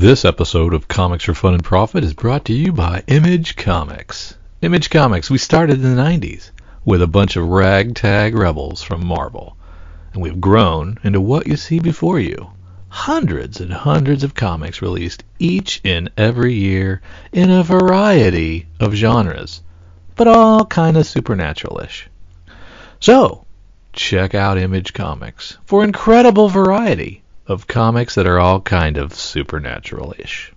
This episode of Comics for Fun and Profit is brought to you by Image Comics. Image Comics, we started in the 90s with a bunch of ragtag rebels from Marvel, and we've grown into what you see before you. Hundreds and hundreds of comics released each and every year in a variety of genres, but all kind of supernatural-ish. So, check out Image Comics for incredible variety of comics that are all kind of supernatural-ish.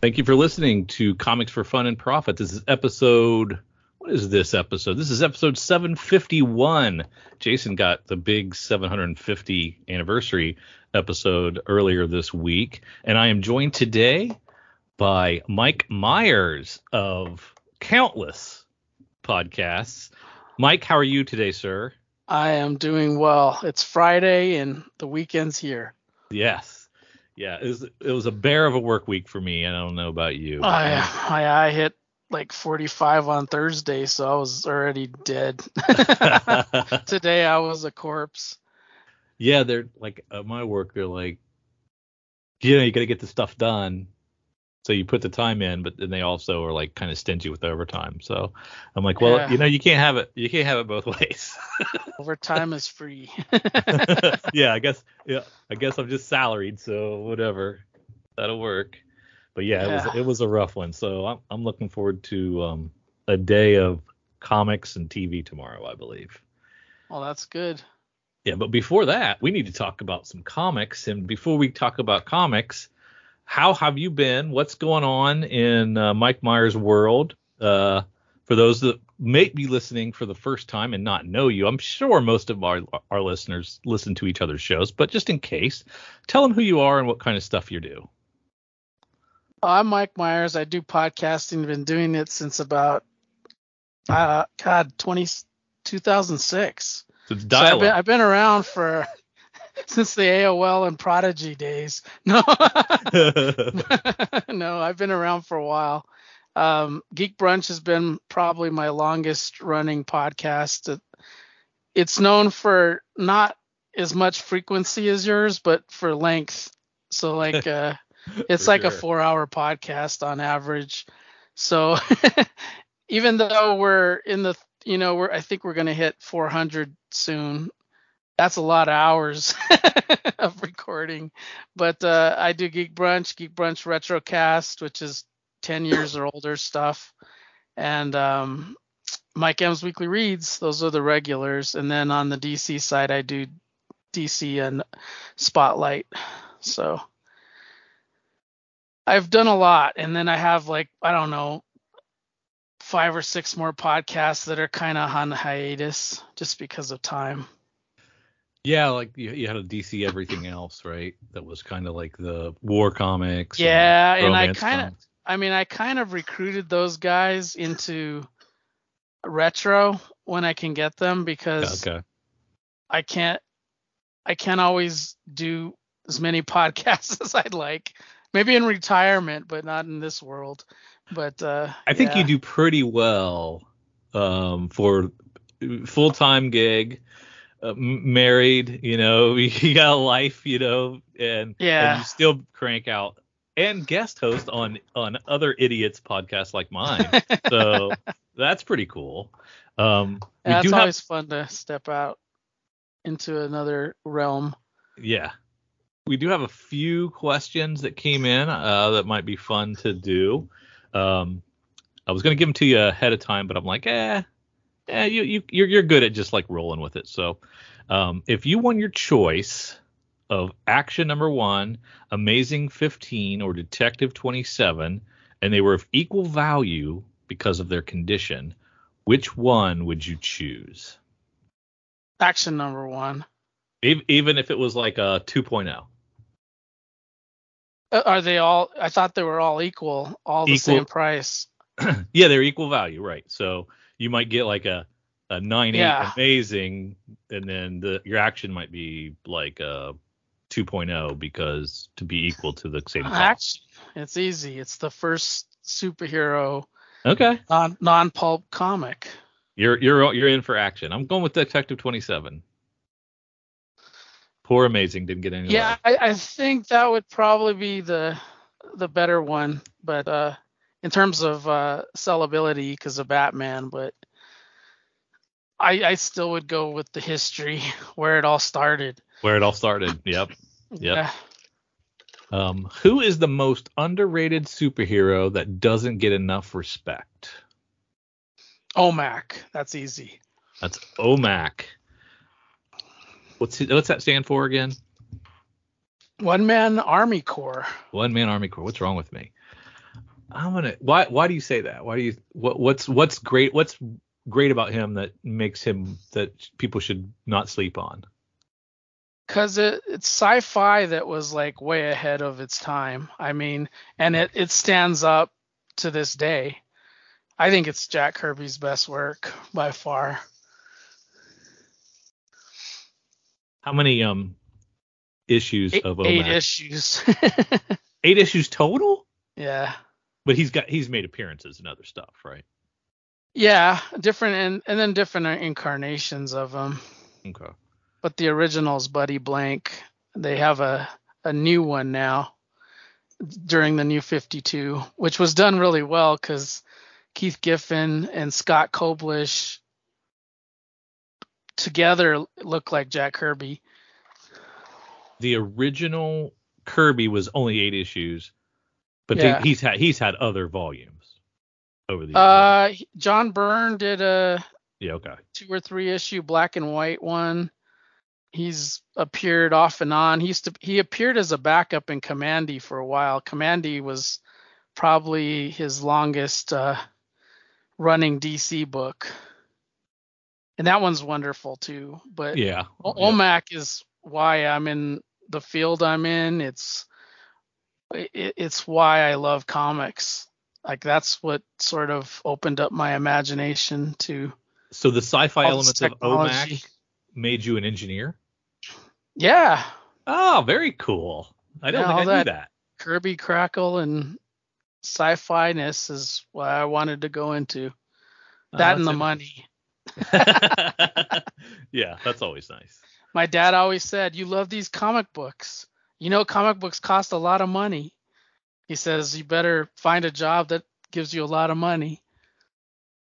Thank you for listening to Comics for Fun and Profit. This is episode what is this episode? This is episode 751. Jason got the big 750 anniversary episode earlier this week, and I am joined today by Mike Myers of countless podcasts. Mike, how are you today, sir? I am doing well. It's Friday and the weekend's here. Yes. Yeah, it was it was a bear of a work week for me. I don't know about you. I I, I hit like 45 on Thursday, so I was already dead. Today I was a corpse. Yeah, they're like at my work. They're like, you know, you got to get the stuff done. So you put the time in, but then they also are like kind of stingy with overtime. So I'm like, well, Yeah. you know, you can't have it. You can't have it both ways. Overtime is free. yeah, I guess. Yeah, I guess I'm just salaried, so whatever, that'll work. But yeah, it was it was a rough one. So I'm I'm looking forward to um a day of comics and TV tomorrow, I believe. well, that's good. Yeah, but before that, we need to talk about some comics. And before we talk about comics, how have you been? What's going on in uh, Mike Myers' world? Uh, for those that may be listening for the first time and not know you, I'm sure most of our our listeners listen to each other's shows, but just in case, tell them who you are and what kind of stuff you do. I'm Mike Myers. I do podcasting. Been doing it since about uh God 20 2006. So it's So I've been. I've been around for since the AOL and Prodigy days. No. no, I've been around for a while. Um, Geek Brunch has been probably my longest running podcast. It's known for not as much frequency as yours, but for length. So like uh, it's like a four hour podcast on average. So even though we're in the you know we're I think we're gonna hit 400 soon. That's a lot of hours of recording. But uh, I do Geek Brunch, Geek Brunch Retrocast, which is 10 years or older stuff, and um, Mike M's Weekly Reads. Those are the regulars. And then on the DC side, I do DC and Spotlight. So I've done a lot, and then I have like I don't know five or six more podcasts that are kind of on hiatus just because of time. Yeah, like you, you had a DC everything else, right? That was kind of like the war comics. Yeah, and I kind of, I mean, I kind of recruited those guys into retro when I can get them because Okay. I can't I can't always do as many podcasts as I'd like. Maybe in retirement, but not in this world. But uh I think you do pretty well um, for full time gig, uh, married. You know, you got a life. You know, and Yeah. and you still crank out and guest host on on other idiots podcasts like mine. so that's pretty cool. Um, we Yeah, do have always fun to step out into another realm. Yeah. We do have a few questions that came in uh, that might be fun to do. Um, I was going to give them to you ahead of time, but I'm like, eh, eh you, you, you're, you're good at just like rolling with it. So um, if you won your choice of action number one, amazing 15, or detective 27, and they were of equal value because of their condition, which one would you choose? Action number one. Even if it was like a 2.0. Uh, Are they all? I thought they were all equal, all the Equal. same price. Yeah, they're equal value, right? So you might get like a a nine eight amazing, and then the your action might be like a 2.0 because to be equal to the same. Action. It's easy. It's the first superhero Okay, non non pulp comic. you're you're you're in for action. I'm going with Detective 27. Poor amazing didn't get any Yeah. I, I think that would probably be the the better one, but uh, in terms of uh, sellability because of Batman, but I, I still would go with the history where it all started. Where it all started. Yep. Yep. Yeah. Um, who is the most underrated superhero that doesn't get enough respect? OMAC. That's easy. That's OMAC. What's what's that stand for again? One man army corps. One man army corps. What's wrong with me? I'm gonna. Why why do you say that? Why do you what what's what's great what's great about him that makes him that people should not sleep on? Cause it, it's sci-fi that was like way ahead of its time. I mean, and it it stands up to this day. I think it's Jack Kirby's best work by far. How many um issues Eight, of eight issues. Eight issues total. yeah. But he's got he's made appearances and other stuff, right? Yeah, different and and then different incarnations of them. Okay. But the original's Buddy Blank. They have a a new one now during the new 52, which was done really well because Keith Giffen and Scott Koblish together look like Jack Kirby. The original Kirby was only eight issues, but they- Yeah. he's had he's had other volumes over the years. Uh, John Byrne did a yeah. Okay. two or three issue black and white one. He's appeared off and on. He used to he appeared as a backup in Kamandi for a while. Kamandi was probably his longest uh, running DC book, and that one's wonderful too. But Yeah. O- yeah. OMAC is why I'm in the field I'm in. It's it, it's why I love comics. Like that's what sort of opened up my imagination to So the sci-fi elements of. OMAC made you an engineer. Yeah, Oh, very cool. I don't Yeah, think I knew that- that. Kirby Crackle and sci-fi ness is what I wanted to go into. Oh, That and the money. yeah, that's always nice. My dad always said, "You love these comic books. You know, comic books cost a lot of money." He says, "You better find a job that gives you a lot of money."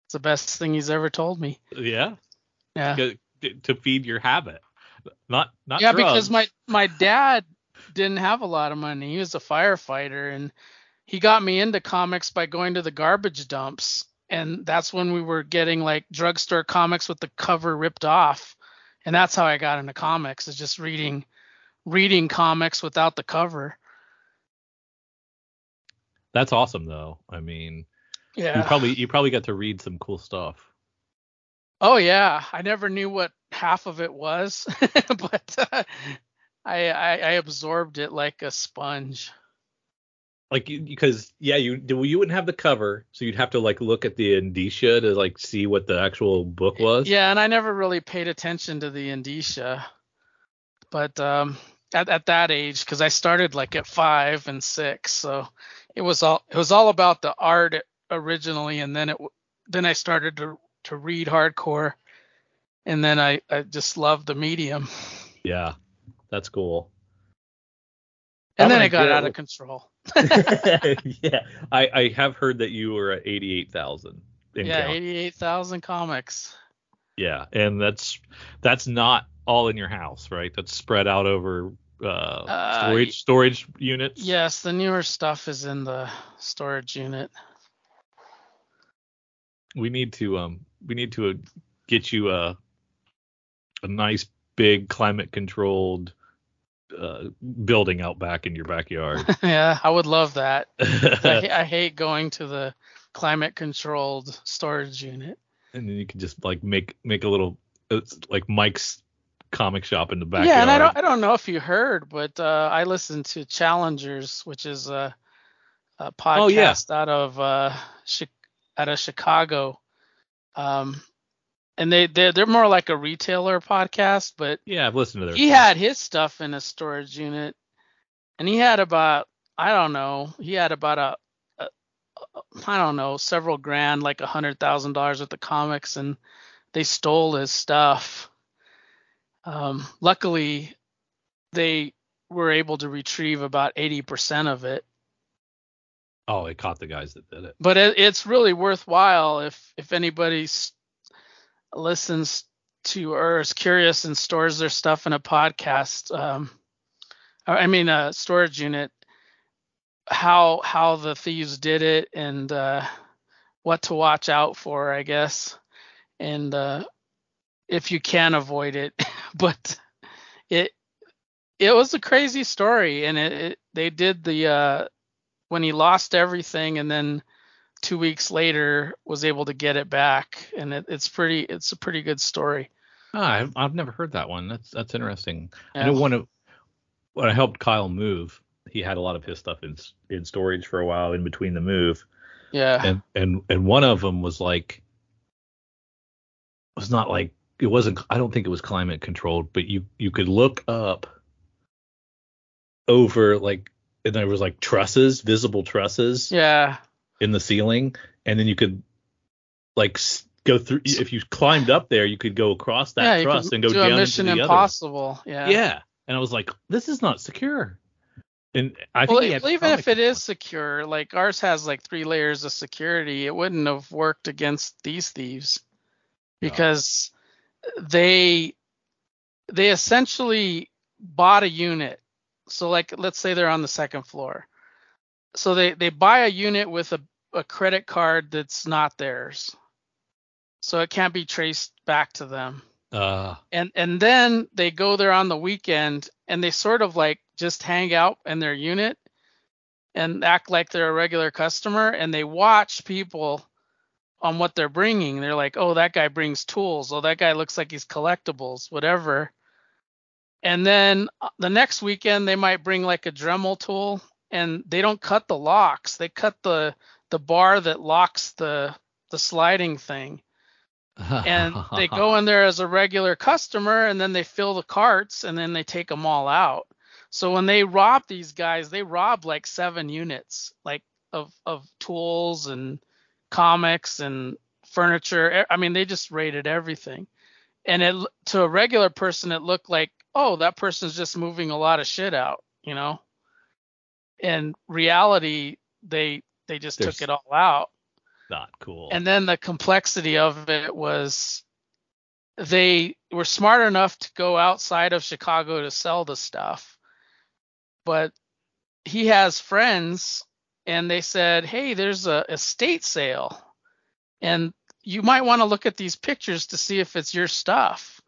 It's the best thing he's ever told me. Yeah. Yeah. To- feed your habit. Not not yeah, drugs. because my my dad didn't have a lot of money. He was a firefighter, and he got me into comics by going to the garbage dumps, and that's when we were getting like drugstore comics with the cover ripped off, and that's how I got into comics. Is just reading reading comics without the cover. That's awesome though. I mean, yeah. you probably you probably got to read some cool stuff. Oh yeah, I never knew what half of it was, but uh, I, I I absorbed it like a sponge. Like you- because yeah, you you wouldn't have the cover, so you'd have to like look at the indicia to like see what the actual book was. Yeah, and I never really paid attention to the indicia, but um, at at that age, because I started like at five and six, so it was all it was all about the art originally, and then it then I started to to read hardcore, and then I I just loved the medium, Yeah. That's cool. and then it got out of control. yeah. I I have heard that you were at 88,000 in yeah, count. eighty-eight thousand comics. Yeah, and that's that's not all in your house, right? That's spread out over uh, Uh, storage storage units. Yes, the newer stuff is in the storage unit. We need to um we need to uh, get you a a nice big climate controlled uh, building out back in your backyard. yeah, I would love that. I, I hate going to the climate controlled storage unit. and then you can just like make make a little it's like Mike's comic shop in the backyard. Yeah, and I don't I don't know if you heard, but uh, I listened to Challengers, which is a, a podcast Oh, yeah. out of uh, Chi- out of Chicago. Um, and they they're, they're more like a retailer podcast, but yeah, I've listened to their. he stuff. had his stuff in a storage unit, and he had about I don't know, he had about a I don't know several grand, like a hundred thousand dollars worth of comics, and they stole his stuff. Um, luckily, they were able to retrieve about eighty percent of it, Oh, it caught the guys that did it. But it, it's really worthwhile if if anybody listens to or is curious and stores their stuff in a podcast. Um, I mean, a storage unit. How how the thieves did it and uh, what to watch out for, I guess, and uh, if you can avoid it. but it it was a crazy story, and it, it they did the uh, when he lost everything, and then two weeks later was able to get it back, and it, it's pretty it's a pretty good story. Ah, I've, I've never heard that one. That's that's interesting. I know one of when I helped Kyle move, he had a lot of his stuff in in storage for a while in between the move, Yeah, and and and one of them was like was not like it wasn't. I don't think it was climate controlled, but you you could look up over like and there was like trusses, visible trusses yeah, in the ceiling, and then you could like go through. If you climbed up there, you could go across that yeah. Truss and go do down Mission into the other. Impossible. Yeah. Yeah. And I was like, this is not secure. And I think Well, even if it is secure, like ours has like three layers of security, it wouldn't have worked against these thieves because they they essentially bought a unit. So like let's say they're on the second floor. So they they buy a unit with a, a credit card that's not theirs. So it can't be traced back to them uh, and and then they go there on the weekend and they sort of like just hang out in their unit and act like they're a regular customer and they watch people on what they're bringing. They're like oh that guy brings tools. Oh that guy looks like he's collectibles whatever. And then uh, the next weekend they might bring like a dremel tool and they don't cut the locks. They cut the the bar that locks the the sliding thing. And they go in there as a regular customer and then they fill the carts and then they take them all out. So when they rob these guys they rob like seven units like of of tools and comics and furniture I mean they just raided everything and it to a regular person it looked like oh that person's just moving a lot of shit out you know in reality they they just There's- took it all out not cool. and then the complexity of it was they were smart enough to go outside of Chicago to sell the stuff. But he has friends and they said, "Hey, there's a estate sale and you might want to look at these pictures to see if it's your stuff."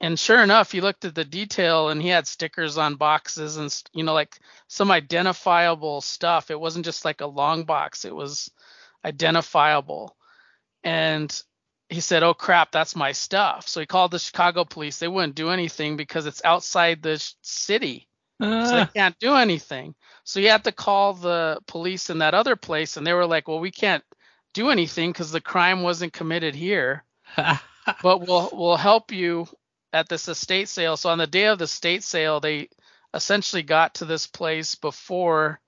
And sure enough, he looked at the detail and he had stickers on boxes and you know like some identifiable stuff. It wasn't just like a long box. It was identifiable. And he said, "Oh crap, that's my stuff." So he called the Chicago police. They wouldn't do anything because it's outside the sh- city, so they Ah, can't do anything. So you had to call the police in that other place, and they were like, "Well, we can't do anything because the crime wasn't committed here, but we'll we'll help you at this estate sale." So on the day of the estate sale, they essentially got to this place before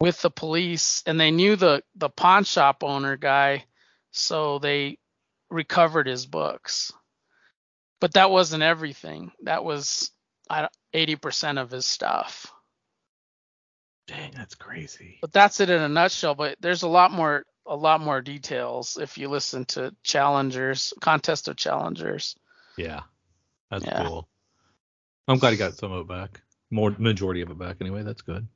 with the police and they knew the the pawn shop owner guy so they recovered his books but that wasn't everything that was Don't- 80% of his stuff Dang, that's crazy. but that's it in a nutshell but there's a lot more a lot more details if you listen to challengers contest of challengers Yeah, that's Yeah. cool. I'm glad he got some of it back. More majority of it back anyway. That's good.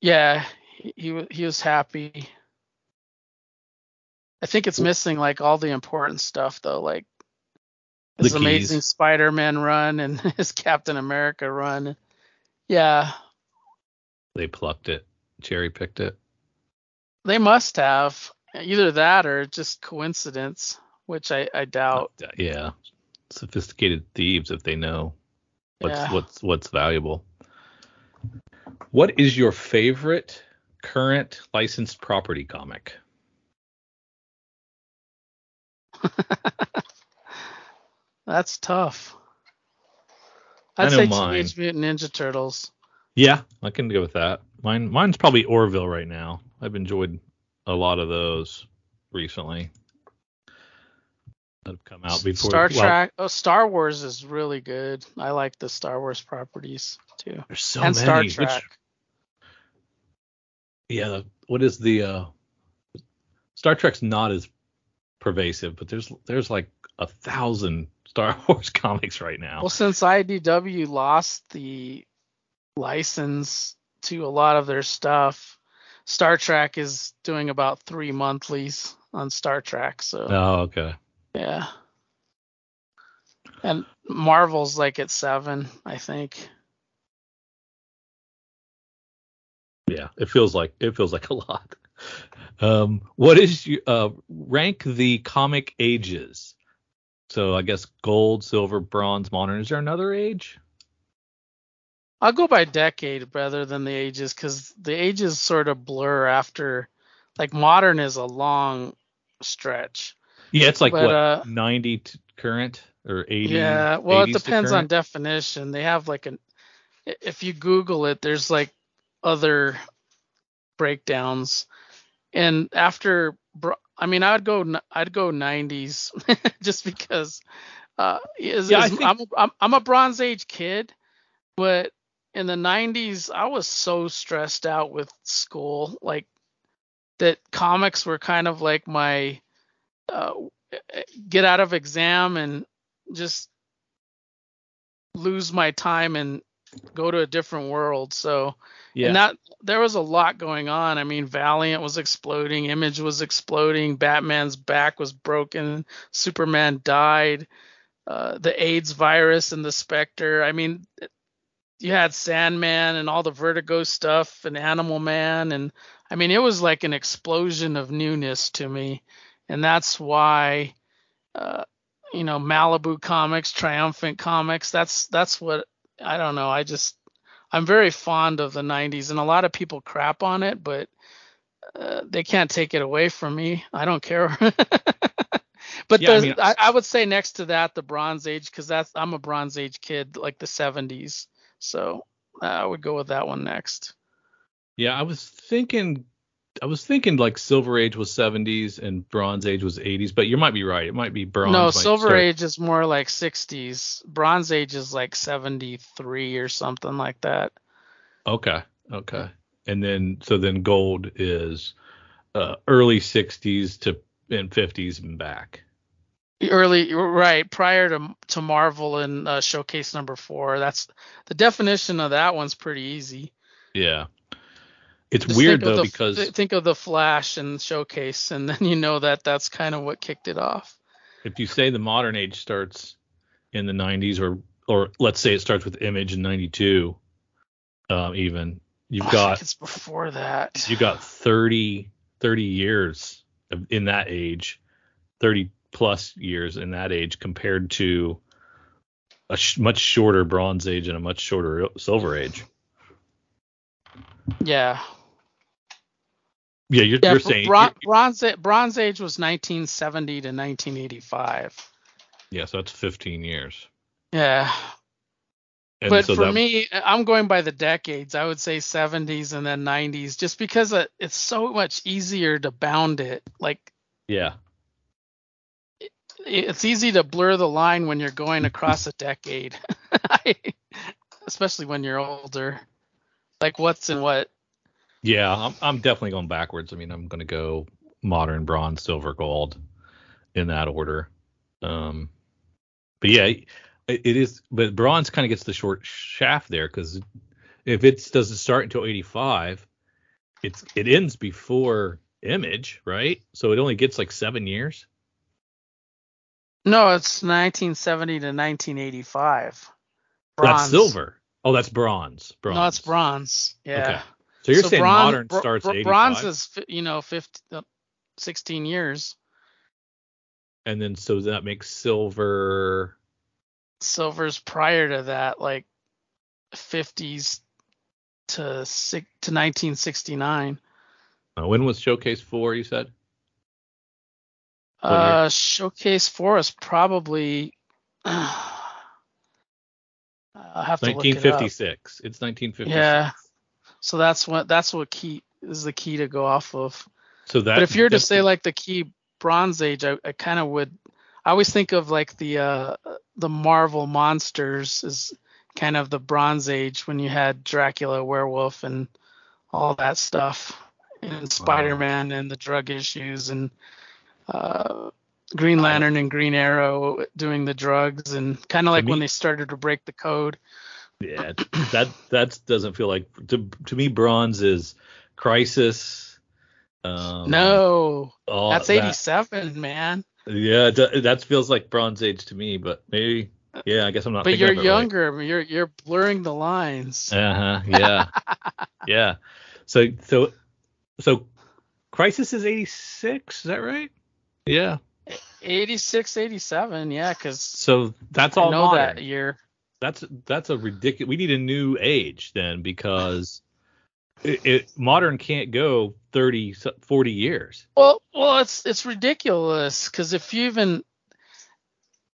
yeah he he, he was happy i think it's missing like all the important stuff though like The his keys. amazing spider-man run and his captain america run yeah They plucked it, cherry picked it. they must have either that or just coincidence which i i doubt Uh, Yeah, sophisticated thieves if they know what's Yeah. what's what's valuable. What is your favorite current licensed property comic? that's tough i'd say mine. teenage mutant ninja turtles Yeah, I can go with that. Mine mine's probably Orville right now. I've enjoyed a lot of those recently. That have come out before. star well, trek oh star wars is really good i like the star wars properties too There's so and many. star which- trek yeah, what is the uh, Star Trek's not as pervasive, but there's there's like a thousand Star Wars comics right now. Well, since IDW lost the license to a lot of their stuff, Star Trek is doing about three monthlies on Star Trek. So oh, okay. yeah, and Marvel's like at seven, I think. Yeah, it feels like it feels like a lot. Um, what is you uh, rank the comic ages? So I guess gold, silver, bronze, modern. Is there another age? I'll go by decade rather than the ages because the ages sort of blur after. Like modern is a long stretch. Yeah, it's like But, what uh, 90 to current or 80. Yeah, well, it depends on definition. They have like an, if you Google it, there's like other breakdowns, and after, I mean, I'd go, n- I'd go 90s, just because, uh, is, Yeah, I is- think- I'm, a, I'm, I'm a Bronze Age kid, but in the 90s, I was so stressed out with school, like that comics were kind of like my, uh, get out of exam and just lose my time and go to a different world. So Yeah. and that there was a lot going on. I mean, Valiant was exploding, Image was exploding, Batman's back was broken, Superman died, uh, the AIDS virus and the Spectre. I mean, you had Sandman and all the Vertigo stuff and Animal Man and I mean, it was like an explosion of newness to me, and that's why, uh, you know, Malibu Comics, Triumphant Comics. That's that's what I don't know. I just I'm very fond of the '90s, and a lot of people crap on it, but uh, they can't take it away from me. I don't care. but Yeah, I mean- I, I would say next to that the Bronze Age, because that's I'm a Bronze Age kid, like the '70s. So uh, I would go with that one next. Yeah, I was thinking I was thinking like Silver Age was 70s and Bronze Age was 80s, but you might be right. It might be bronze. no, Silver start- Age is more like 60s. Bronze Age is like 73 or something like that. Okay. Okay. And then so then gold is uh, early 60s to and 50s and back. Early, right, prior to to Marvel and uh, Showcase number four. That's the definition of that one's pretty easy. Yeah. It's Just weird though the- because th- think of the Flash and Showcase, and then you know that that's kind of what kicked it off. if you say the modern age starts in the 90s or or let's say it starts with Image in 92 um, even you've Oh, got it's before that. you got 30 30 years of, in that age 30 plus years in that age compared to a sh- much shorter bronze age and a much shorter silver age yeah, yeah you're, yeah. you're saying Bron- Bronze Bronze Age was 1970 to 1985. yeah so that's 15 years Yeah, and but so for that, me, I'm going by the decades. I would say 70s and then 90s, just because it's so much easier to bound it. Like yeah it's easy to blur the line when you're going across a decade, especially when you're older. Like what's in what? Yeah I'm, I'm definitely going backwards. I mean i'm going to go modern bronze silver gold in that order. Um but yeah it, it is but bronze kind of gets the short shaft there because if it doesn't start until 85 it's it ends before image right? So it only gets like seven years? No, it's 1970 to 1985. that's silver. Oh that's bronze bronze No, it's bronze. Yeah. okay so you're saying bron- modern starts 85 Bronze is you know 50, uh, 16 years. and then so that makes silver Silver's prior to that, like 50s to six, to 1969. uh, when was showcase four you said What year? Uh, Showcase Four is probably. I'll have to look it up. 1956 it's 1956 Yeah. So that's what that's what key is the key to go off of. so that but if you were to say like the key Bronze Age, I, I kind of would. I always think of like the uh the Marvel monsters is kind of the Bronze Age when you had Dracula, werewolf, and all that stuff. and Spider-Man and the drug issues and uh, Green Lantern and Green Arrow doing the drugs and kind of like me- when they started to break the code. Yeah, that that doesn't feel like to to me. Bronze is Crisis. Um, no, that's that- 87, man. Yeah, that, that feels like Bronze Age to me, but maybe. Yeah, I guess I'm not. But you're it right. younger. You're you're blurring the lines. Uh huh. Yeah. yeah. So so so Crisis is 86. Is that right? Yeah. 86, 87, yeah, because So that's I all know modern. that year. That's that's a ridiculous. We need a new age then because it, it modern can't go 30 40 years. Well, well, it's it's ridiculous because if you even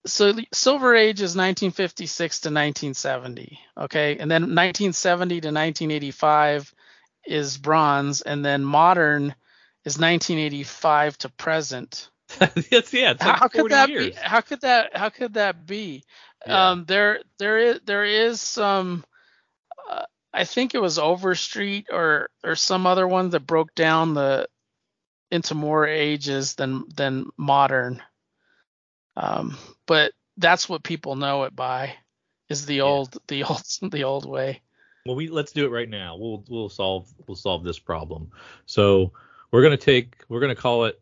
so Silver Age is 1956 to 1970, okay, and then 1970 to 1985 is Bronze, and then Modern is 1985 to present. That's yeah. It's how, like how could that years. be? How could that? How could that be? Yeah. Um, there, there is, there is some. Uh, I think it was Overstreet or or some other one that broke down the into more ages than than modern. Um, but that's what people know it by, is the Yeah. old the old the old way. Well, we let's do it right now. We'll we'll solve we'll solve this problem. So we're gonna take we're gonna call it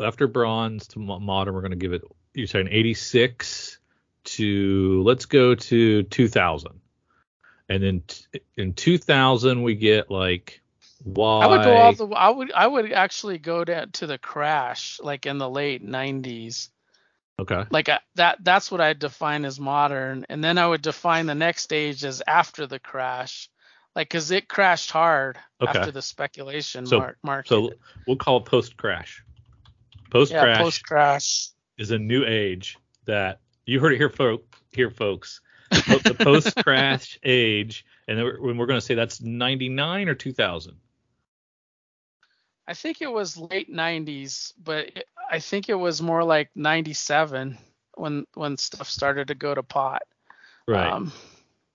after bronze to modern. We're gonna give it you're saying 86 to let's go to 2000, and then t- in 2000 we get like why I would go all the I would I would actually go down to the crash like in the late 90s. okay like uh, that that's what i define as modern and then i would define the next stage as after the crash like because it crashed hard Okay. after the speculation So- mar- market so we'll call it post crash. Post crash. yeah post crash is a new age that you heard it here, folk, here, folks. The, post crash age, and we're, when we're going to say that's 99 or 2000. i think it was late 90s but i think it was more like 97 when when stuff started to go to pot Right. um,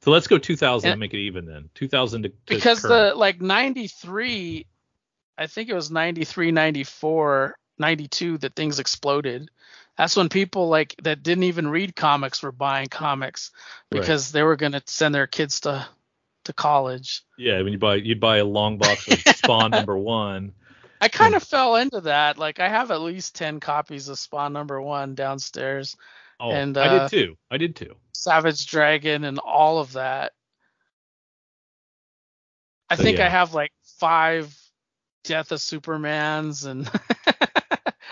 so let's go 2000 and- and make it even then. 2000 to, to because current. the like 93 i think it was 93 94 92 that things exploded that's when people like that didn't even read comics were buying comics Right. because they were going to send their kids to to college yeah, when you buy you'd buy a long box of Spawn number one. i kind of fell into that like i have at least 10 copies of spawn number one downstairs Oh, And, I uh, did too. I did too. savage dragon and all of that i So, think i have like five death of supermans and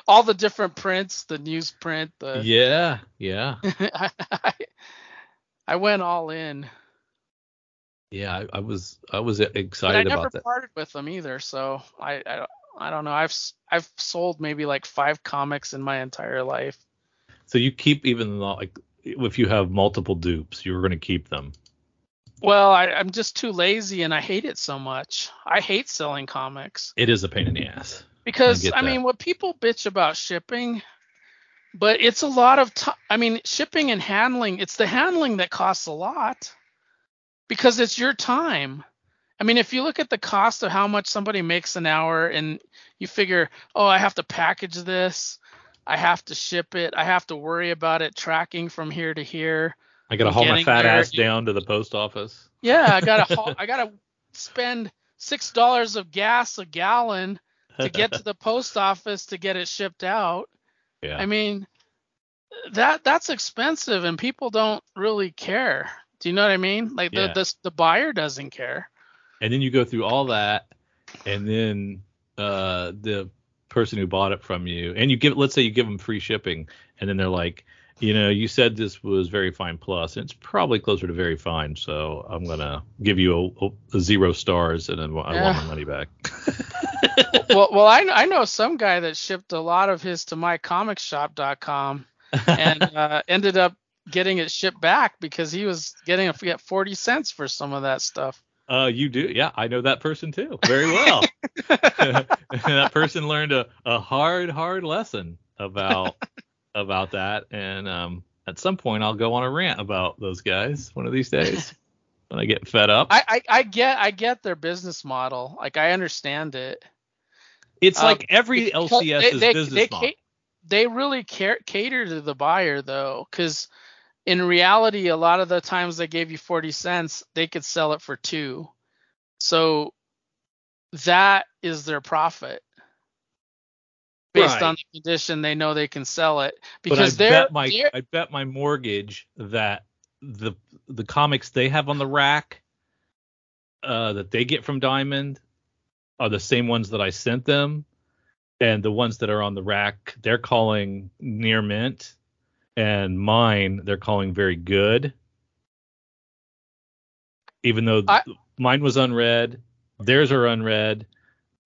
all the different prints the newsprint the Yeah, yeah, I, I went all in yeah. I, I was I was i excited never about that. parted with them either so I, I i don't know i've i've sold maybe like five comics in my entire life So you keep even though, like if you have multiple dupes, you're going to keep them. well I, i'm just too lazy and i hate it so much i hate selling comics It is a pain in the ass. Because get I, mean what people bitch about shipping but it's a lot of time i mean shipping and handling it's the handling that costs a lot because it's your time. I mean if you look at the cost of how much somebody makes an hour and you figure oh i have to package this. I have to ship it. I have to worry about it tracking from here to here. I got to haul my fat there, ass down to the post office. yeah i gotta haul- i gotta spend six dollars of gas a gallon to get to the post office to get it shipped out yeah. I mean, that that's expensive, and people don't really care. Do you know what I mean? Like Yeah. the, the the buyer doesn't care. and then you go through all that, and then uh, the person who bought it from you, and you give, let's say you give them free shipping, and then they're like, you know, you said this was very fine plus, and it's probably closer to very fine, so I'm gonna give you a, a zero stars, and then I want my money back. well, well, I I know some guy that shipped a lot of his to mycomicshop.com and uh, ended up getting it shipped back because he was getting a get 40 cents for some of that stuff. Uh, you do, yeah. I know that person too, very well. that person learned a, a hard, hard lesson about about that, and um, at some point I'll go on a rant about those guys one of these days when I get fed up. I, I I get I get their business model. Like I understand it. It's Um, like every They- LCS's they, business they, model. they really care, cater to the buyer though, because in reality, a lot of the times they gave you 40 cents, they could sell it for two. So that is their profit. Based Right. on the condition, they know they can sell it But I because they're, bet my I bet my mortgage that the the comics they have on the rack uh, that they get from Diamond are the same ones that I sent them, and the ones that are on the rack they're calling near mint, and mine they're calling very good. Even though I- mine was unread, theirs are unread.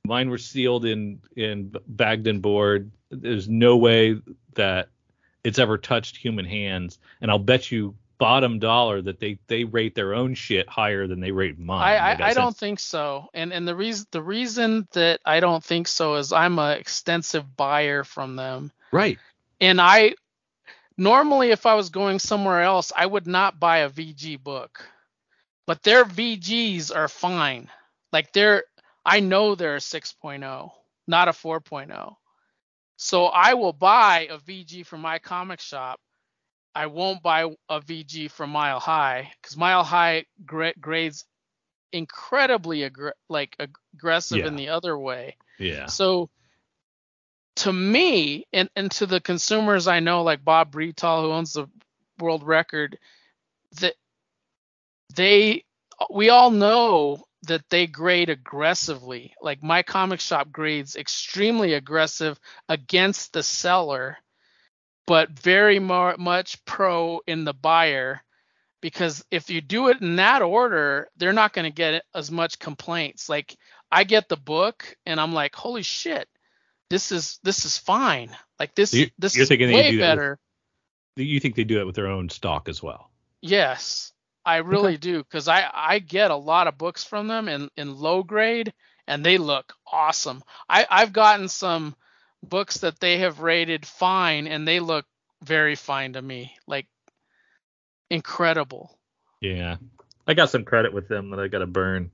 Mine were sealed in in bagged and board. There's no way that it's ever touched human hands, and I'll bet you bottom dollar that they they rate their own shit higher than they rate mine. I, I, I don't think so. And and the reason the reason that I don't think so is I'm a extensive buyer from them. Right. And I normally if I was going somewhere else, I would not buy a VG book. But their VGs are fine. Like they're I know they're a 6.0, not a 4.0. So I will buy a VG from my comic shop. I won't buy a VG from Mile High because Mile High gra- grades incredibly aggr- like ag- aggressive in the other way. Yeah. So to me and, and to the consumers I know, like Bob Bretall, who owns the world record, that they we all know that they grade aggressively. Like my comic shop grades extremely aggressive against the seller, but very more, much pro in the buyer. Because if you do it in that order, they're not going to get as much complaints. Like I get the book and I'm like, holy shit, this is this is fine. Like this You- this you're is thinking they way do that with- You think they do it with their own stock as well? Yes, I really do because I I get a lot of books from them in in low grade and they look awesome. I I've gotten some books that they have rated fine and they look very fine to me, like incredible. Yeah. I got some credit with them that I got to burn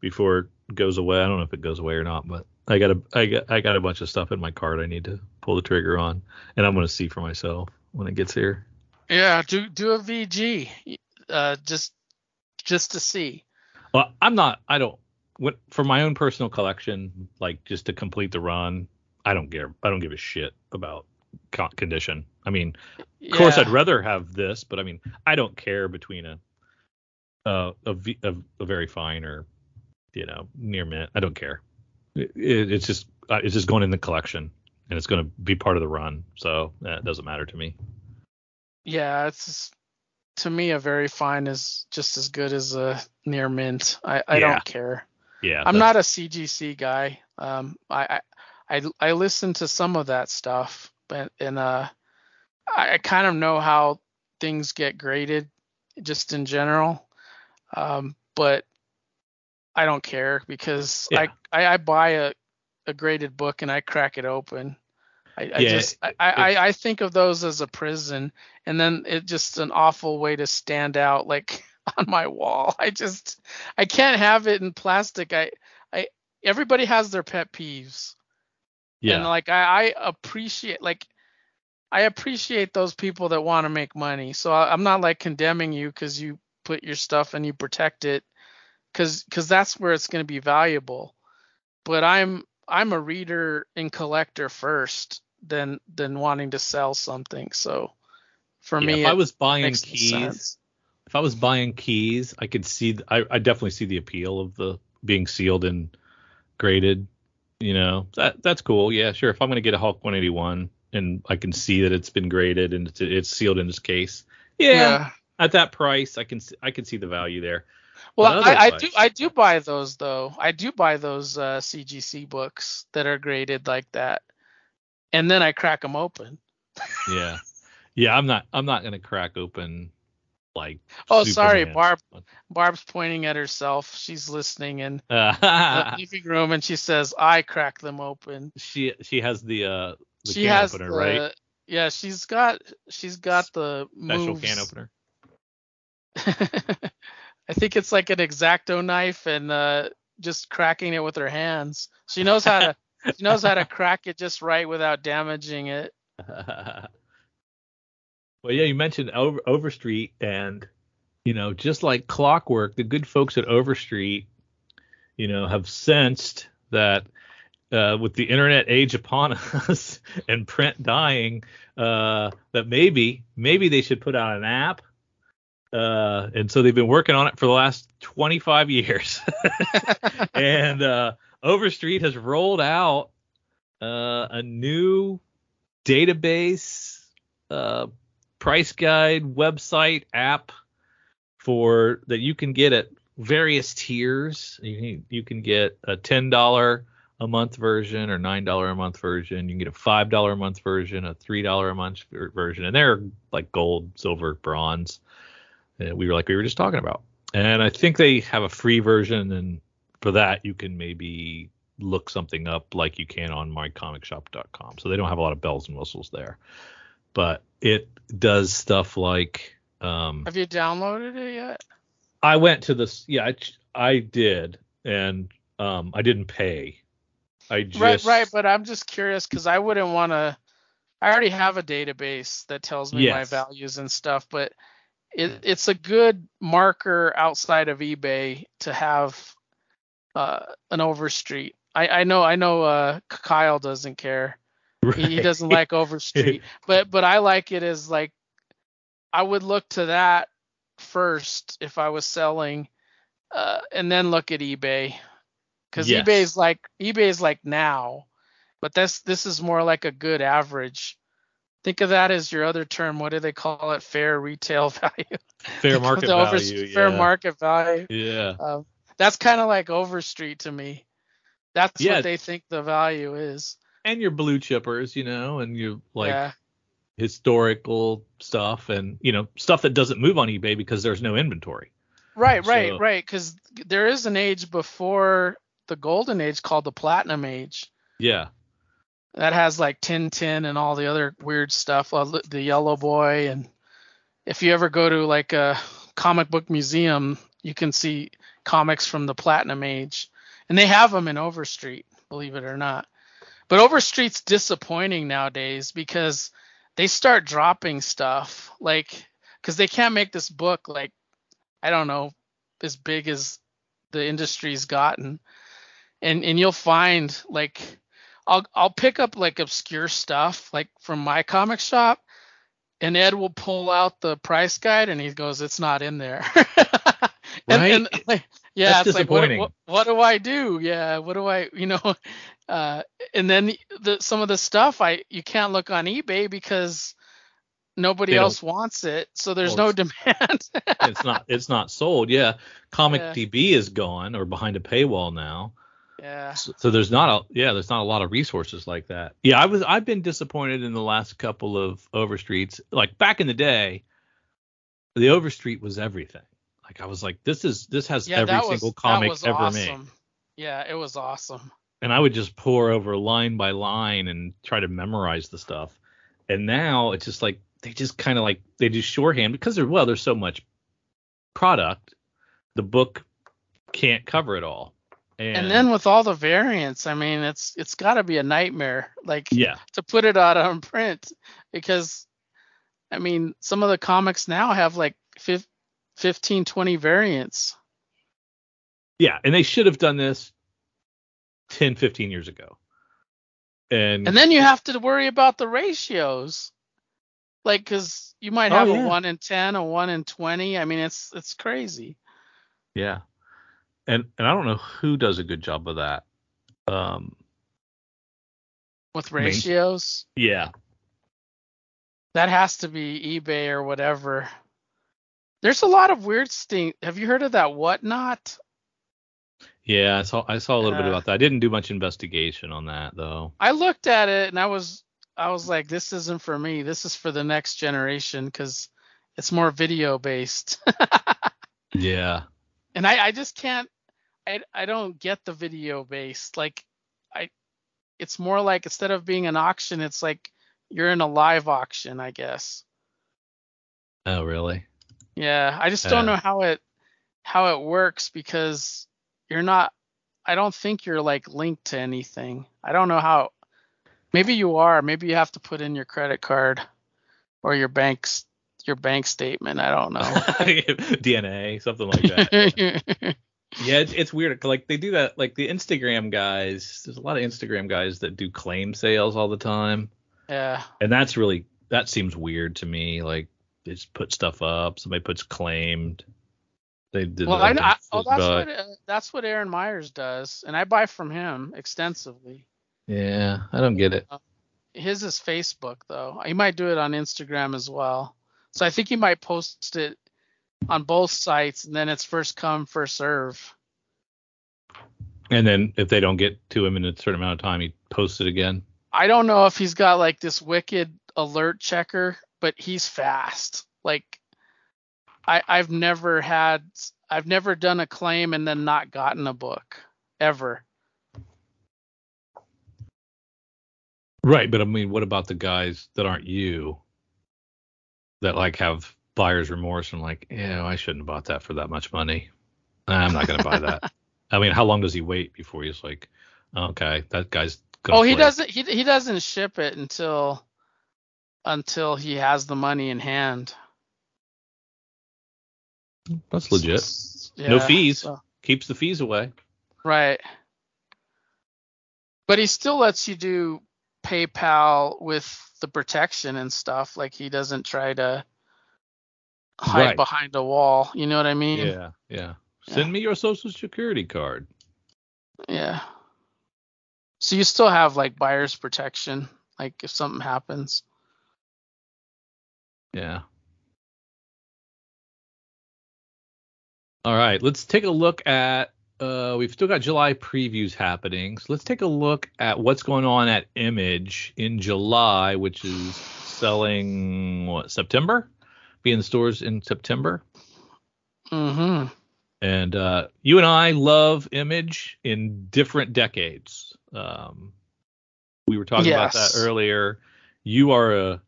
before it goes away. I don't know if it goes away or not, but I got a I got I got a bunch of stuff in my cart I need to pull the trigger on, and I'm going to see for myself when it gets here. Yeah, do do a VG, uh, just just to see. Well, I'm not. I don't. For my own personal collection, like just to complete the run, I don't care. I don't give a shit about co- condition. I mean, of course, I'd rather have this, but I mean, I don't care between a uh, a, v, a a very fine or you know near mint. I don't care. It, it, it's just uh, it's just going in the collection, and it's going to be part of the run, so uh, it doesn't matter to me. Yeah, it's just, to me a very fine is just as good as a near mint. I I Yeah. don't care. Yeah, I'm not a CGC guy. Um, I, I I I listen to some of that stuff, but and uh, I, I kind of know how things get graded, just in general. Um, but I don't care because Yeah. I, I I buy a a graded book and I crack it open. I, I Yeah, just I, I I think of those as a prison, and then it just an awful way to stand out like on my wall. I just I can't have it in plastic. I I everybody has their pet peeves. Yeah. And like I, I appreciate like I appreciate those people that want to make money. So I, I'm not like condemning you because you put your stuff and you protect it because because that's where it's going to be valuable. But I'm I'm a reader and collector first than than wanting to sell something. So for Yeah, me, if I was buying keys, if I was buying keys, I could see. I, I definitely see the appeal of the being sealed and graded. You know, that that's cool. Yeah, sure. If I'm gonna get a Hulk 181 and I can see that it's been graded and it's, it's sealed in this case, yeah, yeah. at that price, I can I can see the value there. Well, I, I do I do buy those though. I do buy those uh, CGC books that are graded like that, and then I crack them open. Yeah, yeah. I'm not I'm not gonna crack open like. Oh, sorry, Barb. Barb's pointing at herself. She's listening in the living room, and she says, "I crack them open." she she has the uh the she can has opener the right yeah. She's got she's got the special moves. can opener. I think it's like an exacto knife and uh, just cracking it with her hands. She knows how to she knows how to crack it just right without damaging it. Well, yeah, you mentioned Over, Overstreet, and you know, just like clockwork, the good folks at Overstreet, you know, have sensed that uh, with the internet age upon us and print dying, uh, that maybe maybe they should put out an app. Uh, and so they've been working on it for the last 25 years. and uh, Overstreet has rolled out uh, a new database, uh, price guide, website, app for that you can get at various tiers. You can, you can get a ten dollar a month version or nine dollar a month version. You can get a five dollar a month version, a three dollar a month version, and they're like gold, silver, bronze. We were like we were just talking about. And I think they have a free version, and for that you can maybe look something up like you can on mycomicshop.com. So they don't have a lot of bells and whistles there, but it does stuff like. Um, Have you downloaded it yet? I went to this. Yeah, I, I did, and um, I didn't pay. I just Right, right. But I'm just curious because I wouldn't want to. I already have a database that tells me my values and stuff, but it, it's a good marker outside of eBay to have uh, an Overstreet. I, I know, I know. Uh, Kyle doesn't care. He, he doesn't like Overstreet, but but I like it as like I would look to that first if I was selling, uh, and then look at eBay because Yes. eBay is like eBay is like now, but this this is more like a good average. Think of that as your other term. What do they call it? Fair retail value. fair market value. Fair yeah. market value. Yeah. Um, that's kind of like Overstreet to me. That's Yeah. what they think the value is. And your blue chippers, you know, and your like yeah. historical stuff and you know stuff that doesn't move on eBay because there's no inventory. Right, right, So- right. Because there is an age before the golden age called the platinum age Yeah. that has like Tintin and all the other weird stuff, uh, the Yellow Boy, and if you ever go to like a comic book museum, you can see comics from the platinum age, and they have them in Overstreet, believe it or not. But Overstreet's disappointing nowadays because they start dropping stuff like because they can't make this book like I don't know as big as the industry's gotten, and and you'll find like I'll I'll pick up like obscure stuff like from my comic shop, and Ed will pull out the price guide and he goes, "It's not in there." and, Right? and, like, yeah, That's it's like what, disappointing. what what do I do? Yeah, what do I you know? Uh, and then the some of the stuff I you can't look on eBay because nobody They don't- else wants it, so there's Well, no demand. it's not it's not sold. Yeah. Comic Yeah. DB is gone or behind a paywall now. yeah. So, so there's not a yeah, there's not a lot of resources like that. Yeah, I was I've been disappointed in the last couple of Overstreets. Like back in the day, the Overstreet was everything. Like I was like, this is this has Yeah, every that was, single comic ever made. awesome. Yeah, it was awesome. And I would just pour over line by line and try to memorize the stuff. And now it's just like they just kind of like they do shorthand because there well there's so much product, the book can't cover it all. And, And then with all the variants, I mean, it's it's got to be a nightmare, like yeah, to put it out on print, because I mean, some of the comics now have like fif- 15, 20 variants. Yeah, and they should have done this 10, 15 years ago. And, And then you have to worry about the ratios, like because you might Oh, have yeah. a one in ten, a one in twenty. I mean, it's it's crazy. yeah, and and I don't know who does a good job of that. Um, with ratios. yeah, That has to be eBay or whatever. There's a lot of weird things. Have you heard of that whatnot? yeah, I saw I saw a little bit uh. about that. I didn't do much investigation on that though. I looked at it and I was I was like, this isn't for me. This is for the next generation because it's more video based. Yeah, and I, I just can't I I don't get the video based. Like I it's more like instead of being an auction, it's like you're in a live auction, I guess. oh really? Yeah, I just don't Yeah. know how it how it works because you're not I don't think you're like linked to anything. I don't know how. Maybe you are. Maybe you have to put in your credit card or your bank's your bank statement. I don't know. DNA, something like that. yeah, it's, it's weird. Like they do that. Like the Instagram guys. There's a lot of Instagram guys that do claim sales all the time, yeah. and that's really that seems weird to me. Like they just put stuff up. Somebody puts claimed. They did. Well, I, I oh, that's but- what uh, that's what Aaron Myers does, and I buy from him extensively. Yeah, I don't get it. His is Facebook though. He might do it on Instagram as well. So I think he might post it on both sites, and then it's first come first serve. And then if they don't get to him in a certain amount of time, he posts it again. I don't know if he's got like this wicked alert checker, but he's fast. Like I I've never had I've never done a claim and then not gotten a book ever. Right, but I mean, what about the guys that aren't you that like have buyer's remorse and like, yeah, I shouldn't have bought that for that much money. I'm not gonna buy that. I mean, how long does he wait before he's like, okay, that guy's gonna Oh, he flip. doesn't he he doesn't ship it until until he has the money in hand. That's legit. Yeah, no fees. so- Keeps the fees away. right. But he still lets you do PayPal with the protection and stuff. Like he doesn't try to hide Right. behind a wall. You know what I mean? Yeah, yeah. Send me your social security card. Yeah. So you still have like buyer's protection, like if something happens. Yeah. All right, let's take a look at. Uh, we've still got July previews happening, so let's take a look at what's going on at Image in July, which is selling what September, be in the stores in September. Mm-hmm. And uh, you and I love Image in different decades. Um, we were talking about that Yes. earlier. You are a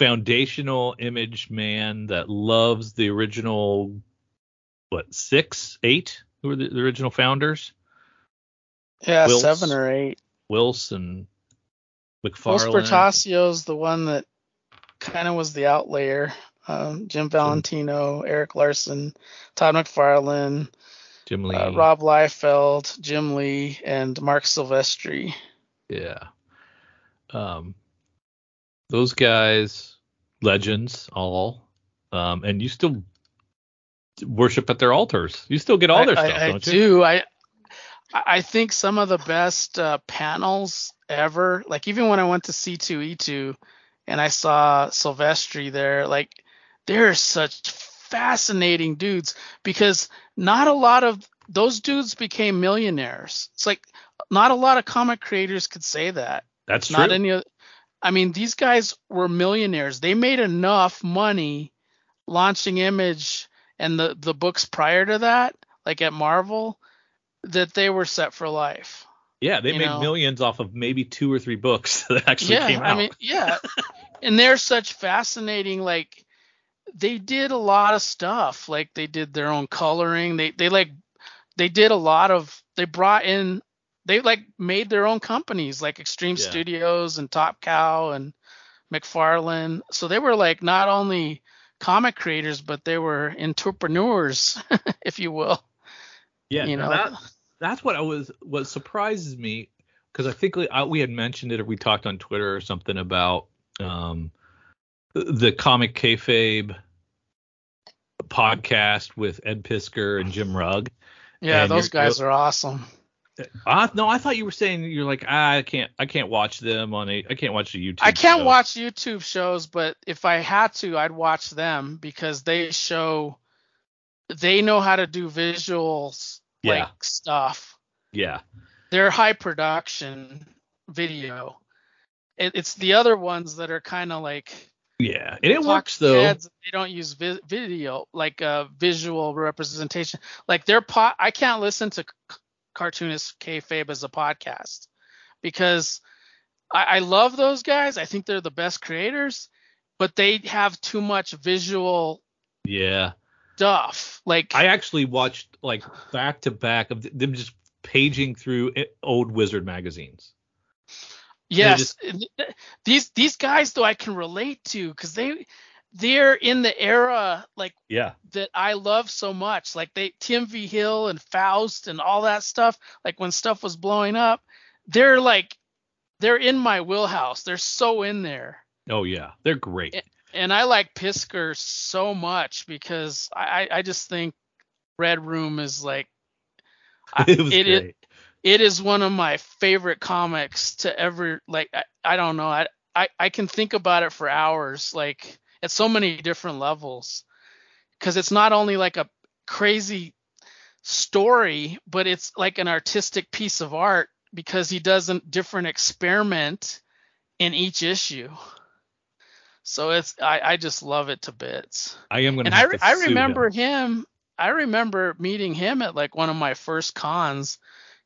foundational Image man that loves the original, what six, eight? Who were the, the original founders? Yeah, Whilce. seven or eight. Wilson, McFarlane. Spertasio's the one that kind of was the outlier. Um, Jim Valentino, Erik Larsen, Todd McFarlane, Jim Lee. uh, Rob Liefeld, Jim Lee, and Marc Silvestri. Yeah. Um, those guys, legends, all. Um, and you still worship at their altars. You still get all their I, stuff, I, I don't you? I do. I I think some of the best uh, panels ever. Like even when I went to C2E2 and I saw Silvestri there, like they're such fascinating dudes because not a lot of those dudes became millionaires. It's like not a lot of comic creators could say that. That's true. Not any. I mean, these guys were millionaires. They made enough money launching Image and the the books prior to that, like at Marvel, that they were set for life. yeah, they made know. millions off of maybe two or three books that actually yeah, came out. I mean, yeah, and they're such fascinating. Like they did a lot of stuff. Like they did their own coloring. They they like they did a lot of. They brought in. They like made their own companies like Extreme Yeah. Studios and Top Cow and McFarlane. So they were like not only comic creators, but they were entrepreneurs, if you will. yeah, you know, that, that's what I was. What surprises me because I think we, I, we had mentioned it or we talked on Twitter or something about um, the, the comic kayfabe podcast with Ed Piskor and Jim Rugg. yeah, And those guys are awesome. I, no, I thought you were saying you're like ah, I can't I can't watch them on a I can't watch the YouTube. I can't show." watch YouTube shows, but if I had to, I'd watch them because they show they know how to do visuals like Yeah. stuff. Yeah, They're high production video. It, it's the other ones that are kind of like yeah, and it works though. They don't use vi- video like uh, visual representation. Like their pot, I can't listen to cartoonist kayfabe as a podcast because I, I love those guys. I think they're the best creators, but they have too much visual Yeah, stuff. Like I actually watched like back to back of them just paging through eh, old Wizard magazines. Yes, these these guys though I can relate to because they they're in the era like Yeah. that I love so much. Like they Tim Vigil and Faust and all that stuff. Like when stuff was blowing up, they're like they're in my wheelhouse. They're so in there. Oh yeah, they're great. It- And I like Piskor so much because I, I just think Red Room is like it was it is- great. it is one of my favorite comics to ever like I, I don't know I, I I can think about it for hours like at so many different levels because it's not only like a crazy story but it's like an artistic piece of art because he does a different experiment in each issue so it's I, I just love it to bits I am gonna. and I, to I remember him. him. I remember meeting him at like one of my first cons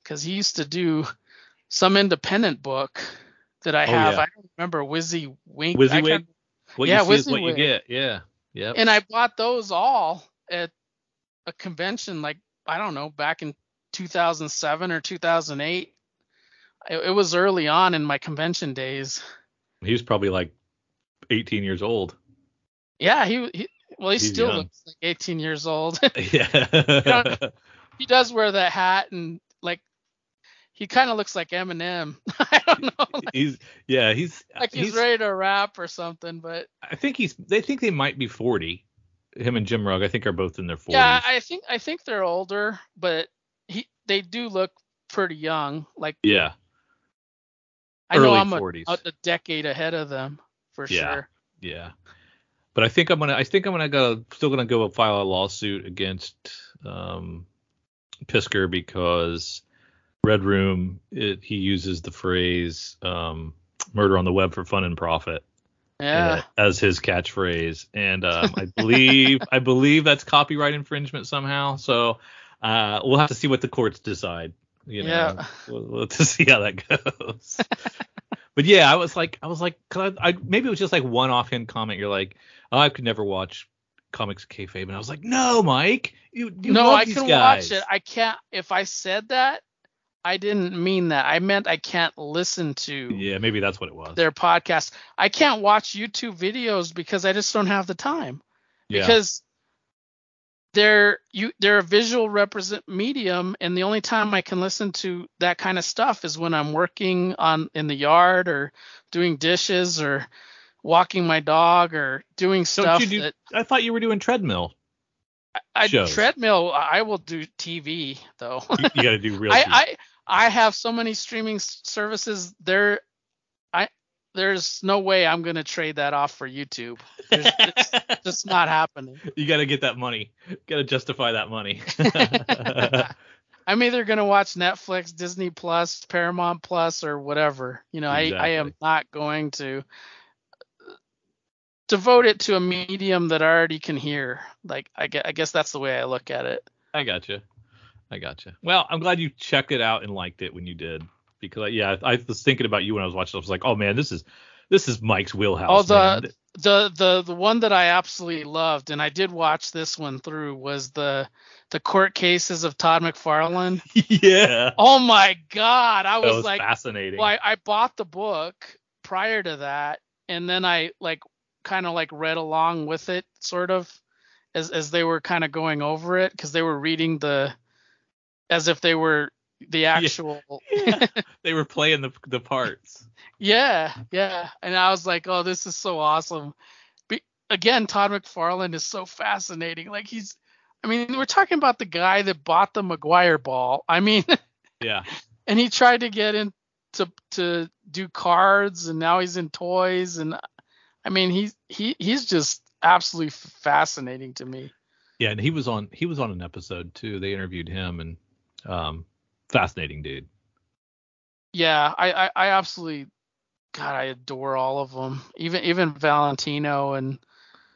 because he used to do some independent book that I Oh, have. yeah. I don't remember Wizzy Wink. I WYSIWYG. What yeah, you see is what you get. Yeah. Yeah. And I bought those all at a convention like I don't know back in 2007 or 2008. It, it was early on in my convention days. he was probably like 18 years old. Yeah, he, he well he He's still young. looks like 18 years old. yeah. he does wear that hat and he kind of looks like Eminem. I don't know, like, he's yeah. He's like he's, ready to rap or something. But I think he's. They think they might be 40. Him and Jim Rugg, I think, are both in their 40s. yeah, I think I think they're older, but he they do look pretty young. Like yeah. I know Early I'm a, 40s. a, a decade ahead of them for Yeah. sure. Yeah. But I think I'm gonna. I think I'm gonna go. Still gonna go file a lawsuit against um, Piskor because Red Room. It, he uses the phrase um, "murder on the web for fun and profit" Yeah. uh, as his catchphrase, and um, I believe I believe that's copyright infringement somehow. So uh, we'll have to see what the courts decide. You know, Yeah. we'll, we'll have to see how that goes. but yeah, I was like, I was like, 'cause I, I maybe it was just like one offhand comment. You're like, oh, I could never watch comics kayfabe, and I was like, no, Mike, you, you no, I can guys. watch it. I can't. If I said that, I didn't mean that. I meant I can't listen to yeah, maybe that's what it was. their podcast. I can't watch YouTube videos because I just don't have the time. yeah. because they're you they're a visual represent medium and the only time I can listen to that kind of stuff is when I'm working on in the yard or doing dishes or walking my dog or doing stuff you do- that I thought you were doing treadmill. I shows? treadmill I will do TV though. You, you got to do real. I, TV. I I have so many streaming services there I there's no way I'm going to trade that off for YouTube. It's just not happening. you got to get that money. You Got to justify that money. I'm either gonna watch Netflix, Disney Plus, Paramount Plus, or whatever. You know, I, I am not going to devote it to a medium that I already can hear. Like I guess, I guess that's the way I look at it. I gotcha. I gotcha. Well, I'm glad you checked it out and liked it when you did, because yeah, I was thinking about you when I was watching. I was like, oh man, this is this is Mike's wheelhouse. Oh, the man. the the the one that I absolutely loved, and I did watch this one through, was the the court cases of Todd McFarlane. yeah, Oh my God, I was, was like, fascinating. Well, I, I bought the book prior to that, and then I like kind of like read along with it, sort of, as as they were kind of going over it, because they were reading the, as if they were the actual. yeah, they were playing the the parts. Yeah, yeah, and I was like, oh, this is so awesome. Be, again, Todd McFarlane is so fascinating. Like he's, I mean, we're talking about the guy that bought the McGwire ball. I mean. Yeah, and he tried to get into to do cards and now he's in toys and I mean he's he he's just absolutely fascinating to me. yeah, and he was on he was on an episode too. They interviewed him and um, fascinating dude. Yeah, I I, I absolutely God I adore all of them. Even even Valentino and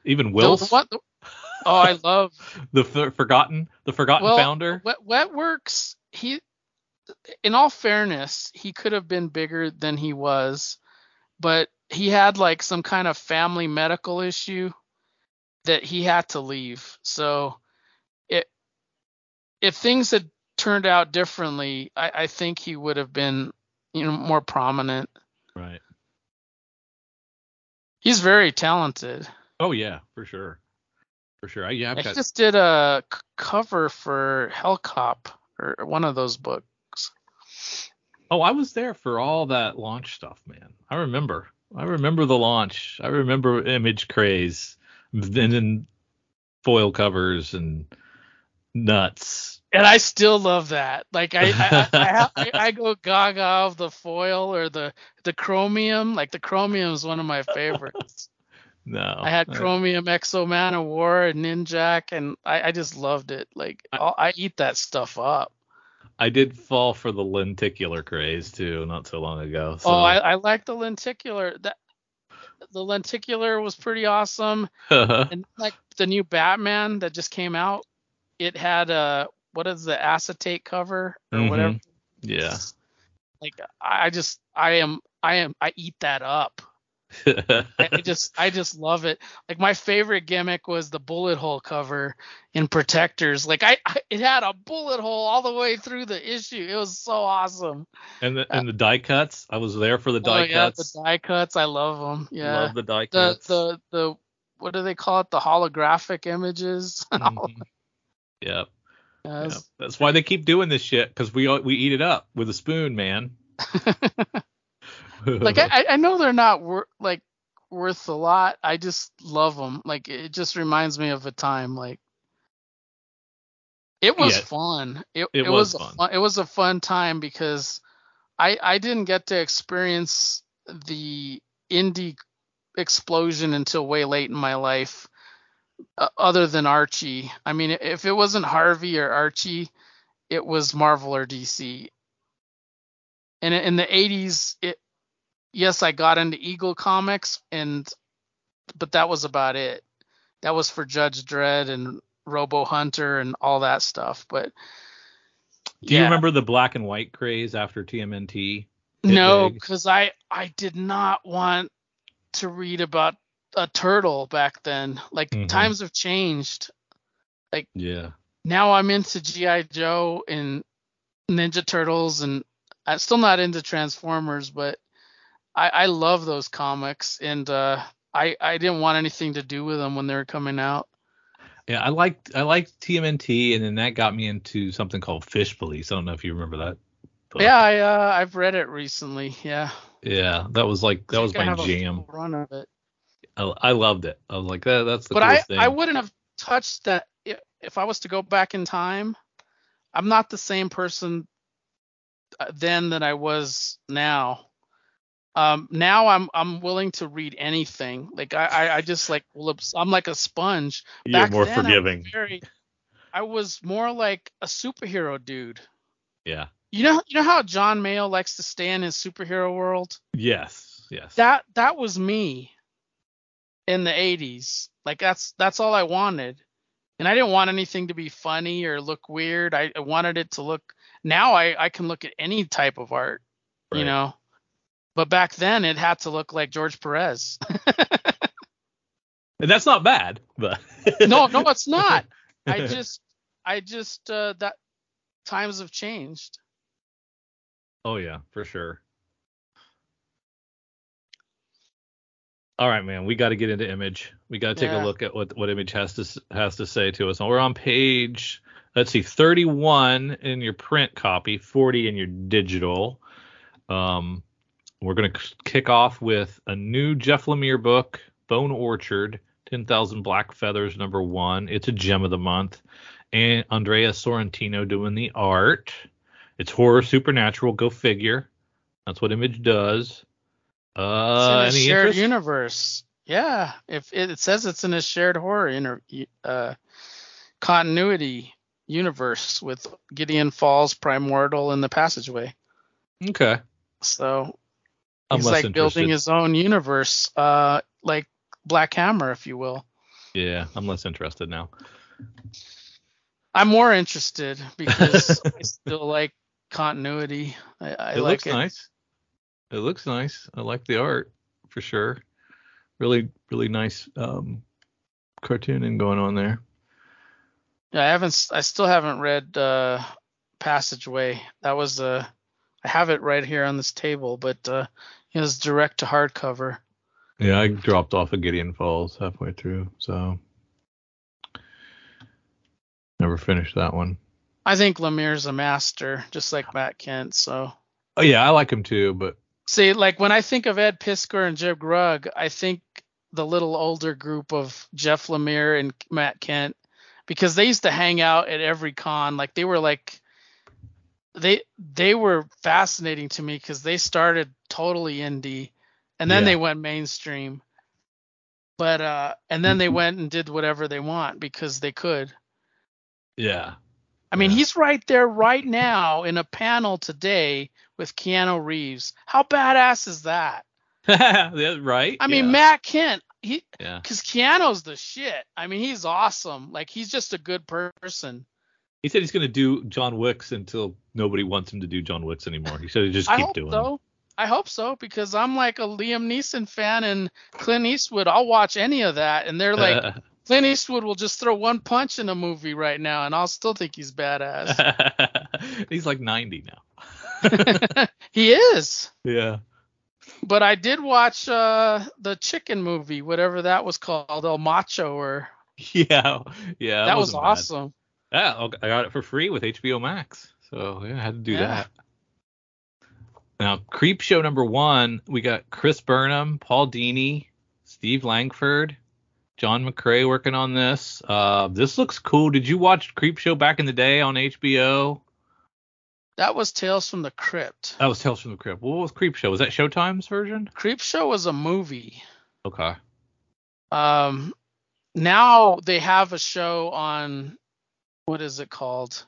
Even Whilce, what the- oh I love the for- forgotten the forgotten well founder. Wet Wet Works. he in all fairness he could have been bigger than he was but he had like some kind of family medical issue that he had to leave so it if things had turned out differently, I, I think he would have been, you know, more prominent. Right. He's very talented. Oh yeah, for sure. For sure. I, yeah, I've he got. just did a c- cover for Hellcop or one of those books. Oh, I was there for all that launch stuff, man. I remember. I remember the launch. I remember image craze, and then foil covers and nuts. And I still love that. Like I I, I, have, I, I go gaga of the foil or the the chromium. Like the chromium is one of my favorites. No. I had uh, chromium X-O Manowar and Ninjak, and I, I just loved it. Like I, I eat that stuff up. I did fall for the lenticular craze too, not so long ago. So. Oh, I, I like the lenticular. That the lenticular was pretty awesome. And like the new Batman that just came out, it had a what is the acetate cover or Mhm. whatever. yeah. Like I just I am I am I eat that up. I, I just I just love it. Like my favorite gimmick was the bullet hole cover in Protectors. Like I, I it had a bullet hole all the way through the issue. It was so awesome. and the and the die cuts. I was there for the die oh yeah, cuts. the die cuts. I love them. Yeah. Love the die the cuts. the the what do they call it? The holographic images. Mhm. Yep. Yes. Yep. That's why they keep doing this shit because we we eat it up with a spoon, man. like I, I know they're not wor- like worth a lot. I just love them. Like it just reminds me of a time like it was Yeah. fun. It, It it, was was, fun. fun. It was a fun time because I I didn't get to experience the indie explosion until way late in my life. Other than Archie, I mean, if it wasn't Harvey or Archie, it was Marvel or DC. And in the 80s, it yes, I got into Eagle Comics, and but that was about it. That was for Judge Dredd and Robo Hunter and all that stuff. But Do you remember the black and white craze after TMNT? No, because I I did not want to read about a turtle back then. Like Mhm. times have changed. Like yeah. Now I'm into GI Joe and Ninja Turtles, and I'm still not into Transformers, but I I love those comics, and uh, I I didn't want anything to do with them when they were coming out. Yeah, I liked I liked TMNT, and then that got me into something called Fish Police. I don't know if you remember that. book. Yeah, I uh, I've read it recently. Yeah, Yeah, that was like that was my jam. run of it. I, I loved it. I was like that. That's the but I, coolest thing. I wouldn't have touched that if, if I was to go back in time. I'm not the same person uh, then that I was now. Um, now I'm I'm willing to read anything. Like I I, I just like will I'm like a sponge. You're Back more then, I was forgiving. very, I was more like a superhero dude. Yeah. You know you know how John Mayo likes to stay in his superhero world. Yes. Yes. That that was me in the 80s. Like that's that's all I wanted. And I didn't want anything to be funny or look weird. I, I wanted it to look now I I can look at any type of art, you know. But back then it had to look like George Perez. and that's not bad, but no, no it's not. I just I just uh that times have changed. Oh yeah, for sure. All right, man. We got to get into Image. We got to take Yeah. a look at what what Image has to has to say to us. And we're on page let's see, 31 in your print copy, 40 in your digital. Um, we're gonna kick off with a new Jeff Lemire book, Bone Orchard, 10,000 Black Feathers, number one. It's a gem of the month, and Andrea Sorrentino doing the art. It's horror supernatural. Go figure. That's what Image does. Uh, it's in a shared interest? universe. Yeah, if it, it says it's in a shared horror inter, uh, continuity universe with Gideon Falls, Primordial, and the Passageway. Okay. So I'm he's like interested. building his own universe, uh, like Black Hammer, if you will. Yeah, I'm less interested now. I'm more interested because I still like continuity. I, I it like looks it. nice. It looks nice. I like the art for sure. Really, really nice um, cartooning going on there. Yeah, I haven't. I still haven't read uh, Passageway. That was uh, I have it right here on this table, but uh, it was direct to hardcover. Yeah, I dropped off of Gideon Falls halfway through, so never finished that one. I think Lemire's a master, just like Matt Kindt. So Oh yeah, I like him too, but see, like when I think of Ed Piskor and Jim Rugg, I think the little older group of Jeff Lemire and Matt Kindt because they used to hang out at every con. Like they were like they they were fascinating to me because they started totally indie and then Yeah. they went mainstream. But uh and then they went and did whatever they want because they could. yeah, I mean, Yeah. he's right there right now in a panel today with Keanu Reeves. How badass is that? right. I mean, yeah. Matt Kindt, he yeah. because Keanu's the shit. I mean, he's awesome. Like he's just a good person. He said he's going to do John Wicks until nobody wants him to do John Wicks anymore. He said he just I keep hope doing so. I hope so because I'm like a Liam Neeson fan and Clint Eastwood. I'll watch any of that, and they're like Clint Eastwood will just throw one punch in a movie right now, and I'll still think he's badass. he's like 90 now. he is. Yeah. But I did watch uh the chicken movie, whatever that was called, El Macho, or Yeah. Yeah. that was wasn't bad. awesome. Yeah, I got it for free with HBO Max. So yeah, I had to do Yeah. that. Now, Creep Show number one, we got Chris Burnham, Paul Dini, Steve Langford, John McCrea working on this. Uh, this looks cool. Did you watch Creep Show back in the day on HBO? That was Tales from the Crypt. That was Tales from the Crypt. What was Creep Show? Was that Showtime's version? Creep Show was a movie. Okay. Um, now they have a show on what is it called?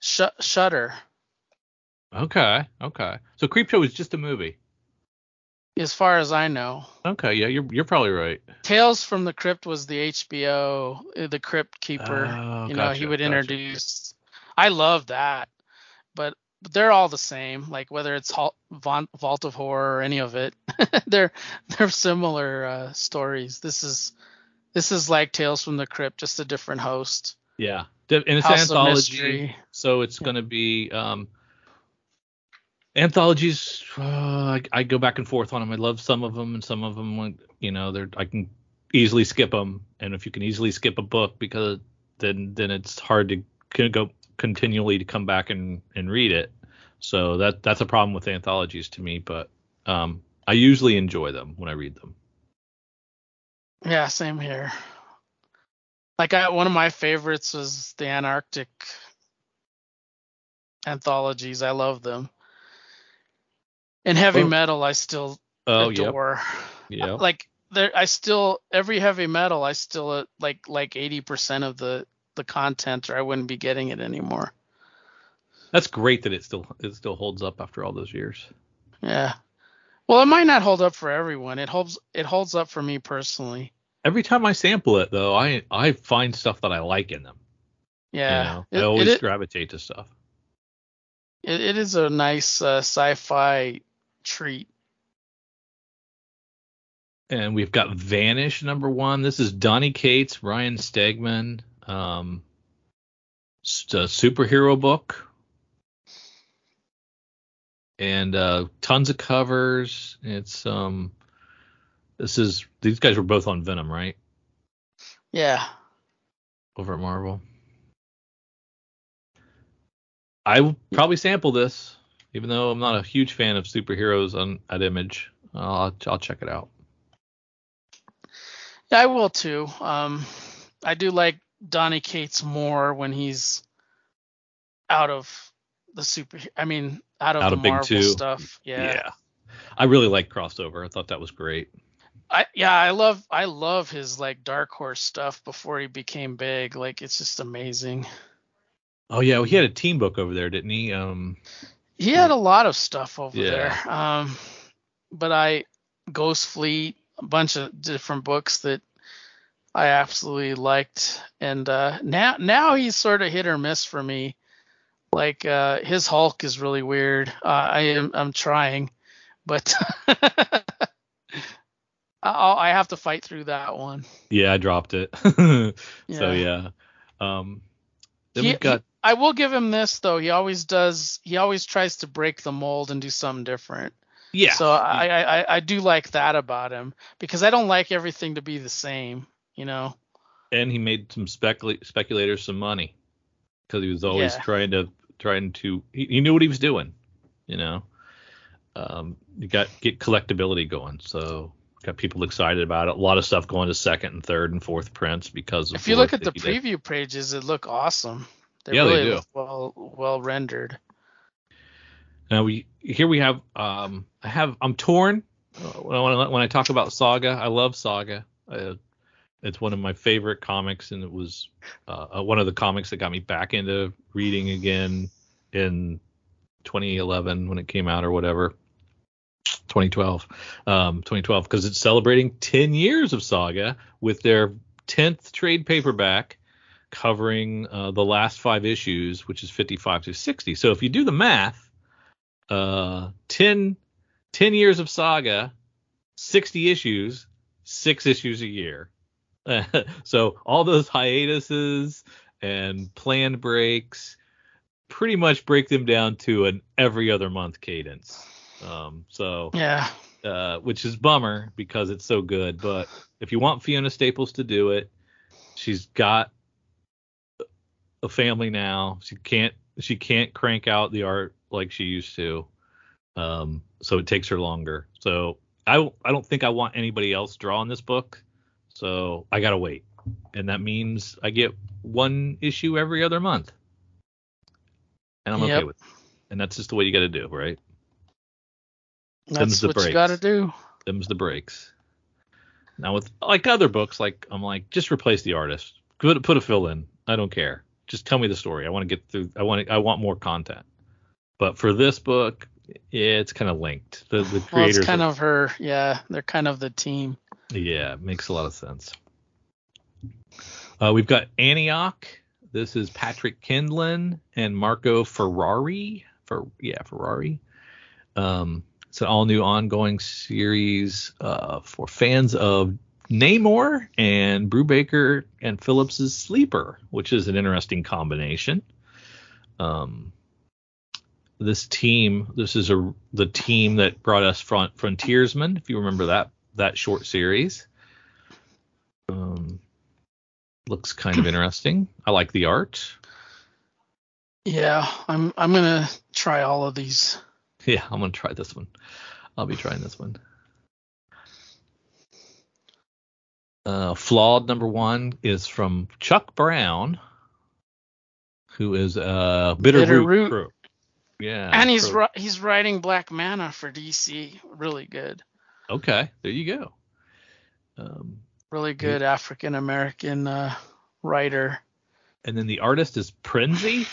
Sh- Shudder. Okay. Okay. So Creep Show was just a movie. As far as I know, Okay. Yeah, you're you're probably right. Tales from the Crypt was the HBO, uh, the Crypt Keeper. Oh, you know, he would gotcha. introduce. I love that, they're all the same. Like whether it's Vault of Horror or any of it, they're they're similar uh, stories. This is this is like Tales from the Crypt, just a different host. Yeah. And it's House anthology. So it's Yeah. going to be um, anthologies. Uh, I, I go back and forth on them. I love some of them, and some of them, you know, they're I can easily skip them. And if you can easily skip a book, because then then it's hard to go continually to come back and and read it. So that that's a problem with anthologies to me. But um, I usually enjoy them when I read them. Yeah, same here. Like I, one of my favorites was the Antarctic anthologies. I love them. And heavy Well- metal, I still Oh adore. yeah. Like there, I still every heavy metal, I still like like eighty percent of the the content, or I wouldn't be getting it anymore. That's great that it still it still holds up after all those years. Yeah. Well, it might not hold up for everyone. It holds it holds up for me personally. Every time I sample it though, I I find stuff that I like in them. Yeah. You know, It- I always it, gravitate to stuff. it, it is a nice uh, sci-fi treat. And we've got Vanish number one. This is Donny Cates, Ryan Stegman, um, a superhero book, and uh, tons of covers. It's um, this is these guys were both on Venom, right? Yeah. Over at Marvel. I will probably sample this, even though I'm not a huge fan of superheroes on at Image. I'll I'll check it out. Yeah, I will too. Um, I do like Donny Cates more when he's out of the super. I mean, out of Out the of Big Marvel Two. stuff. Yeah. I really like crossover. I thought that was great. I yeah, I love I love his like Dark Horse stuff before he became big. Like it's just amazing. Oh yeah, well, he had a team book over there, didn't he? Um, He had a lot of stuff over Yeah. there. Um, but I Ghost Fleet, a bunch of different books that I absolutely liked, and uh, now now he's sort of hit or miss for me. Like uh, his Hulk is really weird. Uh, I am I'm trying, but I'll, I have to fight through that one. yeah, I dropped it. so Yeah. yeah. Um, then He- we've got I will give him this though. He always does. He always tries to break the mold and do something different. Yeah. So I, I I do like that about him because I don't like everything to be the same. You know. and he made some specula- speculators some money because he was always Yeah. trying to trying to he, he knew what he was doing you know um you got get collectability going so got people excited about it a lot of stuff going to second and third and fourth prints because of If you look at the he did. preview pages, it look awesome. They're Yeah, they really do. well well rendered. now we here we have um i have i'm torn uh, when I, when I talk about saga i love saga uh, it's one of my favorite comics and it was uh, uh, one of the comics that got me back into reading again in 2011 when it came out or whatever. 2012 um 2012 because it's celebrating 10 years of saga with their 10th trade paperback covering uh, the last five issues which is 55 to 60 so if you do the math uh 10 10 years of saga 60 issues six issues a year so all those hiatuses and planned breaks pretty much break them down to an every other month cadence um so Yeah. uh, which is bummer because it's so good. But if you want Fiona Staples to do it, she's got a family now. She can't she can't crank out the art like she used to. Um, so it takes her longer. So I I don't think I want anybody else drawing this book. So I gotta wait, and that means I get one issue every other month, and I'm okay with. It. And that's just the way you got to do, right? That's the what you got to do. them's the breaks. Now with like other books, like I'm like just replace the artist, put put a fill in. I don't care. Just tell me the story. I want to get through. I want I want more content. But for this book, yeah, it's kind of linked. The the Well, creators. it's kind are- of her. Yeah, they're kind of the team. Yeah, it makes a lot of sense. Uh, we've got Antioch. This is Patrick Kindlon and Marco Ferrari. For yeah, Ferrari. Um, it's an all new ongoing series uh, for fans of Namor and Brubaker and Phillips's Sleeper, which is an interesting combination. Um, this team, this is a the team that brought us front Frontiersman, if you remember that that short series. Um, looks kind of interesting. I like the art. Yeah, I'm I'm gonna try all of these. Yeah, I'm gonna try this one. I'll be trying this one. Uh, flawed number one is from Chuck Brown, who is uh Bitterroot. Bitterroot. Pro. Yeah. and he's ri- he's writing Black Manta for DC. Really good. Okay. There you go. Um, Really good African American uh, writer. and then the artist is Prenzy.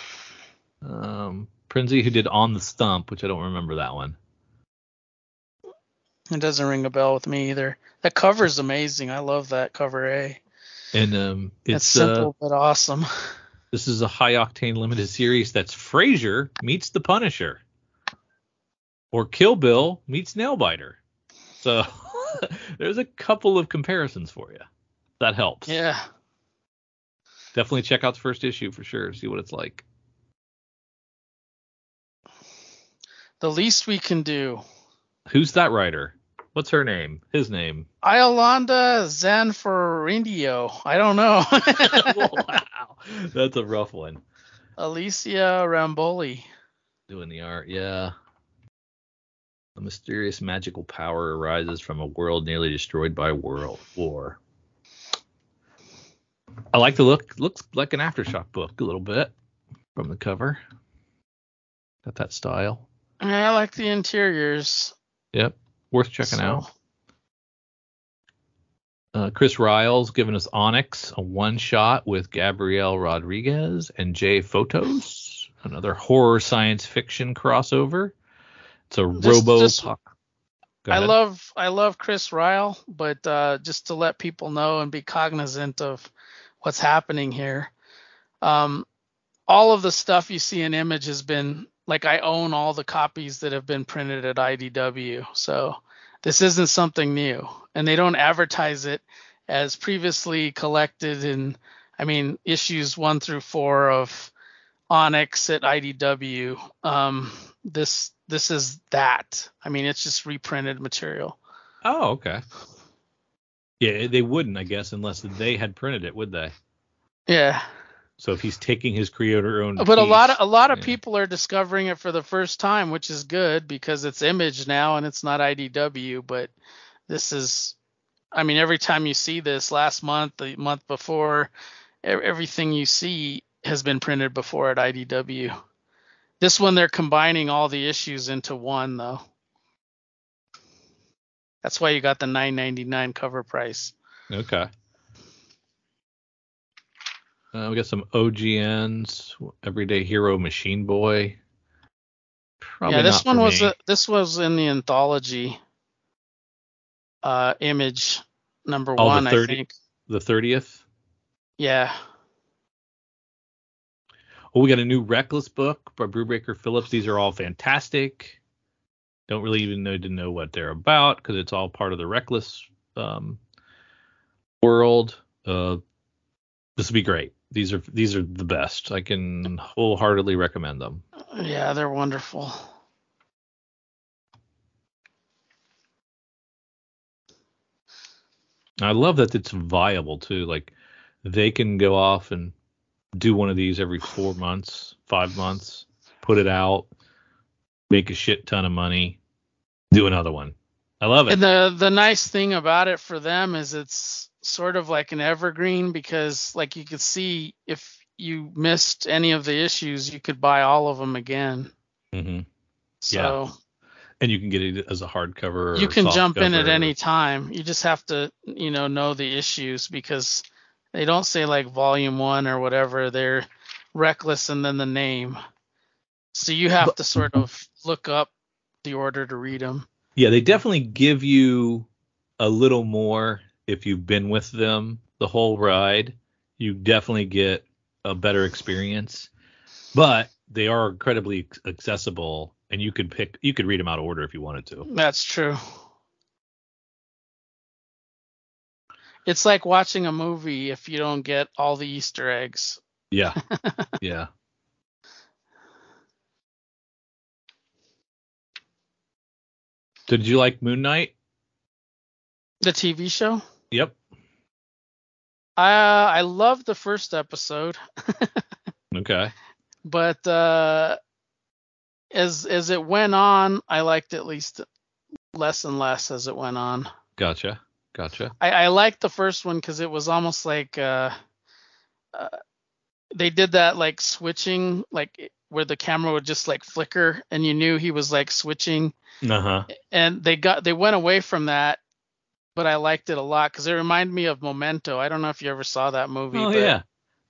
Um, Prenzy, who did On the Stump, which I don't remember that one. It doesn't ring a bell with me either. That cover is amazing. I love that cover A. And um, It's it's uh, simple but awesome. This is a high octane limited series that's Frasier meets the Punisher. Or Kill Bill meets Nailbiter. So there's a couple of comparisons for you. That helps. Yeah. Definitely check out the first issue for sure. See what it's like. The least we can do. Who's that writer? What's her name? His name. Iolanda Zanfardino. I don't know. wow. That's a rough one. Alicia Romboli. Doing the art, yeah. A mysterious magical power arises from a world nearly destroyed by world war. I like the look. Looks like an aftershock book a little bit from the cover. Got that style. I like the interiors. Yep, worth checking so- out. Uh, Chris Ryall giving us Onyx, a one shot with Gabriel Rodriguez and Jay Fotos, another horror science fiction crossover. It's a robo. Go I love I love Chris Ryall, but uh, just to let people know and be cognizant of what's happening here. Um, all of the stuff you see in Image has been like I own all the copies that have been printed at IDW, so this isn't something new, and they don't advertise it as previously collected in. I mean, issues one through four of Onyx at IDW. Um, this this is that. I mean, it's just reprinted material. Oh, okay. Yeah, eh, they wouldn't, I guess, unless they had printed it, would they? Yeah. So if he's taking his creator owned, But a lot of a lot of yeah. people are discovering it for the first time, which is good because it's Image now and it's not IDW. But this is, I mean, every time you see this, last month, the month before, everything you see has been printed before at IDW. This one they're combining all the issues into one though. That's why you got the 9.99 cover price. Okay. Uh, we got some OGNs, Everyday Hero, Machine Boy. Probably yeah, this one was a, this was in the anthology uh image number Oh, one, I think. the thirtieth. Yeah. Oh, we got a new Reckless book by Brubaker Phillips. These are all fantastic. Don't really even know to know what they're about because it's all part of the Reckless um, world. Uh, this would be great. These are these are the best. I can wholeheartedly recommend them. Yeah, they're wonderful. I love that it's viable too. Like they can go off and do one of these every four months, five months, put it out, make a shit ton of money, do another one. I love it. And the the nice thing about it for them is it's sort of like an evergreen because like you could see if you missed any of the issues, you could buy all of them again. Mm-hmm. So And you can get it as a hardcover. Or you can jump in at any time. You just have to, you know, know the issues because they don't say like volume one or whatever. They're reckless and then the name. So you have to sort of look up the order to read them. Yeah, they definitely give you a little more if you've been with them the whole ride. You definitely get a better experience, but they are incredibly accessible, and you could pick, you could read them out of order if you wanted to. That's true. It's like watching a movie if you don't get all the Easter eggs. Yeah, yeah. Did you like Moon Knight? The TV show? Yep. I I loved the first episode, Okay. but uh, as as it went on, I liked at least less and less as it went on. Gotcha. Gotcha. I, I liked the first one because it was almost like uh, uh, they did that like switching, like where the camera would just like flicker, and you knew he was like switching. Uh huh. And they got they went away from that, but I liked it a lot because it reminded me of Memento. I don't know if you ever saw that movie. Oh but yeah.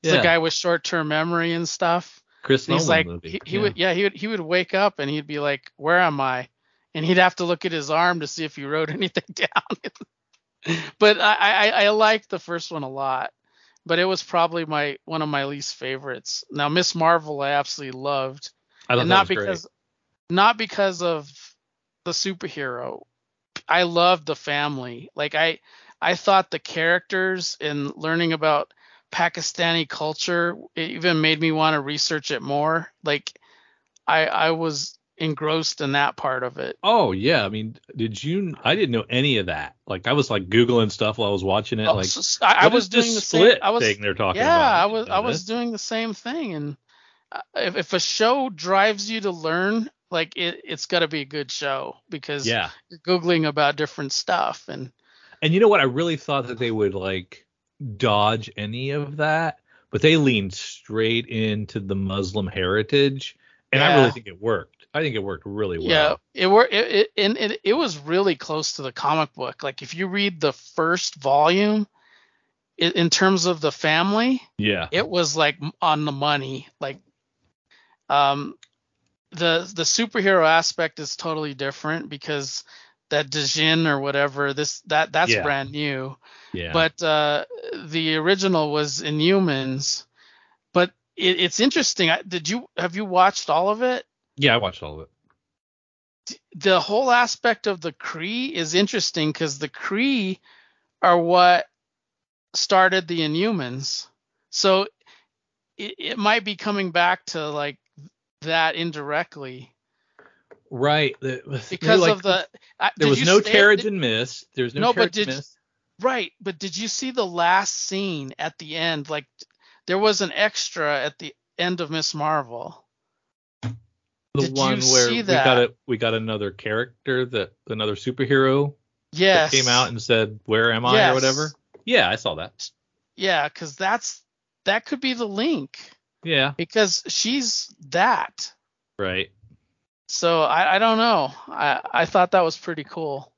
It's Yeah. the guy with short-term memory and stuff. Chris And he's Nolan like, movie. he, he yeah. would, yeah, he would, he would wake up and he'd be like, "Where am I?" And he'd have to look at his arm to see if he wrote anything down. But I, I, I liked the first one a lot, but it was probably my one of my least favorites. Now, Miss Marvel, I absolutely loved, I and not was great. because, not because of the superhero. I loved the family. Like I, I thought the characters and learning about Pakistani culture it even made me want to research it more. Like I I was engrossed in that part of it. Oh yeah, I mean, did you? I didn't know any of that. Like I was like googling stuff while I was watching it. Oh, Like so- I, I was doing the split same. I was thing they're talking yeah, about. I was I was doing the same thing. And uh, if if a show drives you to learn, like it it's got to be a good show because Yeah, you're googling about different stuff and and you know what? I really thought that they would like dodge any of that, but they leaned straight into the Muslim heritage, and I really think it worked. I think it worked really well. Yeah, it were it, it and it, it was really close to the comic book. Like if you read the first volume, i in terms of the family, Yeah. it was like on the money. Like, um, the the superhero aspect is totally different because that Djinn or whatever this that that's Yeah. brand new. Yeah. But uh, the original was Inhumans. But it, it's interesting. I- Did you have you watched all of it? Yeah, I watched all of it. the whole aspect of the Kree is interesting because the Kree are what started the Inhumans. So it, it might be coming back to like that indirectly Right. the- because like, of the. I- there was no Terrigen mist. There's no, No, but did- mist. Right, but did you see the last scene at the end? Like, there was an extra at the end of Miss Marvel. The did you one where we got a we got another character that another superhero Yes. that came out and said, "Where am I?" Yes. or whatever. Yeah, I saw that. Yeah, because that's that could be the link Yeah. because she's that. Right. So I, I don't know. I I thought that was pretty cool.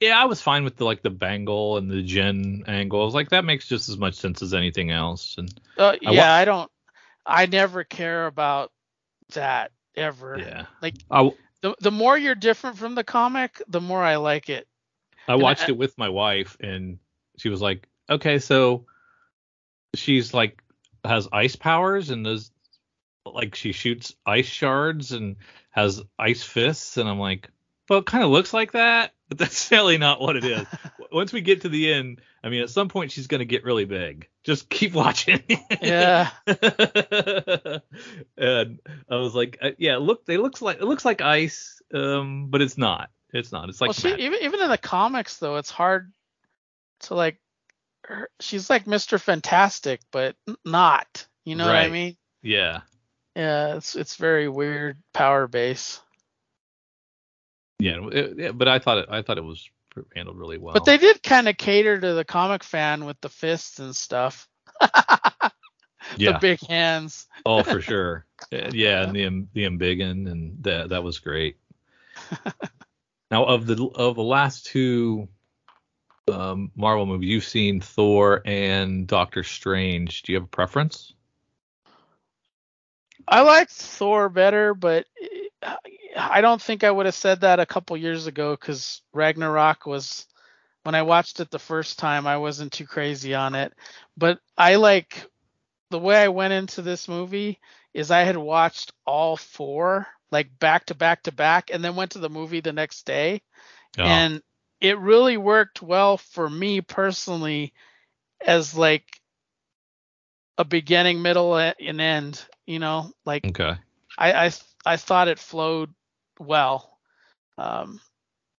Yeah, I was fine with the like the bangle and the Djinn angle. I was like, that makes just as much sense as anything else. And Uh, I yeah, wa- I don't. I never care about that ever. yeah, Like I the the more you're different from the comic, the more I like it. I And watched I- it with my wife, and she was like, okay, so she's like has ice powers and does like she shoots ice shards and has ice fists, and I'm like, well, it kind of looks like that, but that's really not what it is. Once we get to the end, I mean, at some point she's gonna get really big. Just keep watching. Yeah. and I was like, uh, yeah, look, they looks like it looks like ice, um, but it's not. It's not. It's like well, she, even even in the comics though, it's hard to like. Her, she's like Mr. Fantastic, but not. You know what I mean? yeah, Yeah, it's it's very weird power base. Yeah, it- yeah, but I thought it, I thought it was handled really well. But they did kind of cater to the comic fan with the fists and stuff. yeah, The big hands. oh for sure, Uh, yeah, and the the embiggen and that that was great. now of the of the last two um, Marvel movies, you've seen Thor and Doctor Strange. Do you have a preference? I liked Thor better, but I don't think I would have said that a couple years ago because Ragnarok was when I watched it the first time. I wasn't too crazy on it, but I like the way I went into this movie is I had watched all four like back to back to back, and then went to the movie the next day, Oh, and it really worked well for me personally as like a beginning, middle, and end. You know, like okay. I I I thought it flowed well. Um,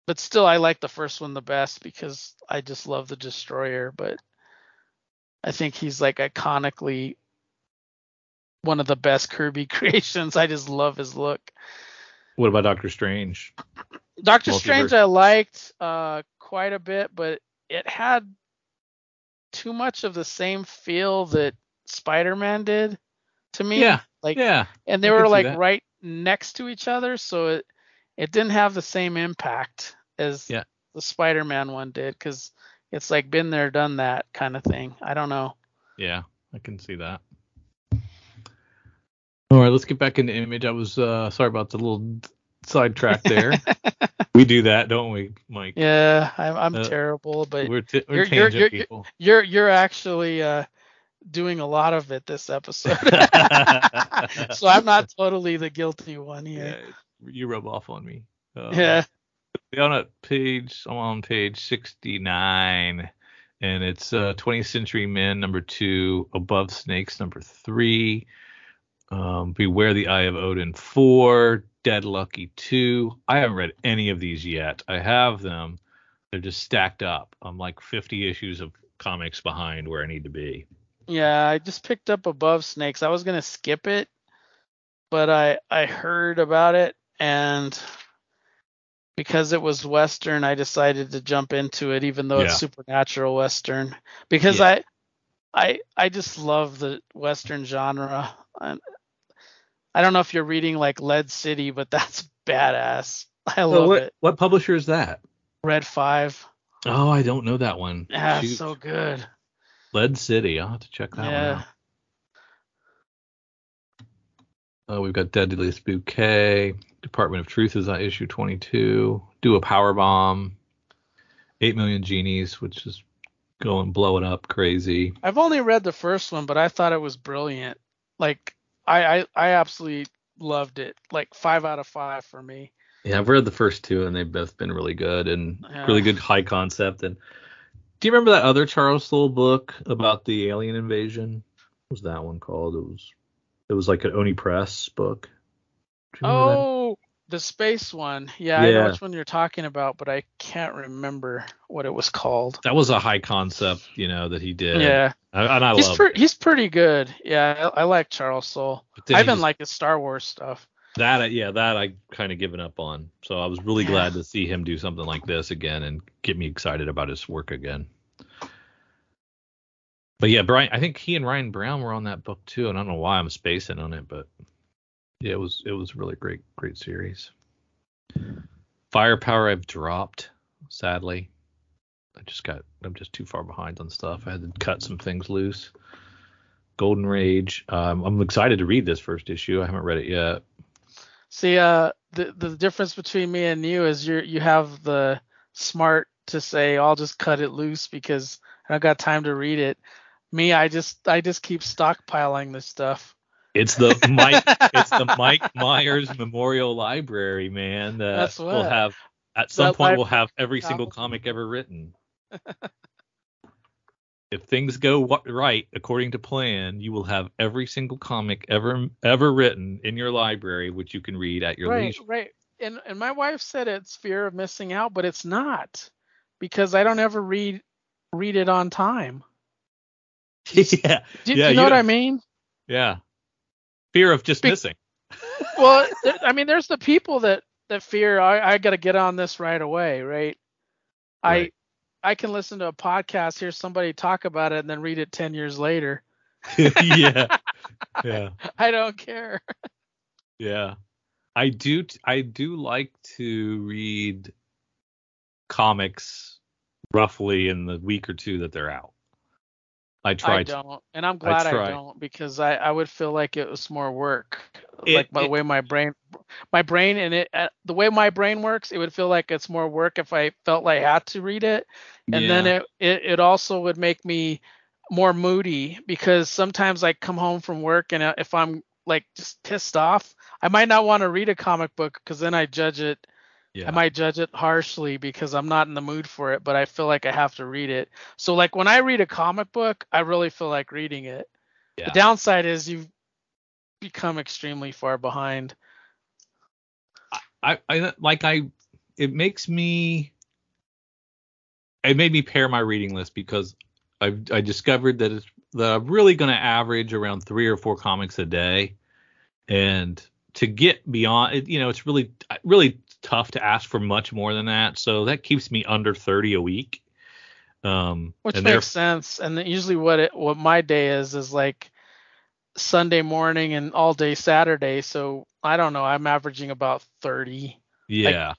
but still, I like the first one the best because I just love the Destroyer. But I think he's like iconically one of the best Kirby creations. I just love his look. What about Doctor Strange? Doctor Multiverse. Strange I liked uh, quite a bit, but it had too much of the same feel that Spider-Man did to me. Yeah, like yeah, and they I were like right next to each other, so it it didn't have the same impact as Yeah. the Spider-Man one did because it's like been there, done that kind of thing. I don't know. yeah. I can see that. All right, let's get back into image. I was uh, sorry about the little sidetrack there. we do that, don't we, Mike? Yeah, I'm I'm Uh, terrible, but We're, t- we're You're- you're- you're- people. you're you're actually uh doing a lot of it this episode. so I'm not totally the guilty one yeah, here. you rub off on me. Uh, Yeah. on a page I'm on page 69 and it's uh 20th century men number two above snakes number three um beware the eye of odin four dead lucky two i haven't read any of these yet i have them they're just stacked up i'm like 50 issues of comics behind where i need to be Yeah, I just picked up Above Snakes. I was gonna skip it, but I I heard about it and because it was Western, I decided to jump into it, even though Yeah. it's supernatural Western. Because Yeah. I I I just love the Western genre. And I don't know if you're reading like Lead City, but that's badass. I oh, love what, it. what publisher is that Red Five. oh i don't know that one Yeah, Shoot. so good. Lead city i'll have to check that one yeah. out Uh, we've got Deadliest Bouquet. Department of Truth is on issue 22. Do a Power Bomb. 8 Million Genies, which is going blowing up crazy. I've only read the first one, but I thought it was brilliant. Like I I, I absolutely loved it. Like five out of five for me. Yeah, I've read the first two, and they've both been really good and Yeah. really good high concept. And do you remember that other Charles Soule book about the alien invasion? What was that one called? It was it was like an Oni Press book. Remember that? Oh, the space one. Yeah, I know which one you're talking about, but I can't remember what it was called. that was a high concept, you know, that he did. Yeah, I, and I he's love pre- he's pretty good. Yeah, I, I like Charles Soule. I he even just- like his Star Wars stuff. that. Yeah, that I kind of given up on. So I was really glad to see him do something like this again and get me excited about his work again. But yeah, Brian, I think he and Ryan Brown were on that book too, and I don't know why I'm spacing on it, but yeah, it was it was a really great great series. Firepower I've dropped, sadly. I just got I'm just too far behind on stuff. I had to cut some things loose. Golden Rage. Um, I'm excited to read this first issue. I haven't read it yet. See, uh, the the difference between me and you is you you have the smart to say oh, I'll just cut it loose because I don't got time to read it. Me, I just I just keep stockpiling this stuff. It's the Mike. it's the Mike Myers Memorial Library, man. That That's will have at some point we'll have every single comic ever written. if things go right according to plan, you will have every single comic ever ever written in your library, which you can read at your right, leisure. Right, right. And and my wife said it's fear of missing out, but it's not because I don't ever read read it on time. yeah, Do, Yeah, you know you what I mean? yeah. Fear of just Be- missing. well, there, I mean, there's the people that that fear I, I got to get on this right away, right? Right. I I can listen to a podcast, hear somebody talk about it, and then read it ten years later. yeah, yeah. I don't care. Yeah. I do t- I do like to read comics roughly in the week or two that they're out. I try I to. don't, and I'm glad I, try. don't because I I would feel like it was more work. It- like by the way my brain, my brain and it uh, the way my brain works, it would feel like it's more work if I felt like I had to read it. and then it, it it also would make me more moody because sometimes I come home from work and uh, if I'm like just pissed off, I might not want to read a comic book because then I judge it. Yeah. I might judge it harshly because I'm not in the mood for it, but I feel like I have to read it. So like when I read a comic book, I really feel like reading it. Yeah. The downside is you become extremely far behind. I, I like I it makes me it made me pare my reading list because I I discovered that it's that I'm really going to average around three or four comics a day, and to get beyond you know, it's really really tough to ask for much more than that. So that keeps me under 30 a week. Um, Which makes sense. And then usually what it what my day is is like Sunday morning and all day Saturday. So I don't know. I'm averaging about 30, yeah,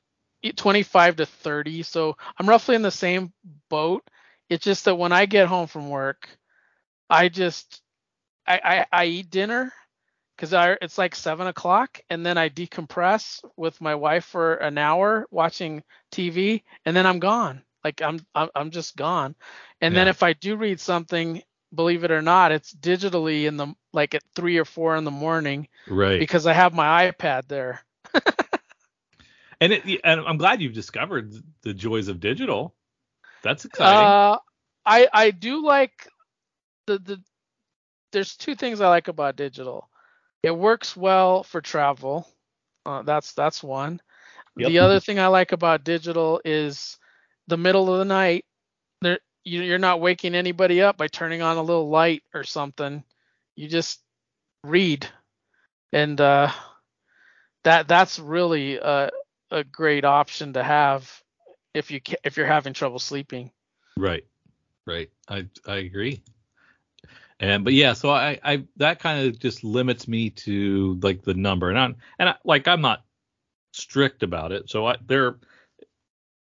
25 to 30. So I'm roughly in the same boat. It's just that when I get home from work, I just I I, I eat dinner because I it's like seven o'clock, and then I decompress with my wife for an hour watching TV, and then I'm gone. Like I'm I'm, I'm just gone. And then if I do read something, believe it or not, it's digitally in the like at three or four in the morning right. because I have my iPad there. and it, and I'm glad you've discovered the joys of digital. That's exciting. Uh, I I do like the the. There's two things I like about digital. It works well for travel. Uh, that's that's one. Yep. The other thing I like about digital is the middle of the night. There you, you're not waking anybody up by turning on a little light or something. You just read, and uh, that that's really a a great option to have if you ca- if you're having trouble sleeping. Right. Right. I I agree. And but yeah, so I I that kind of just limits me to like the number, and I'm and I, like I'm not strict about it. So I there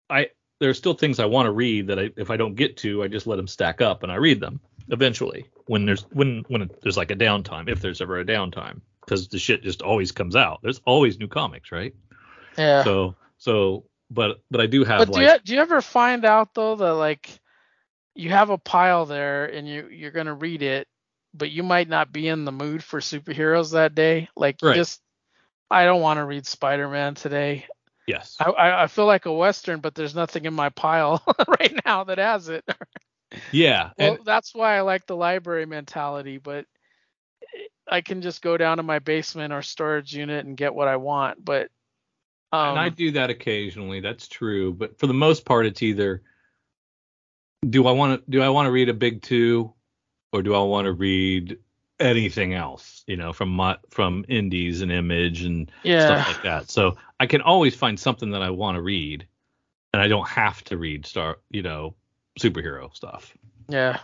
I there's still things I want to read that I if I don't get to, I just let them stack up and I read them eventually when there's when when there's like a downtime if there's ever a downtime because the shit just always comes out. There's always new comics, right? Yeah. So so but but I do have but like do you do you ever find out though that like you have a pile there and you you're gonna read it, but you might not be in the mood for superheroes that day? Like Right. just I don't want to read Spider-Man today. yes. I, I I feel like a western, but there's nothing in my pile right now that has it. yeah. well, and that's why I like the library mentality. But I can just go down to my basement or storage unit and get what I want. But um, and I do that occasionally. That's true, but for the most part, it's either do I want to do I want to read a big two, or do I want to read anything else? You know, from my, from indies and image and yeah, stuff like that. So I can always find something that I want to read, and I don't have to read star, you know, superhero stuff. yeah,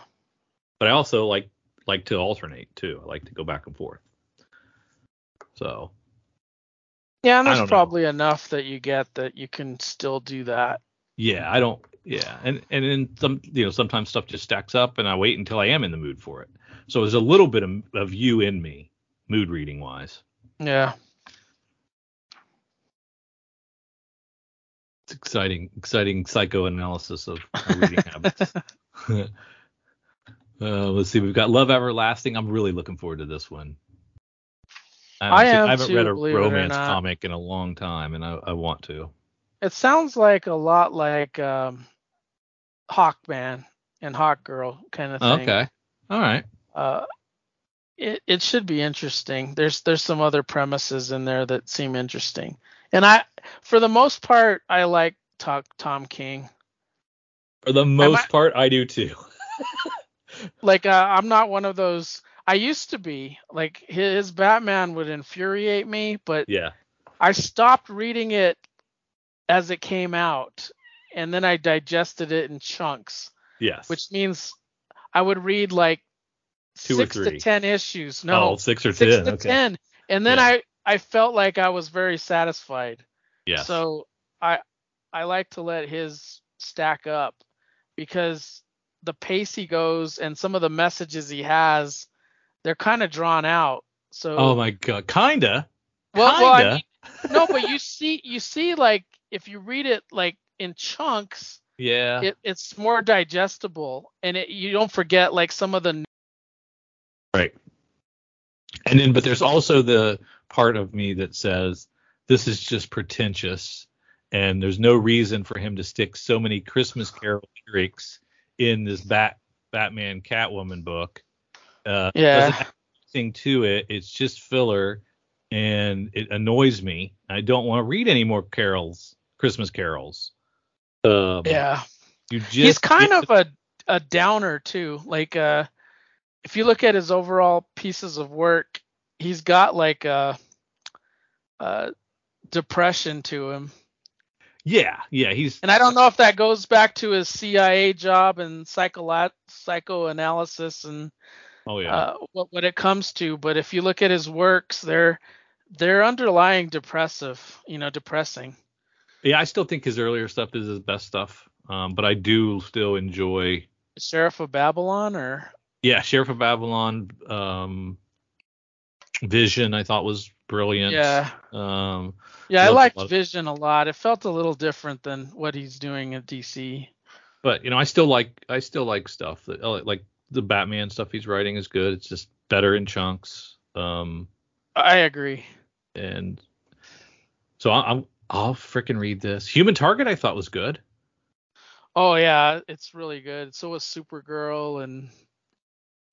But I also like like to alternate too. I like to go back and forth. So yeah. And there's don't know. probably enough that you get that you can still do that. yeah, I don't. Yeah, and and then some you know sometimes stuff just stacks up, and I wait until I am in the mood for it. So there's a little bit of, of you in me, mood reading wise. Yeah. It's exciting, exciting psychoanalysis of reading habits. uh, let's see, we've got Love Everlasting. I'm really looking forward to this one. I haven't am I haven't too, read a believe it or romance comic in a long time, and I, I want to. It sounds like a lot like um, Hawkman and Hawk Girl kind of thing. Okay, all right. Uh, it it should be interesting. There's there's some other premises in there that seem interesting, and I for the most part I like talk Tom King. For the most might- part, I do too. Like uh, I'm not one of those. I used to be like his Batman would infuriate me, but yeah, I stopped reading it as it came out, and then I digested it in chunks, yes. which means I would read like Two or six to ten issues. No, oh, six or six ten. to okay. ten, and then Yeah. I I felt like I was very satisfied. Yeah. So I I like to let his stack up because the pace he goes and some of the messages he has, they're kind of drawn out. So oh my god, kinda. well, well, I mean, no, but you see you see like if you read it like in chunks, yeah. it, it's more digestible and it, you don't forget like some of the Right. And then, but there's also the part of me that says this is just pretentious, and there's no reason for him to stick so many Christmas Carol lyrics in this Bat Batman Catwoman book. Uh, Yeah. add to it. It's just filler, and it annoys me. I don't want to read any more carols, Christmas carols. Um, yeah. You just he's kind get of a a downer too. Like uh if you look at his overall pieces of work, he's got like a, a depression to him. yeah, yeah. He's And I don't know if that goes back to his CIA job and psycho psychoanalysis and oh yeah. uh, what what it comes to, but if you look at his works, they're they're underlying depressive, you know, depressing. Yeah, I still think his earlier stuff is his best stuff. Um, but I do still enjoy. Sheriff of Babylon or Yeah, Sheriff of Babylon, um, Vision, I thought was brilliant. yeah. Um, Yeah, I a liked lot. Vision a lot. It felt a little different than what he's doing at DC. but you know, I still like I still like stuff that uh, like the Batman stuff he's writing is good. It's just better in chunks. Um, I agree. and so I'm I'll freaking read this. Human Target I thought was good. Oh yeah, it's really good. So was Supergirl, and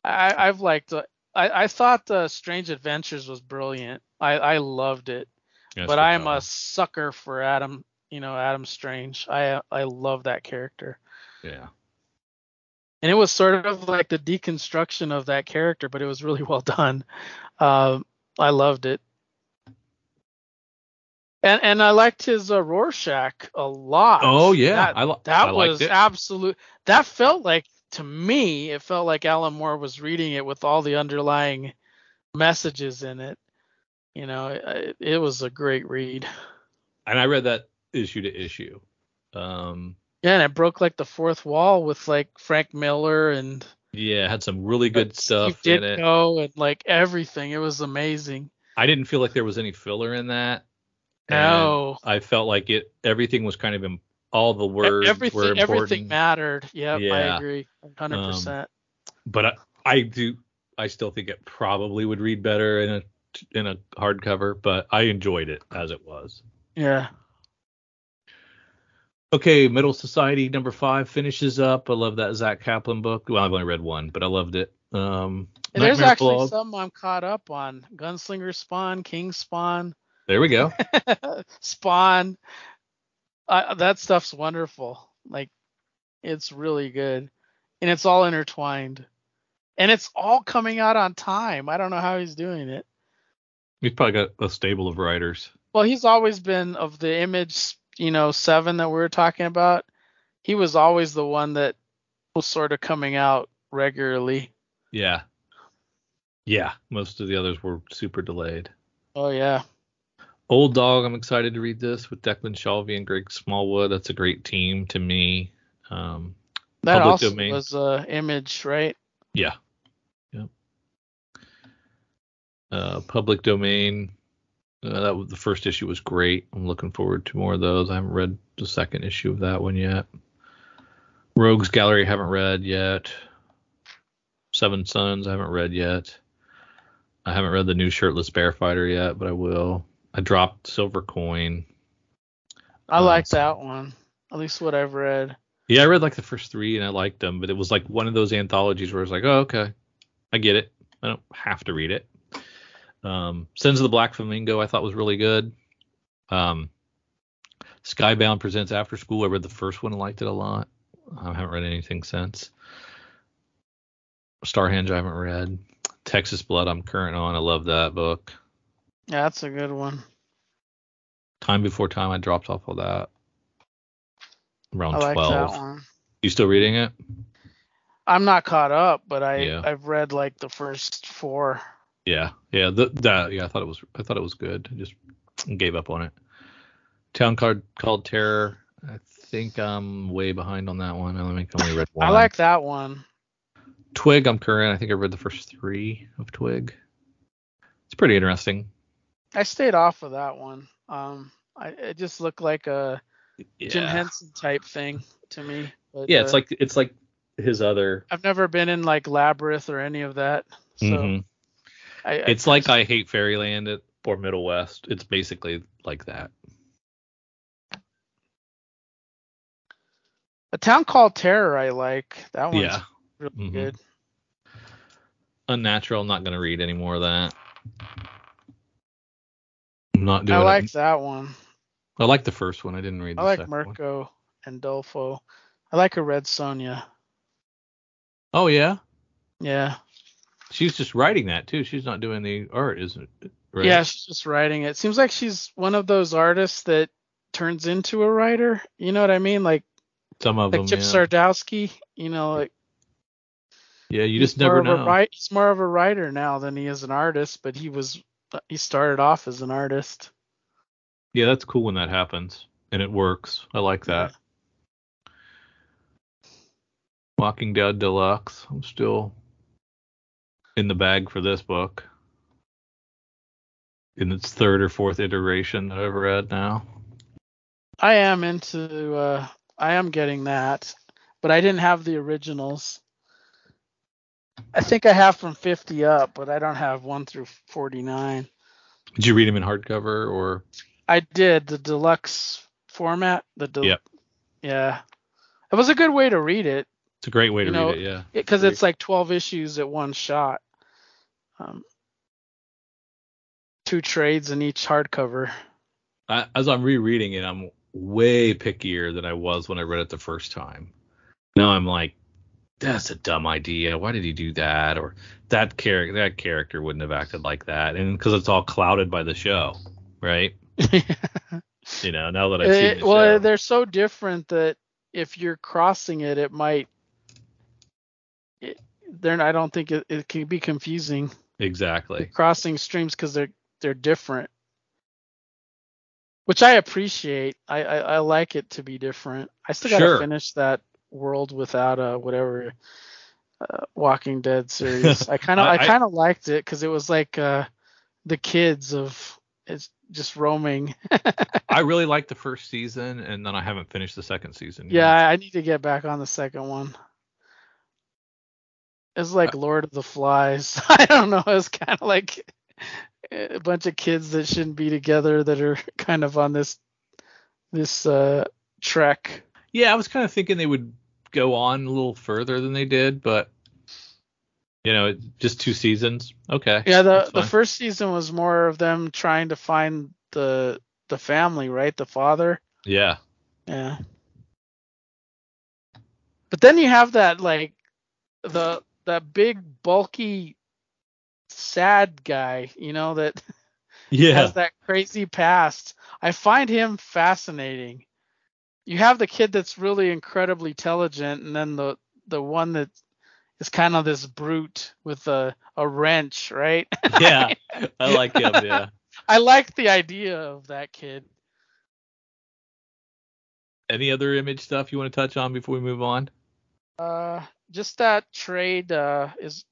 I I've liked. uh, I I thought uh, Strange Adventures was brilliant. I I loved it. Yes, but I am a sucker for Adam. You know Adam Strange. I I love that character. yeah. and it was sort of like the deconstruction of that character, but it was really well done. Um, I loved it, and and I liked his uh, Rorschach a lot. Oh yeah, that, I, that I was absolute. That felt like to me, it felt like Alan Moore was reading it with all the underlying messages in it. You know, it, it was a great read. and I read that issue to issue. Um, Yeah, and it broke like the fourth wall with like Frank Miller and yeah, had some really good stuff Steve in it. Ditko and like everything. It was amazing. I didn't feel like there was any filler in that. No. I felt like it. Everything was kind of in, all the words were everything important. everything mattered. Yep, I agree. 100%. but I, I do. I still think it probably would read better in a in a hardcover, but I enjoyed it as it was. yeah. Okay, Middle Society number five finishes up. I love that Zack Kaplan book. Well, I've only read one, but I loved it. Um, There's actually Blog. some I'm caught up on. Gunslinger Spawn, King Spawn, There we go. Spawn. Uh, that stuff's wonderful. Like, it's really good, and it's all intertwined, and it's all coming out on time. I don't know how he's doing it. He's probably got a stable of writers. Well, he's always been of the image, you know, seven that we were talking about. He was always the one that was sort of coming out regularly. Yeah. Yeah. Most of the others were super delayed. Oh yeah, Old Dog, I'm excited to read this with Declan Shalvey and Greg Smallwood. That's a great team to me. Um, that also domain. was uh, image, right? yeah. Yep. Uh, public domain. Uh, that was, the first issue was great. I'm looking forward to more of those. I haven't read the second issue of that one yet. Rogues Gallery I haven't read yet. Seven Sons I haven't read yet. I haven't read the new Shirtless Bear Fighter yet, but I will. I dropped Silver Coin. I Uh, like that one. At least what I've read. Yeah, I read like the first three and I liked them, but it was like one of those anthologies where I was like, oh, okay, I get it. I don't have to read it. Um, Sins of the Black Flamingo I thought was really good. Um, Skybound presents After School. I read the first one and liked it a lot. I haven't read anything since. Starhenge I haven't read. Texas Blood I'm current on. I love that book. Yeah, that's a good one. Time Before Time I dropped off of that. Around I like 12. that one. You still reading it? I'm not caught up, but I Yeah. I've read like the first four. Yeah, yeah, the, that yeah, I thought it was I thought it was good. I just gave up on it. Town card called Terror. I think I'm way behind on that one. I only read one. I like that one. Twig. I'm current. I think I read the first three of Twig. It's pretty interesting. I stayed off of that one. Um, I it just looked like a Yeah. Jim Henson type thing to me. But, Yeah, it's uh, like it's like his other. I've never been in like Labyrinth or any of that. So Mhm. I, I It's like I hate Fairyland at, or Middle West. It's basically like that. a town called Terror. I like that one's Yeah. really Mhm. good. Unnatural. I'm not gonna read any more of that. I'm not doing I it. like that one. I like the first one. I didn't read the I like second one. Mirko and Dolfo. I like a Red Sonja. Oh yeah, Yeah. she's just writing that too. She's not doing the art, isn't it? Right? Yeah, she's just writing it. Seems like she's one of those artists that turns into a writer. You know what I mean? Like some of like them. Chip yeah. Zdarsky. You know, like yeah, you just never know. Write, he's more of a writer now than he is an artist, but he was he started off as an artist. Yeah, that's cool when that happens and it works. I like that. Walking Dead Deluxe. I'm still in the bag for this book. In its third or fourth iteration that I've read now. I am into uh I am getting that, but I didn't have the originals. I think I have from 50 up, but I don't have 1 through 49. Did you read them in hardcover or? I did the deluxe format. The del- Yep. Yeah. It was a good way to read it It's a great way to You know, read it. Yeah. because Great. it's like 12 issues at one shot. Um, two trades in each hardcover. I, as I'm rereading it, I'm way pickier than I was when I read it the first time. Now I'm like, that's a dumb idea. Why did he do that? Or that character, that character wouldn't have acted like that. And because it's all clouded by the show, right? You know, now that I've eh, seen It- the well, show. they're so different that if you're crossing it, it might. It, they're. I don't think it, it can be confusing. Exactly. crossing streams because they're they're different, which I appreciate. I, I I like it to be different. I still gotta Sure. finish that world without a whatever uh, Walking Dead series. I kind of I- I, kind of liked it because it was like uh the kids of it's just roaming. I really liked the first season, and then I haven't finished the second season. yet. yeah, I I need to get back on the second one. It's like Lord of the Flies. I don't know. It's kind of like a bunch of kids that shouldn't be together that are kind of on this this uh trek. Yeah, I was kind of thinking they would go on a little further than they did, but You know, just two seasons. Okay. Yeah, the the first season was more of them trying to find the the family, right? The father. Yeah. Yeah. But then you have that like the that big bulky sad guy, you know, that Yeah. has that crazy past. I find him fascinating. You have the kid that's really incredibly intelligent and then the the one that is kind of this brute with a a wrench, right? yeah. I like him. Yeah. I like the idea of that kid. Any other image stuff you want to touch on before we move on? Uh, just that trade uh, is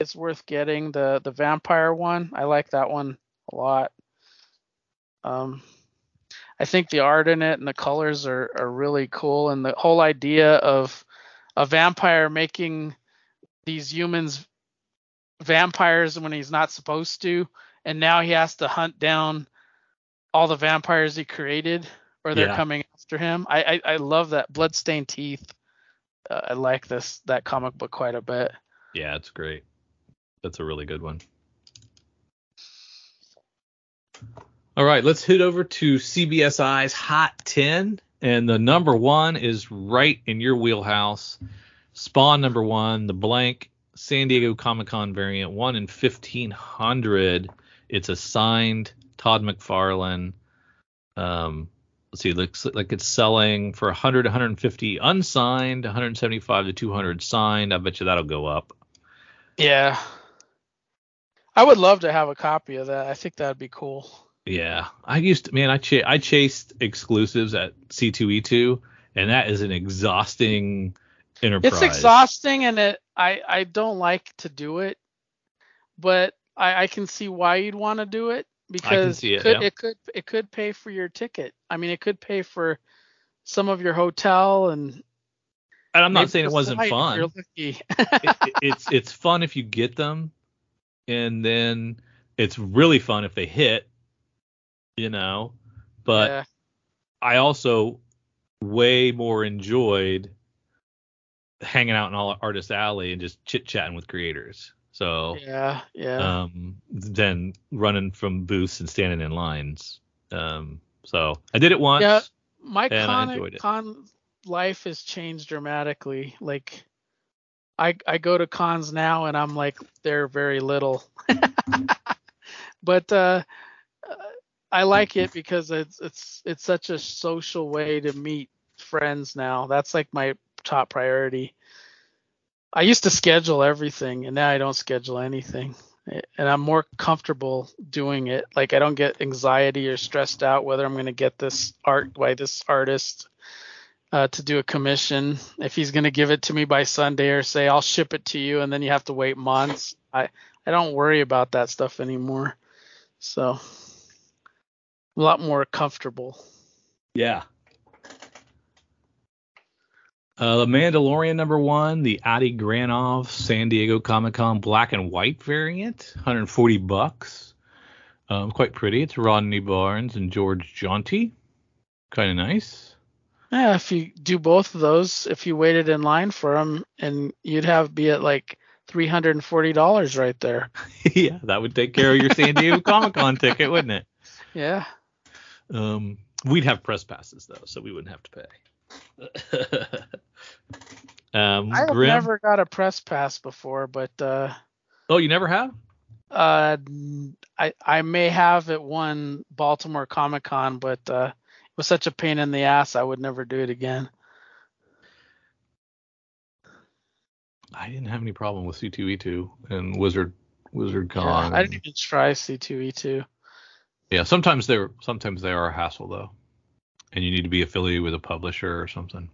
is worth getting. The the vampire one, I like that one a lot. Um, I think the art in it and the colors are are really cool, and the whole idea of a vampire making these humans vampires when he's not supposed to, and now he has to hunt down all the vampires he created, or they're Yeah. coming after him. I I, I love that bloodstained teeth. Uh, I like this that comic book quite a bit. Yeah, it's great. That's a really good one. All right, let's head over to CBSI's Hot 10. And the number one is right in your wheelhouse. Spawn number one, the blank San Diego Comic Con variant, one in 1500. It's a signed Todd McFarlane. Um, let's see, looks like it's selling for 100, 150 unsigned, 175 to 200 signed. I bet you that'll go up. Yeah. I would love to have a copy of that. I think that'd be cool. Yeah, I used to, man, I ch- I chased exclusives at C2E2, and that is an exhausting enterprise. It's exhausting and it I I don't like to do it, but I I can see why you'd want to do it because it, could, yeah. it could it could pay for your ticket. I mean, it could pay for some of your hotel and And I'm not saying it wasn't fun. You're lucky. It- it- it's it's fun if you get them, and then it's really fun if they hit. You know, but yeah. I also way more enjoyed hanging out in all artist alley and just chit chatting with creators. So yeah, yeah. um, than running from booths and standing in lines. Um, so I did it once. Yeah. My con con life has changed dramatically. Like I I go to cons now and I'm like they're very little. but uh, I like it because it's it's it's such a social way to meet friends now. That's like my top priority. I used to schedule everything and now I don't schedule anything. And I'm more comfortable doing it. Like I don't get anxiety or stressed out whether I'm going to get this art by this artist uh, to do a commission. If he's going to give it to me by Sunday or say I'll ship it to you and then you have to wait months. I I don't worry about that stuff anymore. So a lot more comfortable. Yeah. Uh, the Mandalorian number one, the Adi Granov San Diego Comic Con black and white variant, 140 bucks. Um, quite pretty. It's Rodney Barnes and Georges Jeanty. Kind of nice. Yeah, if you do both of those, if you waited in line for them, and you'd have be at like three hundred and forty dollars right there. yeah, that would take care of your San Diego Comic Con ticket, wouldn't it? Yeah. Um, we'd have press passes though, so we wouldn't have to pay. um, I've Grim. never got a press pass before, but uh, Oh, you never have? uh, I I may have at one Baltimore Comic Con, but uh, it was such a pain in the ass. I would never do it again. I didn't have any problem with C2E2 and Wizard Wizard Yeah, Con. I didn't even try C2E2. Yeah, sometimes they're sometimes they are a hassle though, and you need to be affiliated with a publisher or something.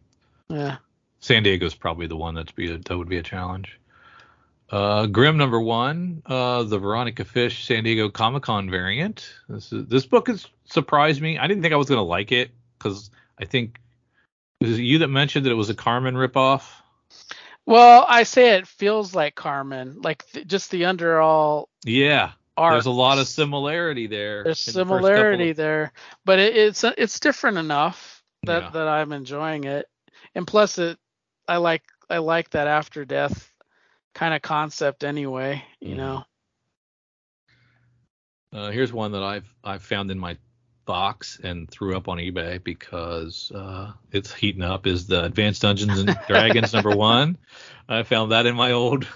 Yeah. San Diego's probably the one that's be a, that would be a challenge. Uh, Grim number one, uh, the Veronica Fish San Diego Comic Con variant. This is, this book has surprised me. I didn't think I was gonna like it because I think was it you that mentioned that it was a Karmen ripoff? Well, I say it feels like Karmen, like th- just the underall Yeah, there's a lot of similarity there. There's the similarity of- there, but it, it's it's different enough that Yeah. that I'm enjoying it, and plus it, I like I like that after death kind of concept anyway. You Mhm. know. Uh, here's one that I've I've found in my box and threw up on eBay because uh, it's heating up. Is the Advanced Dungeons and Dragons number one? I found that in my old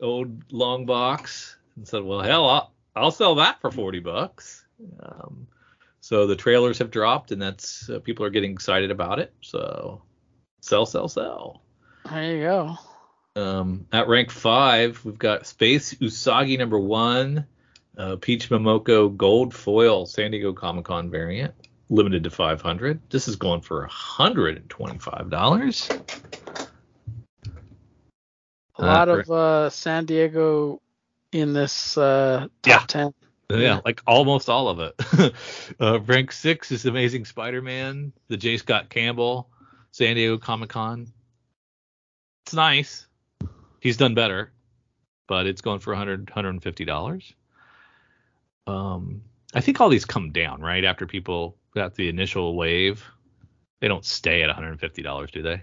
old long box and said, well, hell, I'll, I'll sell that for forty bucks. Um, so the trailers have dropped, and that's uh, people are getting excited about it. So sell, sell, sell. There you go. Um, at rank five, we've got Space Usagi number one, uh, Peach Momoko Gold Foil San Diego Comic Con variant, limited to 500. This is going for $125. A Uh, lot for- of uh, San Diego in this uh, top Yeah. ten. Yeah, Yeah. like almost all of it. uh, rank six is Amazing Spider-Man, the J. Scott Campbell San Diego Comic Con. It's nice. He's done better, but it's going for 100 $150. Um, I think all these come down right after people got the initial wave. They don't stay at $150, do they?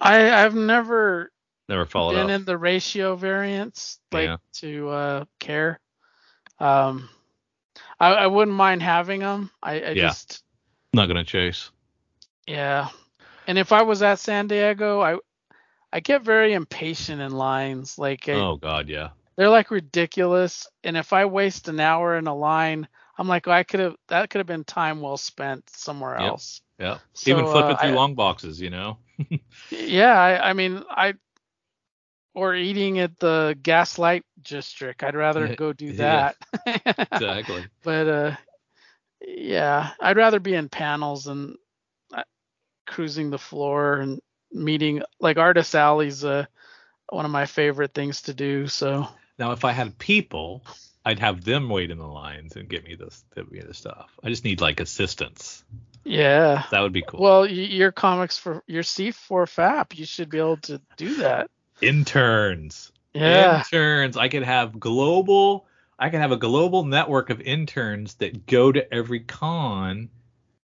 I I've never Never followed been up. in the ratio variance, like Yeah. to uh, care. Um, I, I wouldn't mind having them. I, I Yeah. just Not gonna chase. yeah. And if I was at San Diego, I I get very impatient in lines. Like I- Oh God, yeah. they're like ridiculous. And if I waste an hour in a line, I'm like, I could have that could have been time well spent somewhere Yep. else. Yeah. So, Even flipping uh, through I- long boxes, you know. Yeah, I, I mean, I or eating at the Gaslight District. I'd rather Yeah, go do yeah. that. Exactly. but uh, yeah, I'd rather be in panels and uh, cruising the floor and meeting like Artist Alley's uh one of my favorite things to do. So Now, if I had people, I'd have them wait in the lines and get me this, get me the stuff. I just need like assistance. yeah. That would be cool. Well, your comics for your C4 FAP, you should be able to do that. Interns. Yeah. Interns. I could have global. I could have a global network of interns that go to every con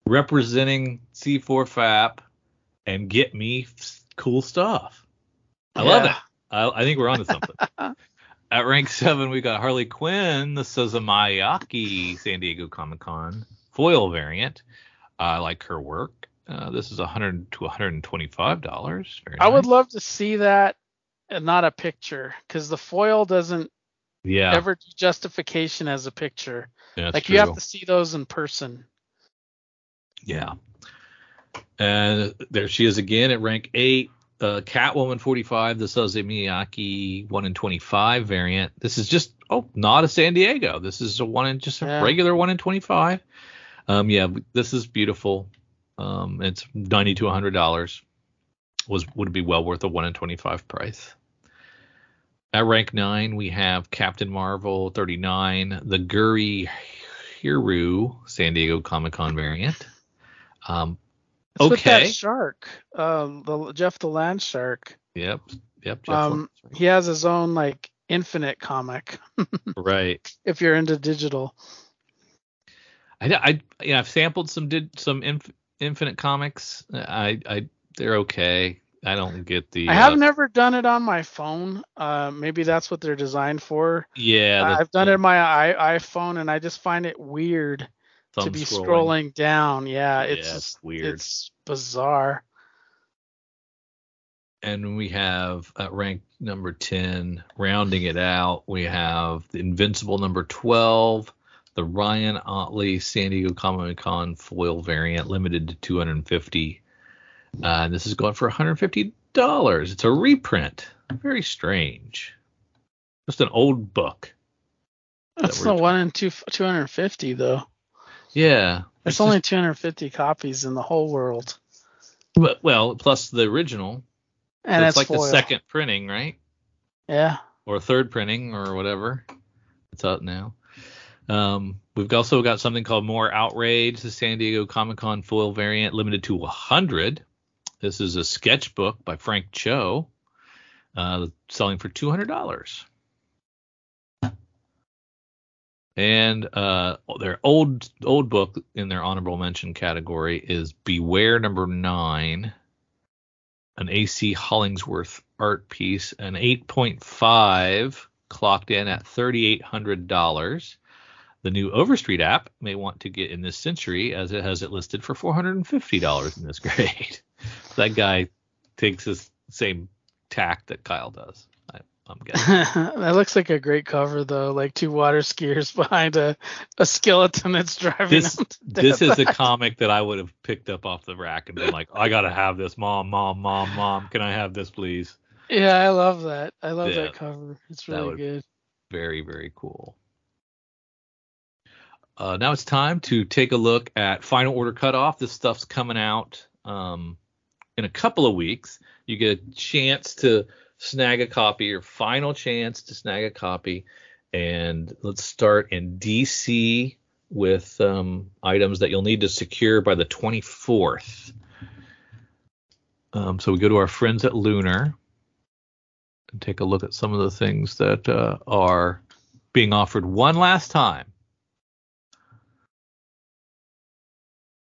representing C4 FAP and get me s- cool stuff. I love Yeah. it. I, I think we're onto something. At rank seven, we got Harley Quinn, the Sozomaika San Diego Comic Con foil variant. I like her work. Uh, this is 100 to 125 dollars. I would love to see that and not a picture because the foil doesn't yeah, ever do justification as a picture. that's like true. you have to see those in person. Yeah. And there she is again at rank eight. Uh, Catwoman 45, This the Suze Miyake 1 in 25 variant. This is just, oh, not a San Diego. This is a 1 in, just a Yeah. regular 1 in 25. Um, yeah, this is beautiful. Um, it's 90 to $100. Was Would be well worth a 1 in 25 price. At rank 9, we have Captain Marvel 39, the Guri Hiru San Diego Comic Con variant. Um, with that Okay. shark, um, the Jeff the Land Shark. yep, yep. Jeff Um, he has his own like infinite comic. right. if you're into digital. I, I, yeah, I've sampled some did some inf, Infinite comics. I, I, they're okay. I don't get the. I have uh, never done it on my phone. Uh, maybe that's what they're designed for. Yeah, the- I've done it on my I, iPhone, and I just find it weird to be scrolling. down. Yeah, it's Yeah, it's weird. It's bizarre. and we have at rank number 10 rounding it out we have the invincible number 12 the ryan ottley san diego comic con foil variant limited to 250 uh, and this is going for 150 dollars it's a reprint very strange just an old book That's the one in two 250 though. yeah There's it's only just- 250 copies in the whole world, but- well plus the original and it's it's, like foil. the second printing right Yeah. or third printing or whatever. It's out now. Um, we've also got something called More Outrage, the San Diego Comic Con foil variant, limited to 100. This is a sketchbook by Frank Cho, uh, selling for $200. And uh, their old old book in their honorable mention category is Beware Number Nine, an AC Hollingsworth art piece, an 8.5 clocked in at $3,800. The new Overstreet app may want to get in this century as it has it listed for $450 in this grade. That guy takes the same tack that Kyle does. I, I'm guessing. that looks like a great cover though, like two water skiers behind a, a skeleton that's driving. This this is a comic that I would have picked up off the rack and been like, I gotta have this, mom, mom, mom, mom. Can I have this, please? Yeah, I love that. I love Yeah, that cover. It's really good. Very, very cool. Uh, now it's time to take a look at final order cutoff. This stuff's coming out um, in a couple of weeks. You get a chance to snag a copy, your final chance to snag a copy. And let's start in DC with um, items that you'll need to secure by the 24th. Um, so we go to our friends at Lunar and take a look at some of the things that uh, are being offered one last time.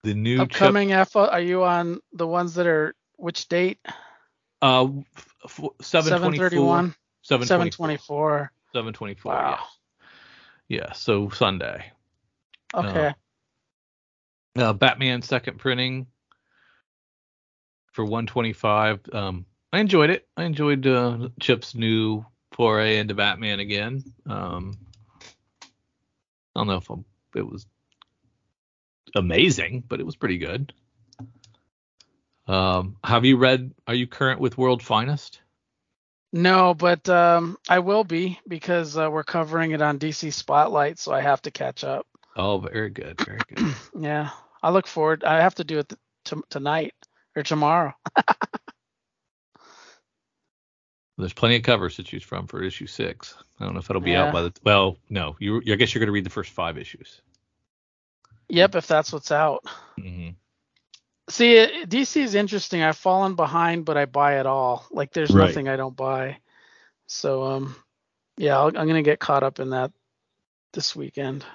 The new Chuck- Upcoming F. Are you on the ones that are which date? uh, f- f- 724, 731, 724, 724. 724. Wow. Yeah. yeah, so Sunday. Okay. Uh, Batman second printing for 125. Um, I enjoyed it. I enjoyed uh, Chip's new foray into Batman again. Um, I don't know if I'm, it was amazing, but it was pretty good. Um, have you read? Are you current with World Finest? No, but um, I will be because uh, we're covering it on DC Spotlight, so I have to catch up. Oh, very good, very good. Yeah, I look forward. I have to do it t- tonight or tomorrow. There's plenty of covers to choose from for issue six. I don't know if that'll be Yeah. out by the. Well, no, you. I guess you're going to read the first five issues. Yep, if that's what's out. hmm See, DC is interesting. I've fallen behind, but I buy it all. Like, there's Right. nothing I don't buy. So, um, yeah, I'll, I'm gonna get caught up in that this weekend.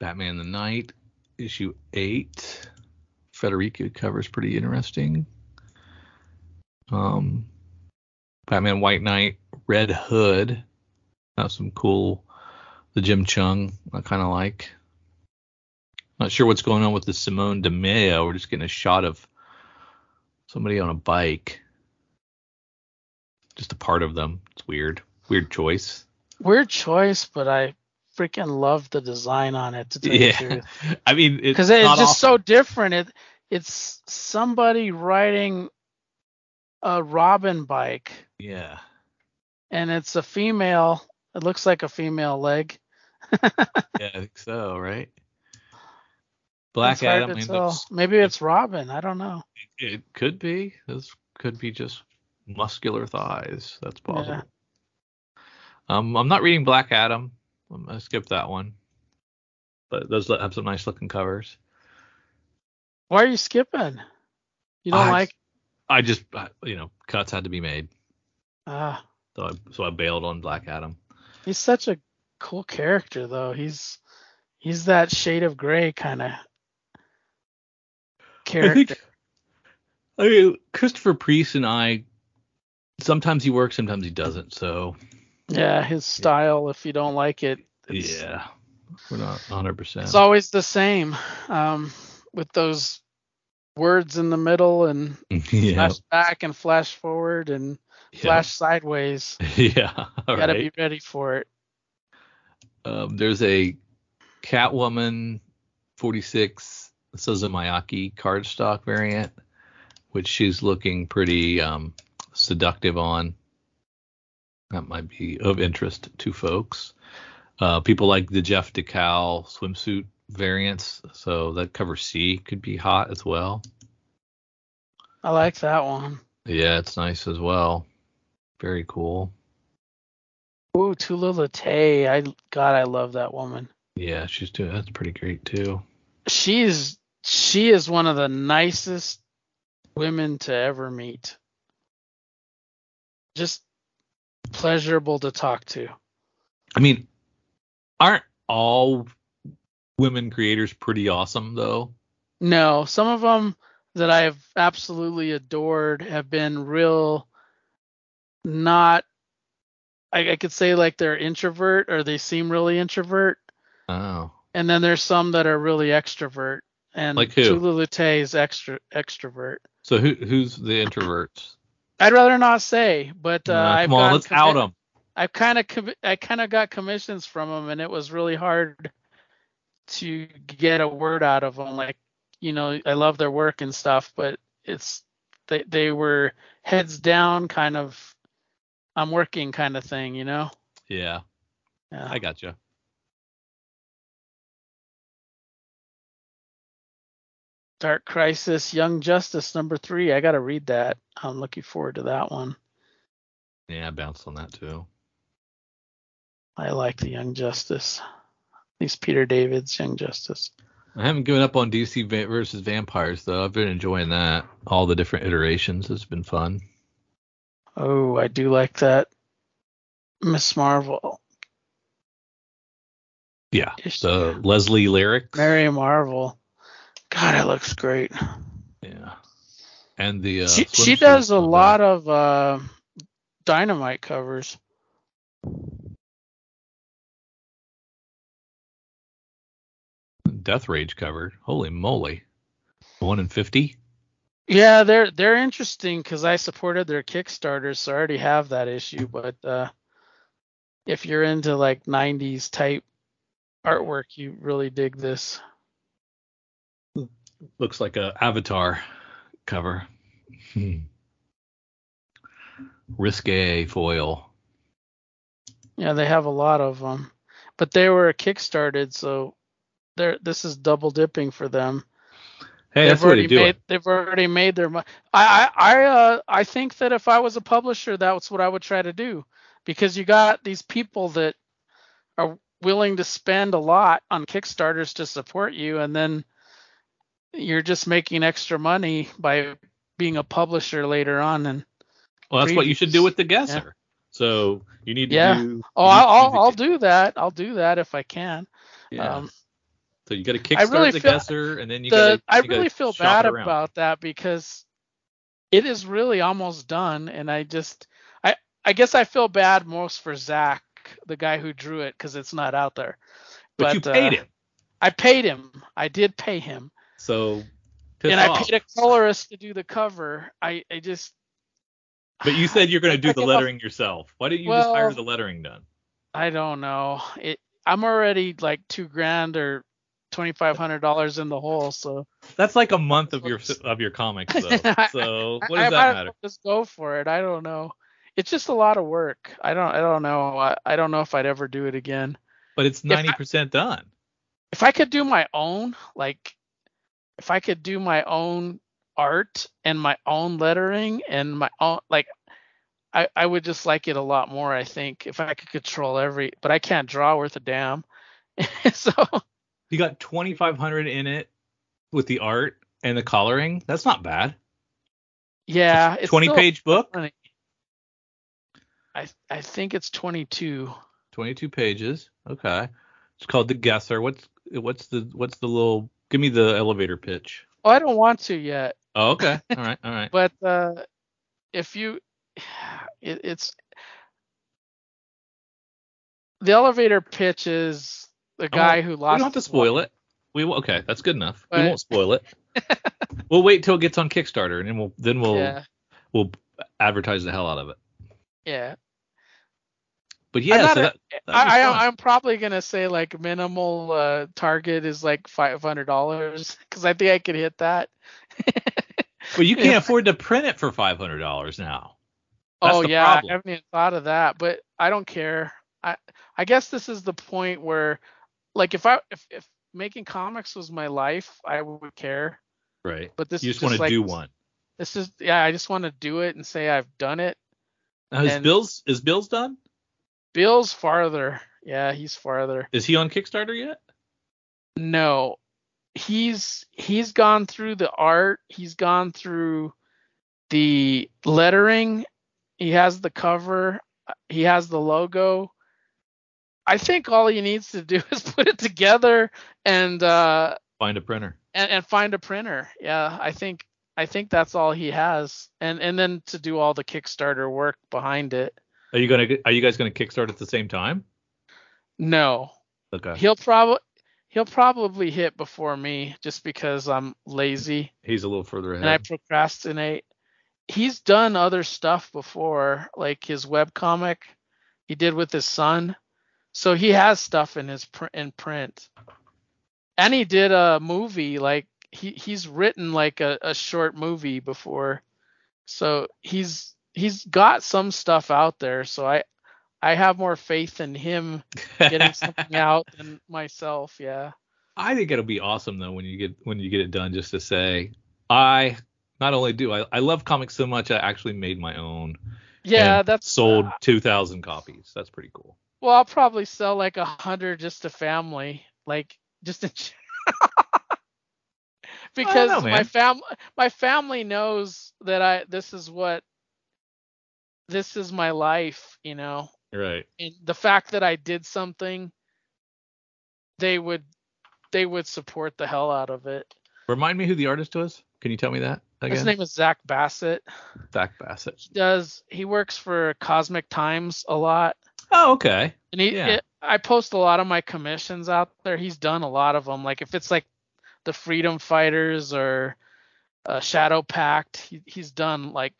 Batman the Knight, issue eight. Federico covers pretty interesting. Um, Batman White Knight, Red Hood. That's some cool. The Jim Cheung I kind of like. Not sure what's going on with the Simone Di Meo. We're just getting a shot of somebody on a bike. Just a part of them. It's weird. Weird choice. Weird choice, but I freaking love the design on it. To tell Yeah. I mean, it's because it's not just so different. It it's somebody riding a Robin bike, Yeah. and it's a female. It looks like a female leg. Yeah, I think so, right? Black Adam. I to mean, tell. Maybe it's Robin. I don't know. it could be. This could be just muscular thighs. That's possible. Um, I'm not reading Black Adam. I'm gonna skip that one. But those have some nice looking covers. Why are you skipping? You don't I- like? I just, you know, cuts had to be made, Ah, so I, so I bailed on Black Adam. he's such a cool character, though. He's he's that shade of gray kind of I character. think, I mean, Christopher Priest and I, sometimes he works, sometimes he doesn't. So yeah, his style. If you don't like it, it's, yeah, we're not 100. percent it's always the same. Um, with those words in the middle and Yeah, flash back and flash forward and yeah, flash sideways. yeah. All You gotta right. be ready for it. Um, there's a Catwoman 46 Sozomaika cardstock variant, which she's looking pretty um, seductive on. That might be of interest to folks. Uh, people like the Jeff Dekal swimsuit variants, so that cover C could be hot as well. I like that one. Yeah, it's nice as well. Very cool. Ooh, Tula Lotay. I God, I love that woman. Yeah, she's doing that's pretty great too. She's she is one of the nicest women to ever meet. Just pleasurable to talk to. I mean, aren't all women creators pretty awesome though? No, some of them that I've absolutely adored have been real not I, I could say like they're introvert or they seem really introvert. Oh. And then there's some that are really extrovert. And Like who? Lute is extra extrovert. So who who's the introverts? I'd rather not say, but uh, Uh, I've come on, let's out them. I've kind of commi- I kind of got commissions from them, and it was really hard to get a word out of them. Like, you know, I love their work and stuff, but it's they they were heads down, kind of I'm working kind of thing, you know. Yeah, Yeah. I got you. Dark Crisis, Young Justice number three. I gotta read that. I'm looking forward to that one. Yeah, I bounced on that too. I like the Young Justice. At least Peter David's Young Justice. I haven't given up on DC versus Vampires though. I've been enjoying that. All the different iterations. It's been fun. Oh, I do like that. Miss Marvel. Yeah. The Leslie lyrics. Mary Marvel. God, it looks great. Yeah. And the uh, she she does a lot of uh, dynamite covers. Death Rage cover. Holy moly. One in fifty. Yeah, they're they're interesting because I supported their Kickstarter, so I already have that issue. But uh, if you're into like '90s type artwork, you really dig this. Looks like a Avatar cover. Hmm. Risque foil. Yeah, they have a lot of them, but they were kickstarted, so they're this is double dipping for them. Hey, they've that's the way already do made they've already made their money. I I I uh I think that if I was a publisher, that's what I would try to do because you got these people that are willing to spend a lot on Kickstarters to support you, and then you're just making extra money by being a publisher later on. And Well, that's what you should do with the guesser. So you need to Yeah. do. oh, you need to I'll I'll, I'll do that. I'll do that if I can. Yeah. Um, so you got to kickstart really the feel- guesser, and then you got. I really feel bad about that because it is really almost done, and I just I I guess I feel bad most for Zach, the guy who drew it, because it's not out there. But, you paid uh, him, I paid him. I did pay him, so. and off. I paid a colorist to do the cover. I I just. But you said you're going to do the lettering yourself. Why didn't you just hire the lettering done? I don't know. It I'm already like two grand or twenty five hundred dollars in the hole, so That's like a month of your of your comics, though. So what does that matter? well Just go for it. I don't know. It's just a lot of work. I don't. I don't know. I, I don't know if I'd ever do it again. But it's ninety percent done. If I could do my own, like, if I could do my own art and my own lettering and my own, like, I I would just like it a lot more. I think if I could control every, but I can't draw worth a damn. so You got twenty five hundred in it with the art and the coloring. That's not bad. yeah, it's Twenty page book, funny. I I think it's 22. twenty two pages. Okay. It's called the guesser. What's what's the what's the little? Give me the elevator pitch. Oh, I don't want to yet. Oh, okay. All right. All right. but uh, if you it, it's the elevator pitch is the guy who lost. We don't have to spoil it. We will, okay. That's good enough. we won't spoil it. we'll wait till it gets on Kickstarter, and then we'll then we'll yeah we'll advertise the hell out of it. yeah But I'm yeah, so a- that, that'd I, I, I'm probably gonna say like minimal uh target is like five hundred dollars because i think i could hit that But you can't Yeah. afford to print it for five hundred dollars now. That's oh yeah problem. i haven't even thought of that but i don't care i i guess this is the point where like if i if, if making comics was my life i would care Right. but this You is just want to like, do one. This is yeah, I just want to do it and say I've done it. Now, is and- Bill's is Bill's done? Bill's farther. Yeah, he's farther. Is he on Kickstarter yet? No. He's he's gone through the art, he's gone through the lettering, he has the cover, he has the logo. I think all he needs to do is put it together and uh Find a printer. and, and find a printer. Yeah, I think I think that's all he has, and and then to do all the Kickstarter work behind it. Are you gonna? Are you guys gonna kickstart at the same time? No, Okay. he'll probably he'll probably hit before me just because I'm lazy He's a little further ahead. and I procrastinate. He's done other stuff before, like his web comic he did with his son. So he has stuff in his pr- in print. And he did a movie like he he's written like a, a short movie before. So he's he's got some stuff out there. So I I have more faith in him getting something out than myself, yeah. I think it'll be awesome though when you get when you get it done, just to say, I not only do I, I love comics so much, I actually made my own. Yeah, that's sold two thousand copies. That's pretty cool. Well, I'll probably sell like a hundred just to family, like just in because know, my man. fam my family knows that I this is what this is my life, you know. Right. And the fact that I did something, they would they would support the hell out of it. Remind me who the artist was. Can you tell me that again? His name is Zach Bassett. Zach Bassett. He does he works for Cosmic Times a lot. Oh, okay. And he, Yeah. it, I post a lot of my commissions out there. He's done a lot of them. Like if it's like the Freedom Fighters or uh, Shadowpact, he, he's done like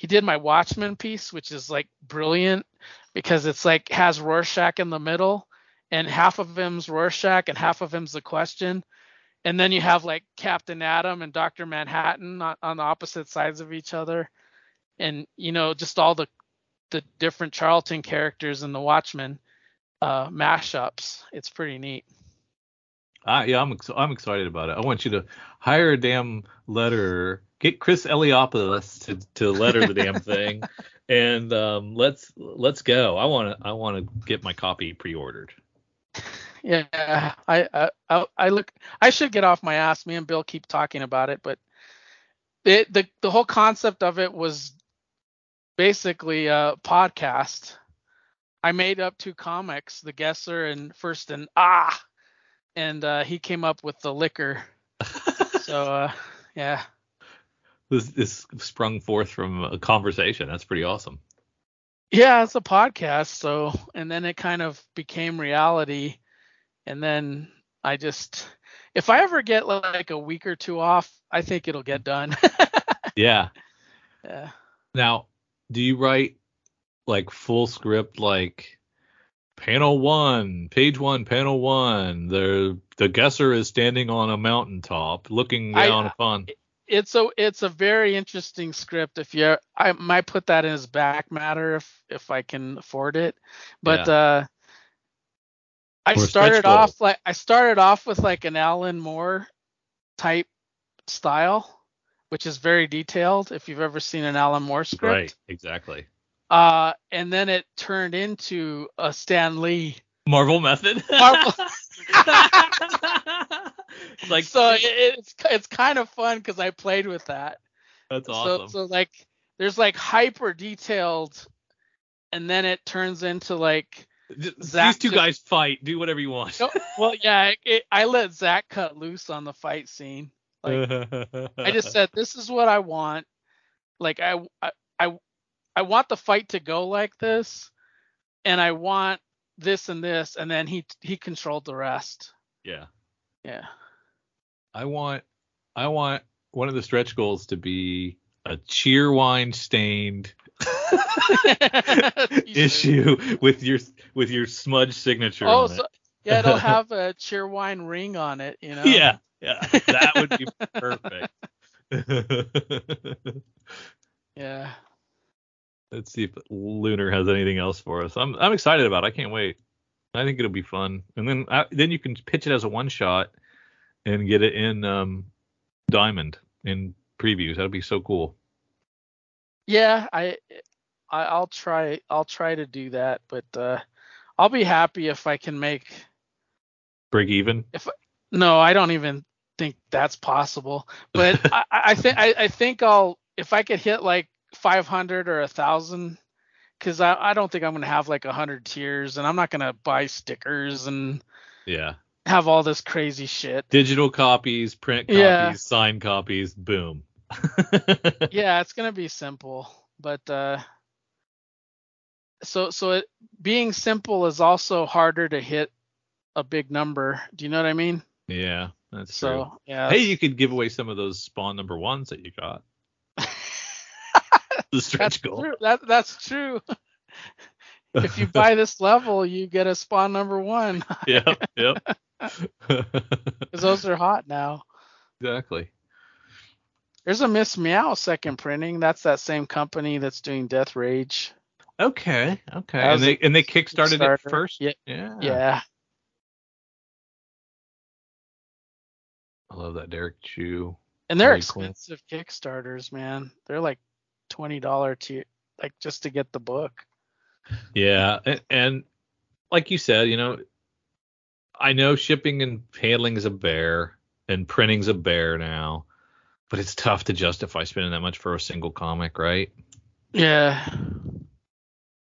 he did my Watchmen piece, which is like brilliant because it's like has Rorschach in the middle, and half of him's Rorschach and half of him's the Question, and then you have like Captain Atom and Doctor Manhattan on, on the opposite sides of each other, and you know just all the the different Charlton characters in the Watchmen uh, mashups. It's pretty neat. Ah, yeah, I'm ex- I'm excited about it. I want you to hire a damn letterer, get Chris Eliopoulos to to letter the damn thing, and um, let's let's go. I want to I want to get my copy pre-ordered. Yeah, I, I I I look. I should get off my ass. Me and Bill keep talking about it, but it the the whole concept of it was basically a podcast. I made up two comics, The Guesser and First and Ah, and uh, he came up with the liquor. So uh, yeah. This this sprung forth from a conversation. That's pretty awesome. Yeah, it's a podcast. So, and then it kind of became reality. And then I just, if I ever get like a week or two off, I think it'll get done. Yeah. yeah. Now, do you write like full script like panel one, page one, panel one, the the guesser is standing on a mountaintop looking I- down upon It's a it's a very interesting script. If you, I might put that in his back matter if if I can afford it. But uh, I Or a stretch started goal. off like I started off with like an Alan Moore type style, which is very detailed. If you've ever seen an Alan Moore script, Right, exactly. Uh, and then it turned into a Stan Lee. Marvel method. Marvel. like so it, it's it's kind of fun because I played with that. that's awesome. So so like there's like hyper detailed, and then it turns into like Zach These two just- guys fight. Do whatever you want. no, well yeah it, I let Zach cut loose on the fight scene. Like I just said this is what I want. Like I I I, I want the fight to go like this, and I want this and this, and then he he controlled the rest. yeah. Yeah. I want I want one of the stretch goals to be a cheerwine stained issue with your with your smudge signature Oh, on so, it. yeah, it'll have a cheerwine ring on it, you know. Yeah, yeah, that would be perfect. Yeah. Let's see if Lunar has anything else for us. I'm I'm excited about. it. I can't wait. I think it'll be fun. And then uh, then you can pitch it as a one shot and get it in um Diamond in previews. That'd be so cool. Yeah, I, I I'll try I'll try to do that, but uh I'll be happy if I can make Break even. If no, I don't even think that's possible. But I, I think I, I think I'll if I could hit like 500 or a thousand, because I, I don't think I'm gonna have like a hundred tiers, and I'm not gonna buy stickers and Yeah. have all this crazy shit. Digital copies, print copies, Yeah. signed copies, boom. yeah, it's gonna be simple, but uh, so so it being simple is also harder to hit a big number. Do you know what I mean? yeah, that's So true. yeah. Hey, you could give away some of those spawn number ones that you got. The stretch that's goal. true. That that's true. if you buy this level, you get a spawn number one yep, yep. because those are hot now. exactly. There's a Miss Meow second printing. That's that same company that's doing Death Rage. Okay, okay. And they and they kickstarted it first. Yeah. Yeah. Yeah. I love that Derek Chew. And they're Very cool. expensive Kickstarters, man. They're like twenty dollar to like just to get the book. Yeah, and, and like you said, you know, I know shipping and handling is a bear, and printing's a bear now, but it's tough to justify spending that much for a single comic, right? Yeah.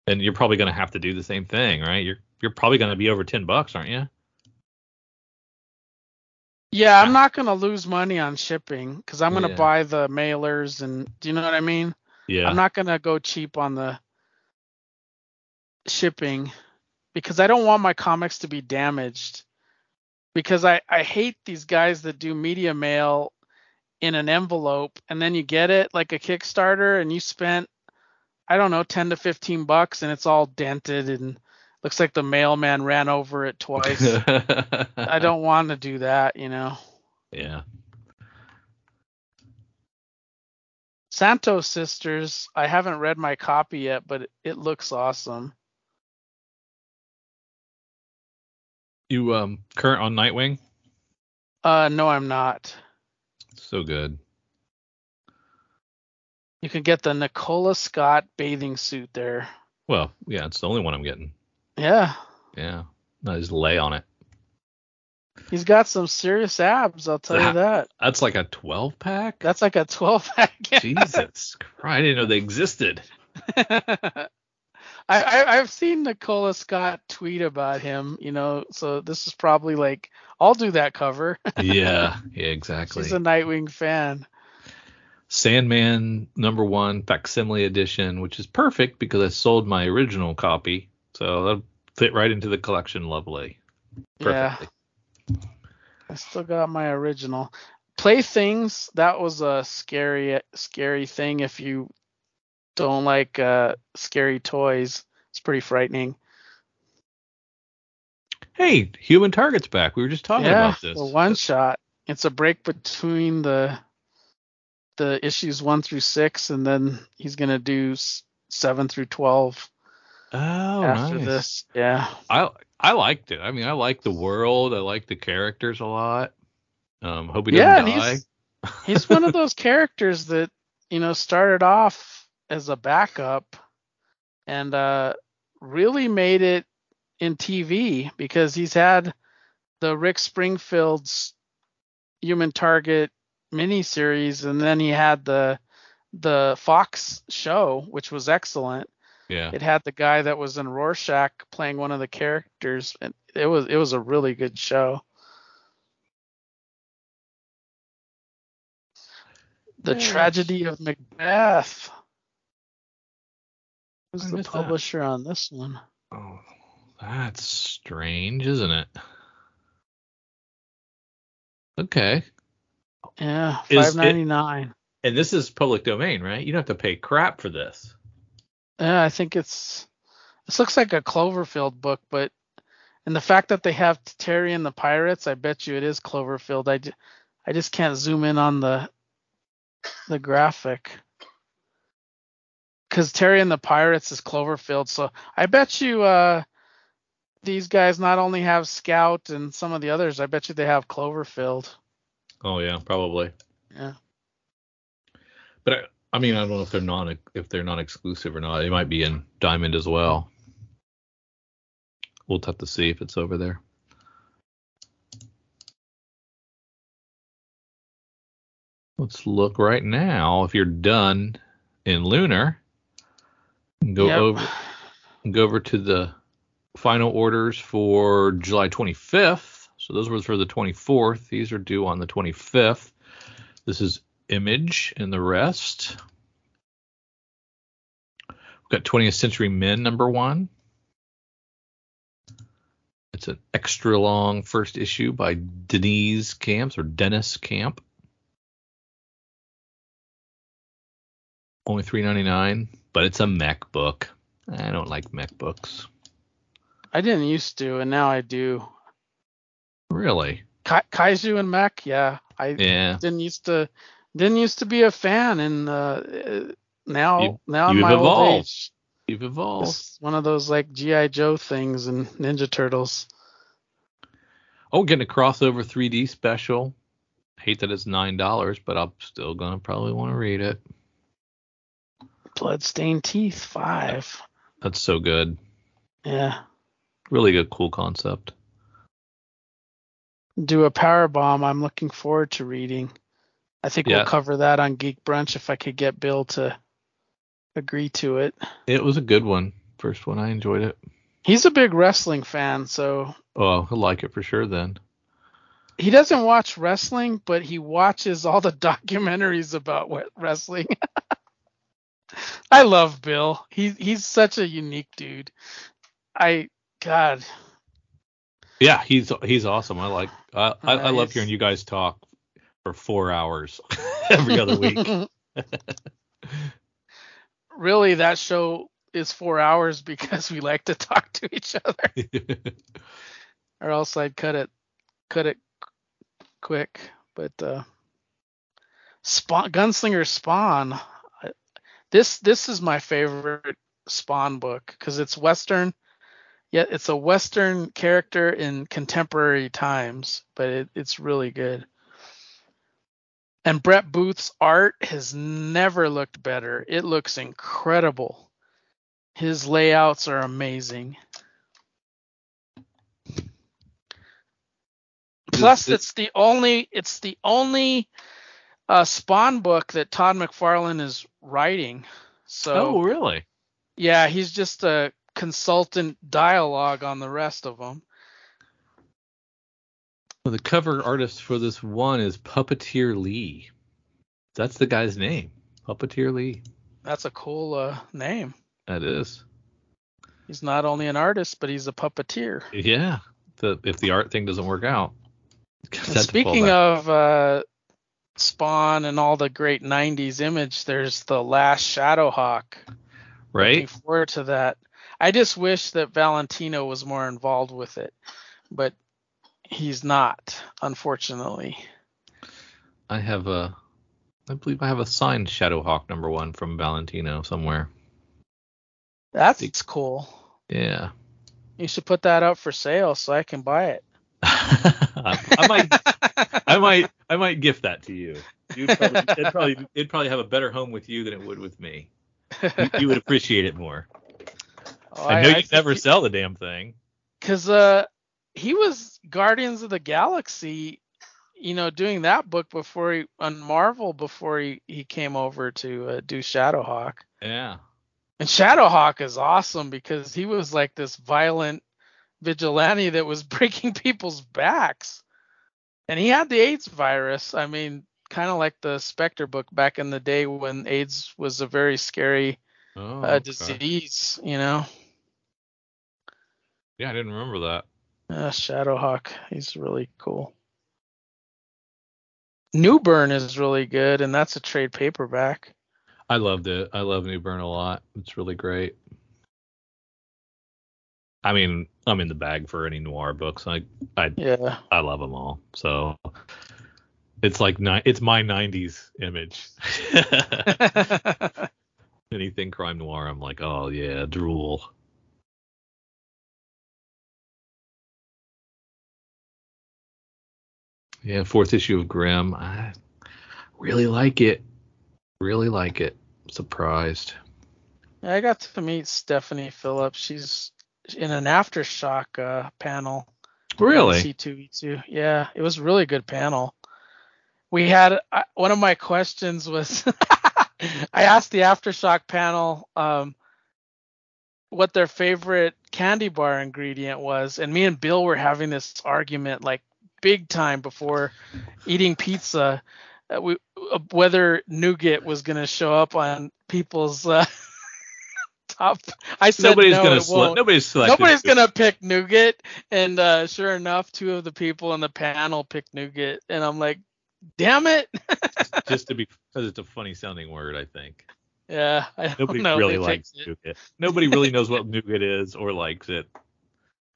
And you're probably going to have to do the same thing, right? You're you're probably going to be over ten bucks, aren't you? Yeah, I'm not gonna lose money on shipping because I'm gonna Yeah. buy the mailers and do you know what I mean? Yeah. I'm not gonna go cheap on the shipping because I don't want my comics to be damaged. Because I, I hate these guys that do media mail in an envelope and then you get it like a Kickstarter and you spent I don't know 10 to 15 bucks and it's all dented and looks like the mailman ran over it twice. I don't want to do that, you know. Yeah. Santos Sisters, I haven't read my copy yet, but it, it looks awesome. You um current on Nightwing? Uh no, I'm not. So good. You can get the Nicola Scott bathing suit there. Well, yeah, it's the only one I'm getting. Yeah. Yeah. I just lay on it. He's got some serious abs, I'll tell you that. That's like a 12 pack. That's like a 12 pack. Jesus Christ! I didn't know they existed. I, I I've seen Nicola Scott tweet about him, you know, so this is probably like I'll do that cover. Yeah, yeah, exactly. She's a Nightwing fan. Sandman number one facsimile edition, which is perfect because I sold my original copy, so that'll fit right into the collection. Lovely. Yeah. I still got my original. Playthings, that was a scary scary thing if you don't like uh scary toys. It's pretty frightening. Hey, Human Target's back. We were just talking yeah, about this. the one shot. It's a break between the the issues 1 through 6 and then he's going to do 7 through 12 oh, after nice. this. Yeah. I I liked it. I mean, I like the world. I like the characters a lot. Um, hope he doesn't Yeah, and die. he's he's one of those characters that you know started off as a backup and uh really made it in TV because he's had the Rick Springfield's Human Target miniseries and then he had the the Fox show which was excellent. Yeah. It had the guy that was in Rorschach playing one of the characters and it was it was a really good show. The Yes. Tragedy of Macbeth. Who's the missed that. publisher on this one? Oh, that's strange, isn't it? Okay. Yeah, five ninety nine. And this is public domain, right? You don't have to pay crap for this. Yeah, I think it's this looks like a Cloverfield book, but and the fact that they have Terry and the Pirates, I bet you it is Cloverfield. I, I just can't zoom in on the the graphic. Cause Terry and the Pirates is Cloverfield, so I bet you uh these guys not only have Scout and some of the others, I bet you they have Cloverfield. Oh yeah, probably. Yeah. But I, mean, I don't know if they're non if they're not exclusive or not. It might be in Diamond as well. We'll have to see if it's over there. Let's look right now. If you're done in Lunar, go Yep. over go over to the final orders for July 25th. So those were for the 24th. These are due on the 25th. This is Image and the rest. We've got 20th Century Men number one. It's an extra long first issue by Deniz Camps or Deniz Camp. Only three ninety nine, but it's a mech book. I don't like mech books. I didn't used to, and now I do. Really? Ka- Kaiju and mech, yeah. I Yeah. didn't used to didn't used to be a fan, and uh, now You- now in my old evolved. age, You've evolved. it's one of those like GI Joe things and Ninja Turtles. Oh, getting a crossover 3D special. Hate that it's nine dollars, but I'm still gonna probably want to read it. Bloodstained Teeth five. That's so good. Yeah. Really good, cool concept. Do a Powerbomb. I'm looking forward to reading. I think Yeah. we'll cover that on Geek Brunch if I could get Bill to agree to it. It was a good one. First one, I enjoyed it. He's a big wrestling fan, so Oh, he'll like it for sure then. he doesn't watch wrestling, but he watches all the documentaries about what wrestling. I love Bill. He he's such a unique dude. I God, Yeah, he's he's awesome. I like I I, I love hearing you guys talk for four hours every other week. really, that show is four hours because we like to talk to each other, or else I'd cut it cut it quick. But uh, Spawn Gunslinger Spawn, this this is my favorite Spawn book because it's Western. Yet it's a Western character in contemporary times, but it, it's really good. And Brett Booth's art has never looked better. It looks incredible. His layouts are amazing. Plus, it's the only it's the only uh, Spawn book that Todd McFarlane is writing. So oh, really? yeah, he's just a consultant dialogue on the rest of them. Well, the cover artist for this one is Puppeteer Lee. That's the guy's name. Puppeteer Lee. That's a cool uh, name. That is. He's not only an artist, but he's a puppeteer. Yeah. The, if the art thing doesn't work out. Speaking of uh, Spawn and all the great '90s image, there's the last Shadowhawk. right? Looking forward to that. I just wish that Valentino was more involved with it, but he's not, unfortunately. I have a, I believe I have a signed Shadowhawk number one from Valentino somewhere. That's it's cool. Yeah. You should put that up for sale so I can buy it. I, I might, I might, I might gift that to you. You'd probably, it'd probably, it'd probably have a better home with you than it would with me. You, you would appreciate it more. Oh, I know you never sell the damn thing. because uh he was Guardians of the Galaxy, you know, doing that book before he on Marvel before he he came over to uh, do Shadowhawk. Yeah. And Shadowhawk is awesome because he was like this violent vigilante that was breaking people's backs. And he had the AIDS virus. I mean, kind of like the Spectre book back in the day when AIDS was a very scary Oh, uh, okay. disease, you know. Yeah, I didn't remember that. Uh, Shadowhawk, he's really cool. Newburn is really good, and that's a trade paperback. I loved it. I love Newburn a lot. It's really great. I mean, I'm in the bag for any noir books. I I Yeah. I love them all. So it's like ni- it's my 90s image. Anything crime noir, I'm like, oh yeah, drool. Yeah, fourth issue of Grim. I really like it. Really like it. Surprised. Yeah, I got to meet Stephanie Phillips. She's in an aftershock uh, panel. Really? C2E2. Yeah, it was a really good panel. We had uh, one of my questions was I asked the aftershock panel um, what their favorite candy bar ingredient was, and me and Bill were having this argument like big time before eating pizza. uh, we uh, whether nougat was going to show up on people's uh, top. I said nobody's no, gonna select. Nobody's. Nobody's gonna pick nougat, and uh, sure enough, two of the people in the panel picked nougat, and I'm like, damn it. just to be because it's a funny sounding word. I think yeah, I nobody know. really likes it. nougat. Nobody really knows what nougat is or likes it.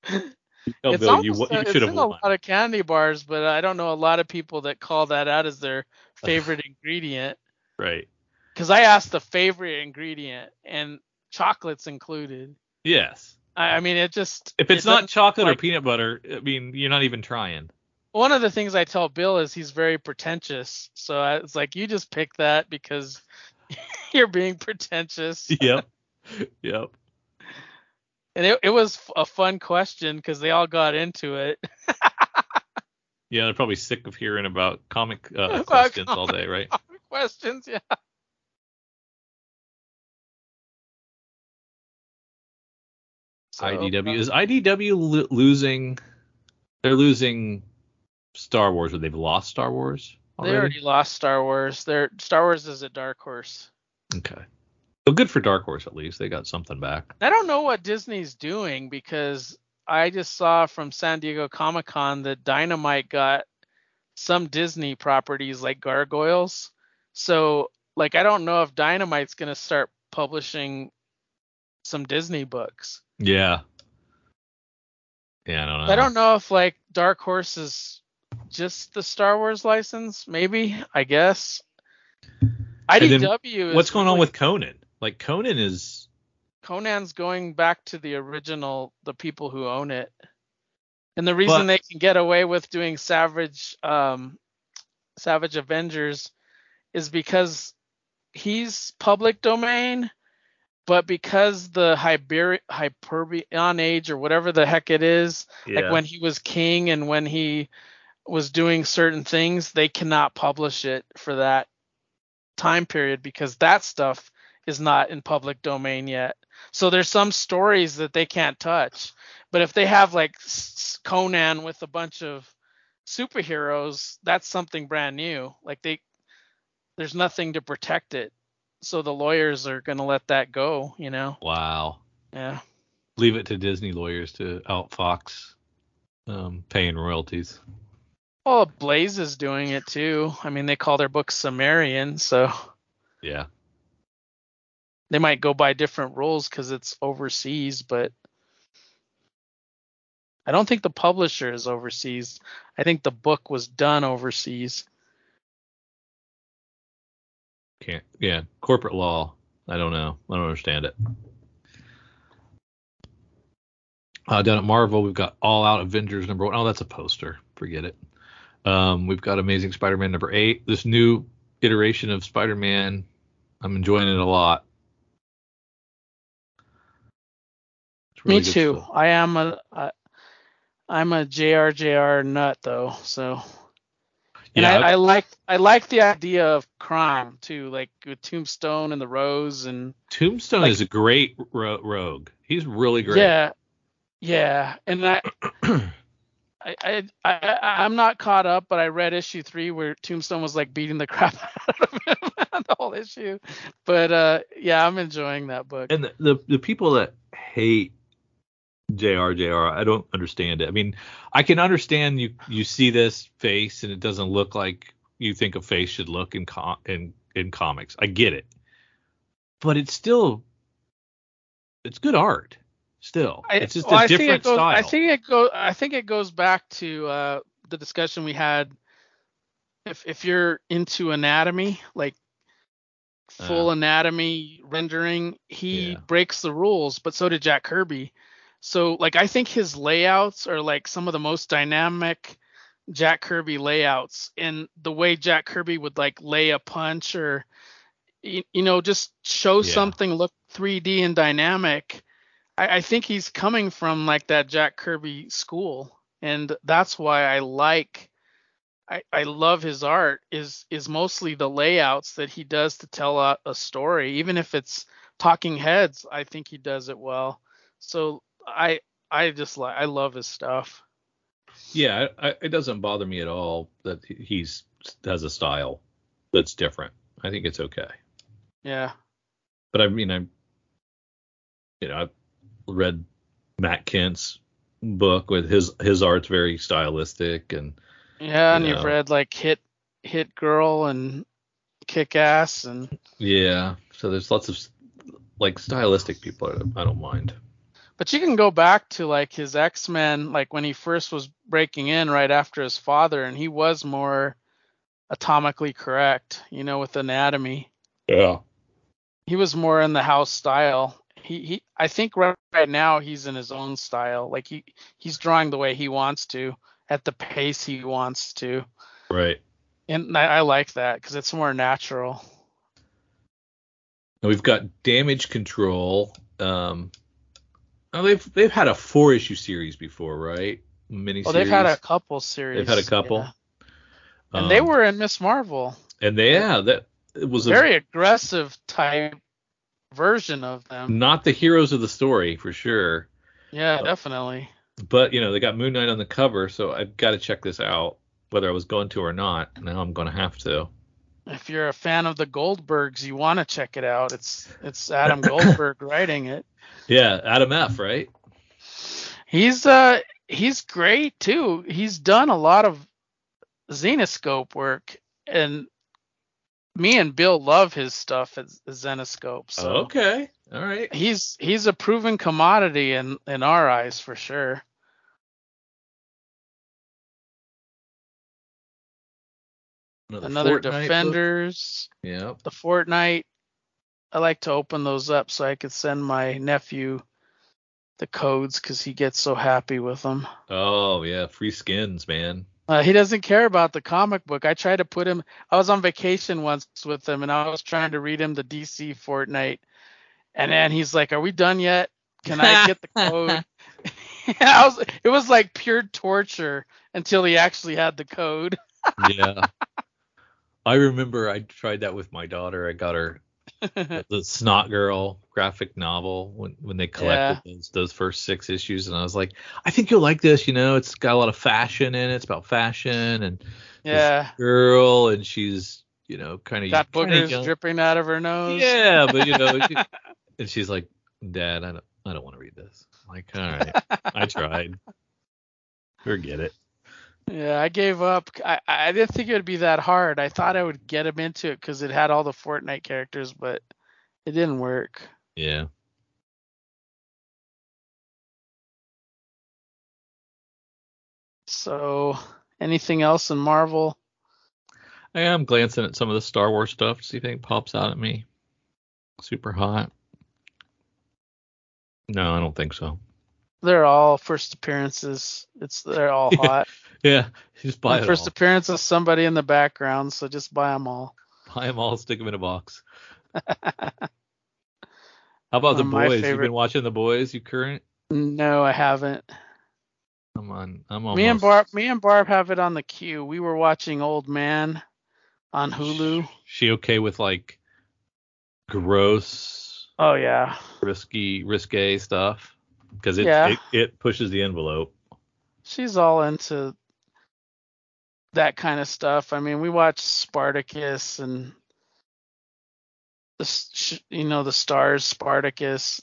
It's Bill, almost, you uh, should have in a lot of candy bars, but I don't know a lot of people that call that out as their favorite ingredient. Right. Because I asked the favorite ingredient, and chocolate's included. Yes. I, I mean, it just If it's it not chocolate or peanut butter, I mean, you're not even trying. one of the things I tell Bill is he's very pretentious. So I, it's like you just pick that because you're being pretentious. Yep. yep. And it, it was a fun question because they all got into it. Yeah, they're probably sick of hearing about comic uh, About questions all day, right? Questions, yeah. So, IDW is IDW lo- losing. They're losing Star Wars, or they've lost Star Wars They already. already lost Star Wars. Their Star Wars is a dark horse. Okay. So good for Dark Horse at least. They got something back. I don't know what Disney's doing because I just saw from San Diego Comic Con that Dynamite got some Disney properties like Gargoyles. So, like, I don't know if Dynamite's going to start publishing some Disney books. Yeah. Yeah, I don't know. I don't know if, like, Dark Horse is just the Star Wars license. Maybe, I guess. IDW is What's going on with Conan? Like Conan is Conan's going back to the original, the people who own it. And the reason But- they can get away with doing Savage um Savage Avengers is because he's public domain, but because the Hyper- Hyperion Age or whatever the heck it is, yeah. like when he was king and when he was doing certain things, they cannot publish it for that time period because that stuff is not in public domain yet. So there's some stories that they can't touch. But if they have like Conan with a bunch of superheroes, that's something brand new. Like they there's nothing to protect it. So the lawyers are going to let that go, you know. wow. Yeah. Leave it to Disney lawyers to outfox um, paying royalties. Well, Blaze is doing it too. I mean, they call their book Sumerian, so Yeah. They might go by different rules because it's overseas, but I don't think the publisher is overseas. I think the book was done overseas. Can't. Yeah. Corporate law. I don't know. I don't understand it. Uh, down at Marvel, we've got All Out Avengers number one. Oh, that's a poster. Forget it. Um, we've got Amazing Spider-Man number eight. This new iteration of Spider-Man, I'm enjoying it a lot. Really Me too. stuff. I am a I, I'm a JRJR nut though, so and Yeah, I, I like I like the idea of crime too, like with Tombstone and the Rose and Tombstone like- is a great ro- rogue. He's really great. yeah, yeah, and I. I, I, I I'm not caught up, but I read issue three where Tombstone was like beating the crap out of him the whole issue. But uh, yeah, I'm enjoying that book. and the, the the people that hate JR JR, I don't understand it. I mean, I can understand you you see this face and it doesn't look like you think a face should look in com- in in comics. I get it, but it's still it's good art. Still, it's just well, a I think it different goes, style. I think it go. I think it goes back to uh, the discussion we had. If if you're into anatomy, like full anatomy rendering, he Yeah. breaks the rules, but so did Jack Kirby. So like I think his layouts are like some of the most dynamic Jack Kirby layouts and the way Jack Kirby would like lay a punch or you, you know just show Yeah. something look 3D and dynamic. I, I think he's coming from like that Jack Kirby school and that's why I like I, I love his art is is mostly the layouts that he does to tell a, a story even if it's talking heads I think he does it well so I I just like I love his stuff yeah, I, I, it doesn't bother me at all that he's has a style. that's different. I think it's okay. Yeah. But I mean, I'm, you know, I've read Matt Kindt's book with his his art's very stylistic and Yeah, and You you've read like Hit Hit Girl and Kick Ass and yeah. So there's lots of like stylistic people I, I don't mind. But you can go back to like his X-Men like when he first was breaking in right after his father and he was more atomically correct, you know, with anatomy. Yeah. He was more in the house style. He he I think right, right now he's in his own style. Like he he's drawing the way he wants to at the pace he wants to. Right. And I, I like that because it's more natural. And we've got Damage Control. Um, oh, they've they've had a four issue series before, right? Mini Well, they've had a couple series. They've had a couple. yeah. And they Um, were in Miss Marvel. and they yeah that it was a, Very aggressive type version of them. not the heroes of the story for sure. Yeah, uh, definitely. But you know they got Moon Knight on the cover, so I've got to check this out, whether I was going to or not. Now I'm going to have to. If you're a fan of the Goldbergs, you want to check it out. It's it's Adam Goldberg writing it. Yeah, Adam F. Right? He's uh he's great too. He's done a lot of Zenescope work, and me and Bill love his stuff at Zenescope. So Okay. All right. he's he's a proven commodity in in our eyes for sure. Another book. Defenders, Yeah. the Fortnite. I like to open those up so I could send my nephew the codes because he gets so happy with them. Oh yeah, free skins, man. Uh, he doesn't care about the comic book. I tried to put him. I was on vacation once with him, and I was trying to read him the DC Fortnite, and then he's like, "Are we done yet? Can I get the code?" I was. It was like pure torture until he actually had the code. yeah. I remember I tried that with my daughter. I got her the Snotgirl graphic novel when when they collected those those first six issues, and I was like, I think you'll like this. You know, it's got a lot of fashion in it. It's about fashion and yeah, girl, and she's you know kind of got boogers dripping out of her nose. Yeah, but you know, she- and she's like, Dad, I don't I don't want to read this. I'm like, all right, I tried. Forget it. Yeah, I gave up. I, I didn't think it would be that hard. I thought I would get him into it because it had all the Fortnite characters, but it didn't work. Yeah. So, anything else in Marvel? I am glancing at some of the Star Wars stuff. See if anything pops out at me. Super hot. No, I don't think so. They're all first appearances. It's they're all hot. Yeah, just buy first all. appearance of somebody in the background, so just buy them all. Buy them all, stick them in a box. How about the One boys? You've been watching the boys? You current? No, I haven't. I'm on. I'm almost. Me and Barb, me and Barb have it on the queue. We were watching Old Man on Hulu. She okay with like gross, Oh yeah, risky, risque stuff? Because it, Yeah. it it pushes the envelope. she's all into that kind of stuff. I mean, we watched Spartacus and the you know the stars Spartacus.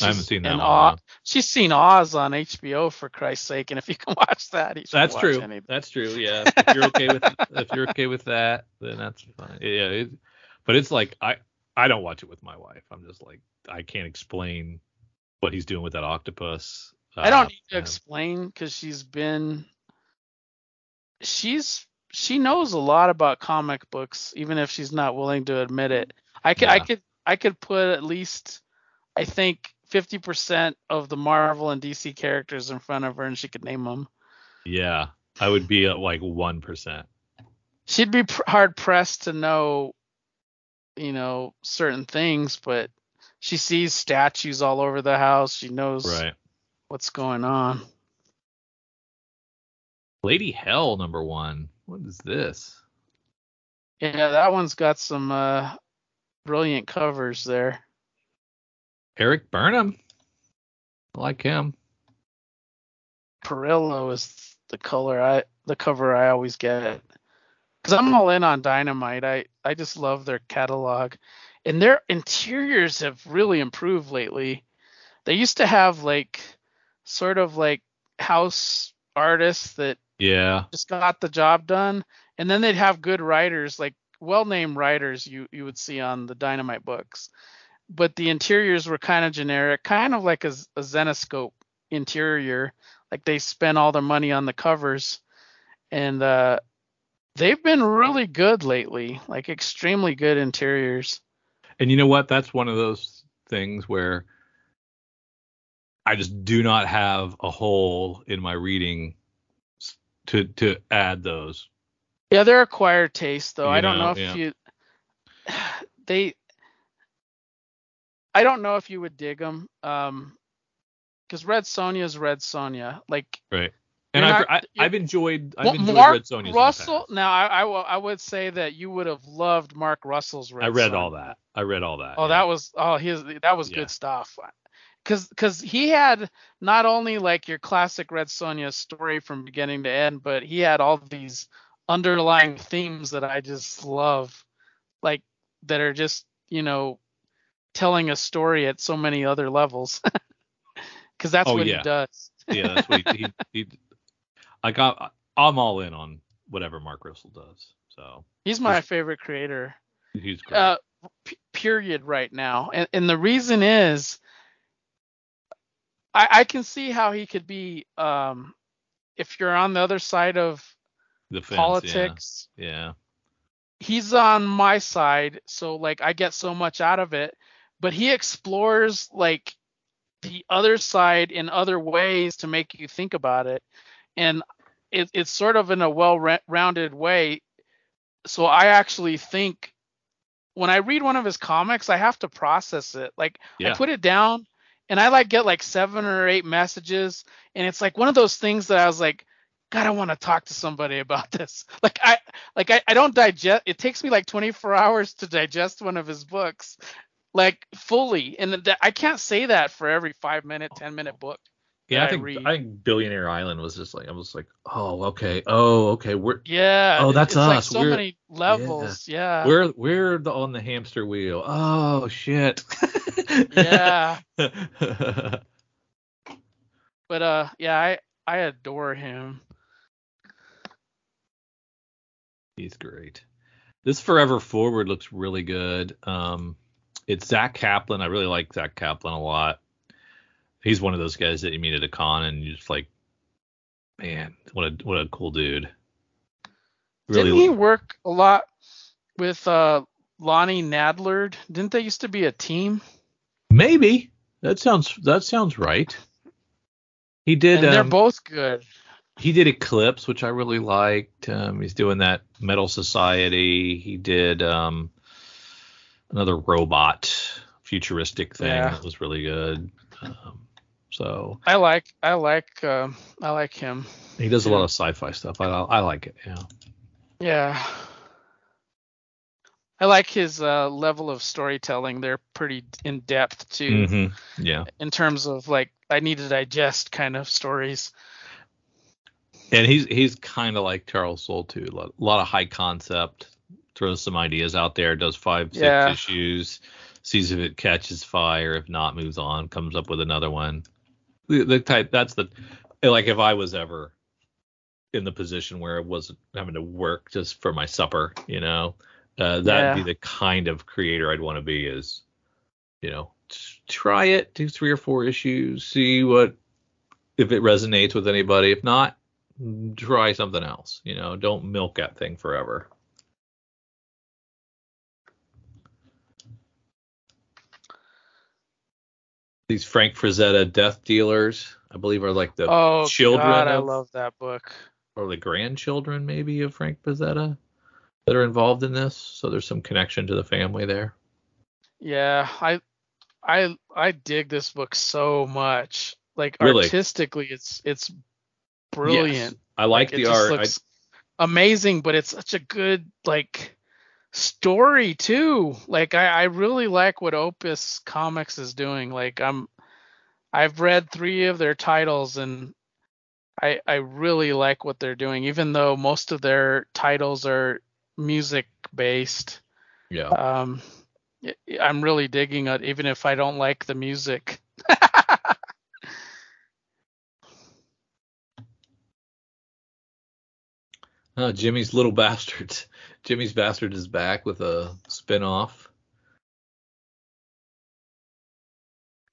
I haven't seen that and one. Oz- no. She's seen Oz on HBO for Christ's sake, and if you can watch that, you That's watch true. anything. That's true. Yeah. If you're okay with if you're okay with that, then that's fine. Yeah. It, but it's like I I don't watch it with my wife. I'm just like I can't explain what he's doing with that octopus. I don't Uh, need to and- explain because she's been she's she knows a lot about comic books, even if she's not willing to admit it. I could I could I could put at least I think 50% of the Marvel and DC characters in front of her, and she could name them. Yeah. I would be at like one percent. She'd be pr- hard pressed to know, you know, certain things, but she sees statues all over the house. She knows Right. what's going on. Lady Hell number one. What is this? Yeah, that one's got some uh, brilliant covers there. Eric Burnham. I like him. Parrillo is the color I the cover I always get. because I'm all in on Dynamite. I I just love their catalog, and their interiors have really improved lately. They used to have like sort of like house artists that Yeah. just got the job done, and then they'd have good writers, like well-named writers you you would see on the Dynamite books. But the interiors were kind of generic, kind of like a, a Zenescope interior. Like they spent all their money on the covers, and uh, they've been really good lately, like extremely good interiors. And you know what? That's one of those things where I just do not have a hole in my reading to to add those. Yeah, they're acquired taste though. You I don't know, know, if yeah. you they I don't know if you would dig them um cuz Red Sonja is Red Sonja. Like Right. And I've, not- I, I've enjoyed I've Well, enjoyed Mark Red Sonja's in the Russell. Now I, I will I would say that you would have loved Mark Russell's Red I read all that. I read all that. Oh, yeah. that was oh his that was Yeah. good stuff. Cause cause he had not only like your classic Red Sonja story from beginning to end, but he had all these underlying themes that I just love, like that are just you know telling a story at so many other levels. Cause that's Oh, what yeah. he does. yeah, that's what he, he, he I got I'm all in on whatever Mark Russell does. So He's my favorite creator. he's great. uh, p- period right now. And, and the reason is I, I can see how he could be um, if you're on the other side of the fence, politics. Yeah. yeah. He's on my side, so like I get so much out of it. But he explores like the other side in other ways to make you think about it, and it, it's sort of in a well-rounded way. So I actually think when I read one of his comics, I have to process it. Like Yeah. I put it down and I like get like seven or eight messages and it's like one of those things that I was like, God, I want to talk to somebody about this. Like I like I, I don't digest it takes me like 24 hours to digest one of his books like fully. And I can't say that for every five minute, ten minute book. Yeah, I I think read. I think Billionaire Island was just like I was like, oh, okay, oh, okay, we're Yeah. Oh, that's it's like us. so We're- many levels. Yeah. we're we're the, on the hamster wheel. Oh shit. yeah. But uh yeah, I I adore him. He's great. This Forever Forward looks really good. Um, it's Zack Kaplan. I really like Zack Kaplan a lot. He's one of those guys that you meet at a con and you're just like, man, what a what a cool dude. Didn't he work a lot with uh Lonnie Nadler? Didn't they used to be a team? maybe that sounds that sounds right. He did. and they're um, both good. he did Eclipse, which I really liked. Um, he's doing that Metal Society. He did um, another robot futuristic thing Yeah. that was really good. Um, so I like I like um I like him. he does a lot of sci-fi stuff. I I like it. Yeah. Yeah. I like his uh, level of storytelling. They're pretty in depth too, Mm-hmm. Yeah. in terms of like I need to digest kind of stories. And he's he's kind of like Charles Soule too. A lot, a lot of high concept. Throws some ideas out there. Does five six Yeah. issues. Sees if it catches fire. If not, moves on. Comes up with another one. The, the type. That's the like if I was ever in the position where I wasn't having to work just for my supper, you know, uh, that'd Yeah. be the kind of creator I'd want to be. Is you know, try it, do three or four issues, see what if it resonates with anybody. If not, try something else. You know, don't milk that thing forever. These Frank Frazetta Death Dealers, I believe, are like the oh children God, I love that book. or the grandchildren maybe of Frank Frazetta that are involved in this. So there's some connection to the family there. Yeah, I I I dig this book so much. Like Really? artistically, it's it's brilliant. Yes. I like, it the art. I, looks amazing, but it's such a good like story too. Like I, I really like what Opus Comics is doing. Like I'm I've read three of their titles and I I really like what they're doing, even though most of their titles are music based. Yeah. Um, I'm really digging it, even if I don't like the music. oh, Jimmy's Little Bastards. Jimmy's Bastard is back with a spin-off.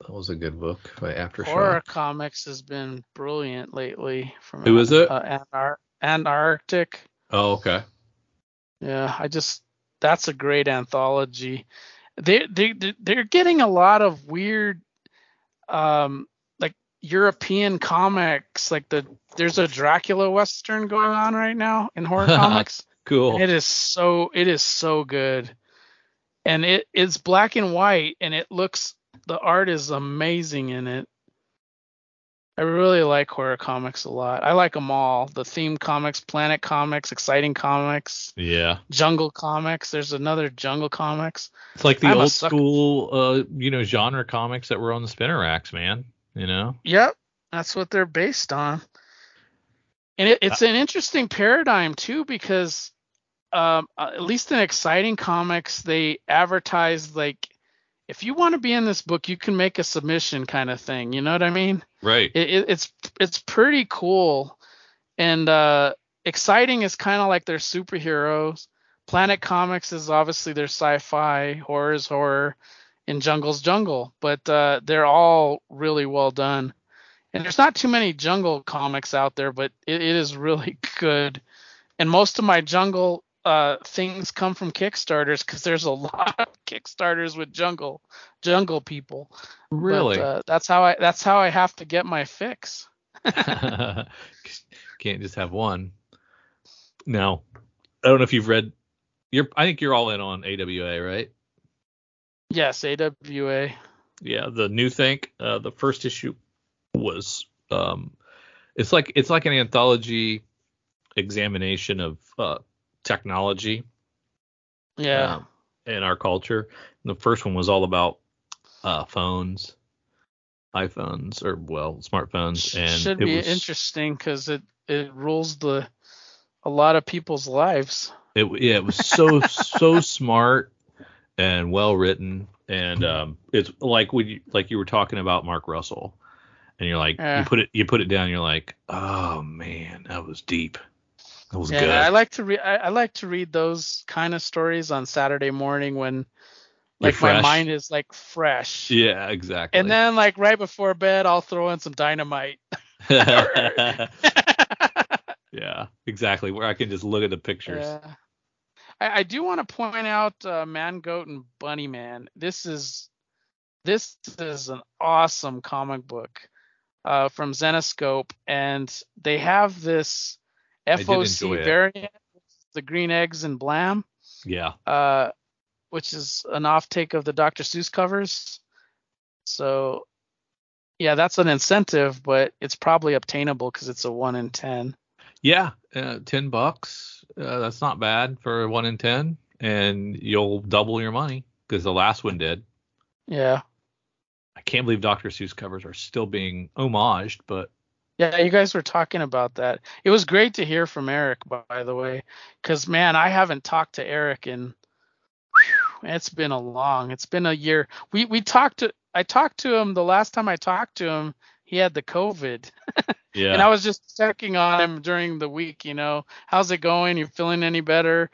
That was a good book by Aftershock. Horror comics has been brilliant lately. From Who is it? Uh, Anar- Antarctic. Oh, okay. Yeah, I just that's a great anthology. They they they- they're getting a lot of weird um like European comics like the there's a Dracula western going on right now in horror comics. Cool. It is so it is so good. And it it's black and white and it looks the art is amazing in it. I really like horror comics a lot. I like them all. The theme comics, Planet Comics, Exciting Comics, Yeah. Jungle Comics. There's another Jungle Comics. It's like the I'm old school, uh, you know, genre comics that were on the spinner racks, man. You know. Yep, that's what they're based on. And it, it's an interesting paradigm too because um, uh, at least in exciting comics they advertise like if you want to be in this book you can make a submission kind of thing you know what i mean? Right. it, it, it's it's pretty cool. And uh exciting is kind of like their superheroes. Planet comics is obviously their sci-fi horror is horror and jungle's jungle but uh they're all really well done. And there's not too many jungle comics out there but it, it is really good. And most of my jungle uh things come from kickstarters because there's a lot of kickstarters with jungle jungle people really. but, uh, that's how I that's how I have to get my fix. Can't just have one. Now, I don't know if you've read. You're. I think you're all in on AWA, right? Yes, AWA. Yeah. The new think. Uh, the first issue was. Um, it's like it's like an anthology examination of uh, technology Yeah. um, in our culture. And the first one was all about uh, phones, iPhones, or well, smartphones, and Should be was, interesting because it it rules the a lot of people's lives. It yeah, it was so so smart and well written, and um, it's like when you like you were talking about Mark Russell, and you're like Yeah. you put it you put it down, you're like, oh man, that was deep, that was Yeah, good. I like to read. I, I like to read those kind of stories on Saturday morning when like my mind is like fresh. yeah, exactly. And then like right before bed, I'll throw in some dynamite. yeah, exactly. Where I can just look at the pictures. Yeah. I, I do want to point out uh, Man Goat and Bunny Man. This is this is an awesome comic book uh, from Zenescope, and they have this FOC variant, the Green Eggs and Blam, Yeah. uh, which is an offtake of the Dr. Seuss covers. So, yeah, that's an incentive, but it's probably obtainable because it's a one in ten. Yeah, uh, ten bucks. Uh, that's not bad for one in ten, and you'll double your money because the last one did. Yeah. I can't believe Dr. Seuss covers are still being homaged, but Yeah, you guys were talking about that. It was great to hear from Eric, by, the way, because man, I haven't talked to Eric in. whew, it's been a long. It's been a year. We we talked to. I talked to him the last time I talked to him. He had the COVID, yeah, and I was just checking on him during the week. You know, how's it going? You feeling any better?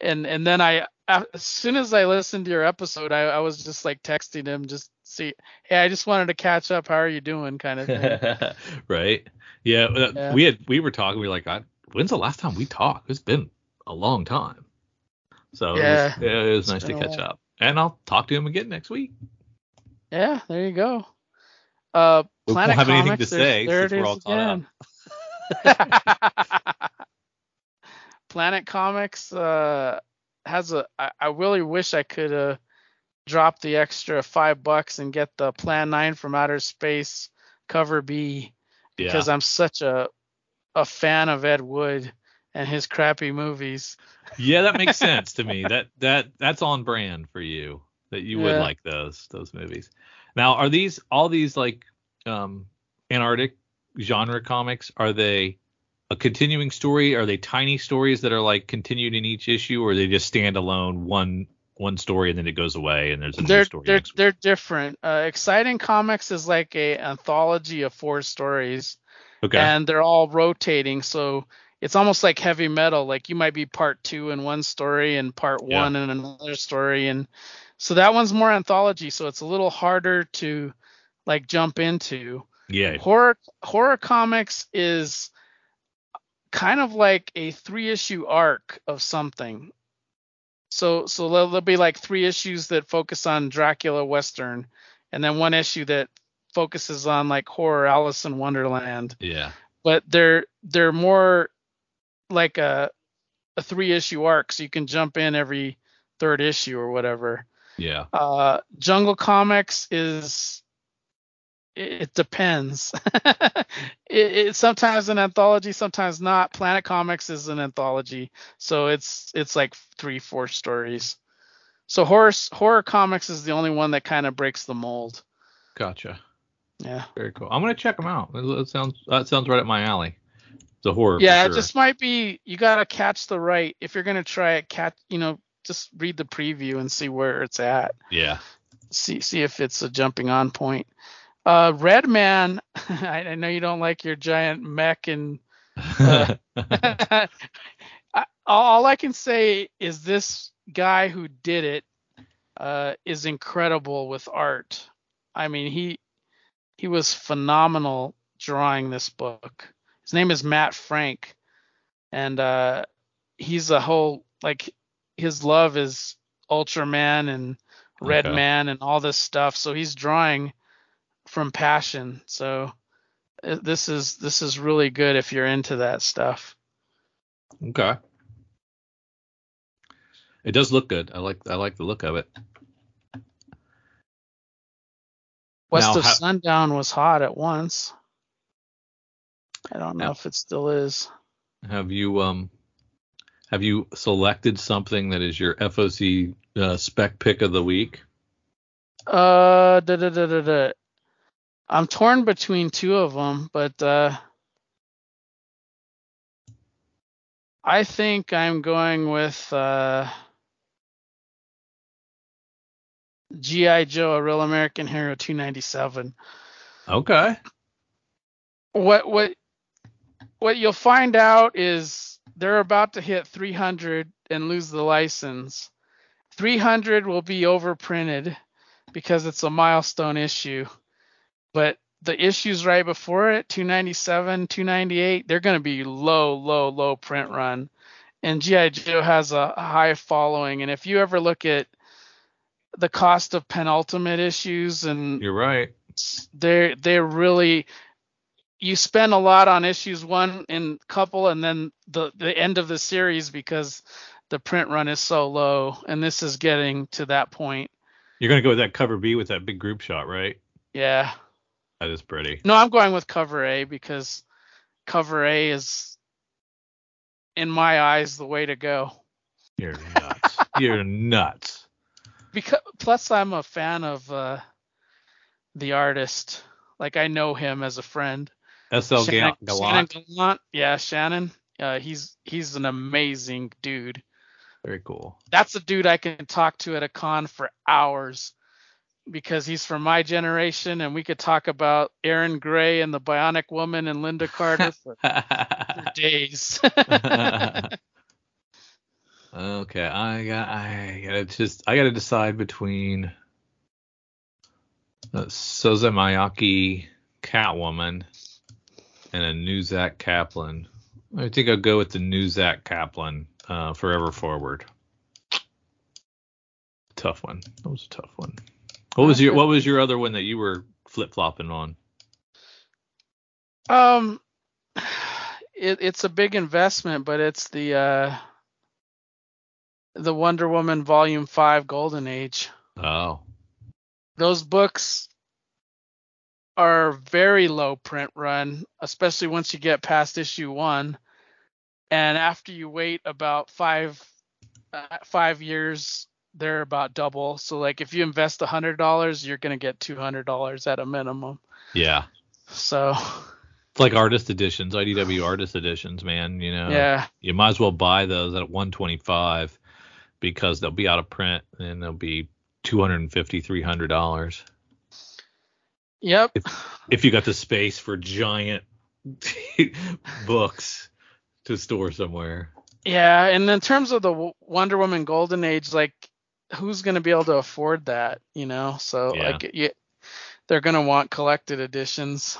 And and then I, as soon as I listened to your episode, I, I was just like texting him, just see, hey, I just wanted to catch up. How are you doing? Kind of thing. right. Yeah, uh, Yeah. we had we were talking. We were like, when's the last time we talked? It's been a long time. So Yeah. it was, it was nice to catch up, and I'll talk to him again next week. Yeah, there you go. Uh, We won't Planet have anything Comics, to say there since we're all caught again. Planet Comics uh, has a. I, I really wish I could uh, drop the extra five bucks and get the Plan Nine from Outer Space cover B Yeah. because I'm such a a fan of Ed Wood and his crappy movies. Yeah, that makes sense to me. That that that's on brand for you. That you would Yeah. like those those movies. Now, are these all these like um Antarctic genre comics? Are they a continuing story? Are they tiny stories that are like continued in each issue, or are they just stand alone one one story and then it goes away and there's a they're new story? they're they're different. Uh, Exciting Comics is like a anthology of four stories, Okay. and they're all rotating. So it's almost like heavy metal. Like you might be part two in one story and part Yeah. one in another story, and so that one's more anthology. So it's a little harder to like jump into. yeah. Horror horror comics is kind of like a three issue arc of something. So so there'll, there'll be like three issues that focus on Dracula Western, and then one issue that focuses on like horror Alice in Wonderland. Yeah. But they're they're more like a a three issue arc, so you can jump in every third issue or whatever. Yeah. Uh, Jungle Comics is it, it depends. it, it's sometimes an anthology, sometimes not. Planet Comics is an anthology, so it's it's like three, four stories. So horror horror comics is the only one that kind of breaks the mold. Gotcha. Yeah. Very cool. I'm gonna check them out. That, sounds that sounds right up my alley. The horror. Yeah, it just might be you gotta catch the right. If you're gonna try it, catch you know just read the preview and see where it's at. Yeah. see see if it's a jumping on point. Uh, Red Man, I, I know you don't like your giant mech, and Uh, I, all I can say is this guy who did it uh, is incredible with art. I mean, he he was phenomenal drawing this book. His name is Matt Frank, and uh, he's a whole like his love is Ultraman and Red Okay. Man and all this stuff. So he's drawing from passion. So uh, this is this is really good if you're into that stuff. okay. It does look good. I like I like the look of it. West Now, of how- Sundown was hot at once. I don't know Yeah. if it still is. Have you um have you selected something that is your FOC uh, spec pick of the week? Uh, da, da, da. I'm torn between two of them, but uh, I think I'm going with uh, GI Joe: A Real American Hero 297. Okay. what what what you'll find out is they're about to hit 300 and lose the license. 300 will be overprinted because it's a milestone issue. But the issues right before it, 297, 298, they're going to be low, low, low print run. And GI Joe has a high following. And if you ever look at the cost of penultimate issues and You're right. they're they're really you spend a lot on issues one and couple and then the the end of the series because the print run is so low and this is getting to that point You're gonna go with that cover B with that big group shot, right? yeah That is pretty. no i'm going with cover a because cover a is in my eyes the way to go You're nuts. You're nuts. because plus i'm a fan of uh the artist like i know him as a friend SL Shannon, Gal- Shannon Gallant. Gallant. Yeah, Shannon. Uh, he's he's an amazing dude. Very cool. That's a dude I can talk to at a con for hours because he's from my generation and we could talk about Erin Gray and the Bionic Woman and Lynda Carter for, for days. okay, I got I gotta just I gotta decide between uh, Sozomaika Catwoman and a new Zack Kaplan. I think I'll go with the new Zack Kaplan, uh, Forever Forward. Tough one. That was a tough one. What was your What was your other one that you were flip flopping on? um, it, it's a big investment, but it's the uh, the Wonder Woman Volume Five Golden Age. Oh, those books are very low print run, especially once you get past issue one. And after you wait about five uh, five years, they're about double. So like if you invest a hundred dollars, you're gonna get two hundred dollars at a minimum. yeah. So It's like artist editions, IDW artist editions, man. You know, Yeah. you might as well buy those at 125 because they'll be out of print and they'll be 250 300 dollars Yep. if you got the space for giant books to store somewhere. Yeah, and in terms of the Wonder Woman Golden Age, like who's going to be able to afford that, you know? So Yeah. like you, they're going to want collected editions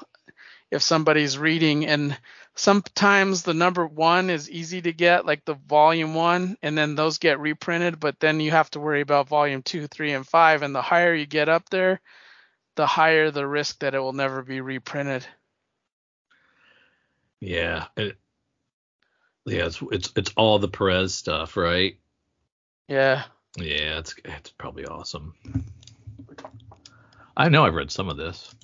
if somebody's reading and sometimes the number 1 is easy to get like the volume 1 and then those get reprinted, but then you have to worry about volume 2, 3 and 5 and the higher you get up there, the higher the risk that it will never be reprinted. Yeah. It, yeah, it's it's it's all the Perez stuff, right? Yeah. Yeah, it's it's probably awesome. I know I've read some of this.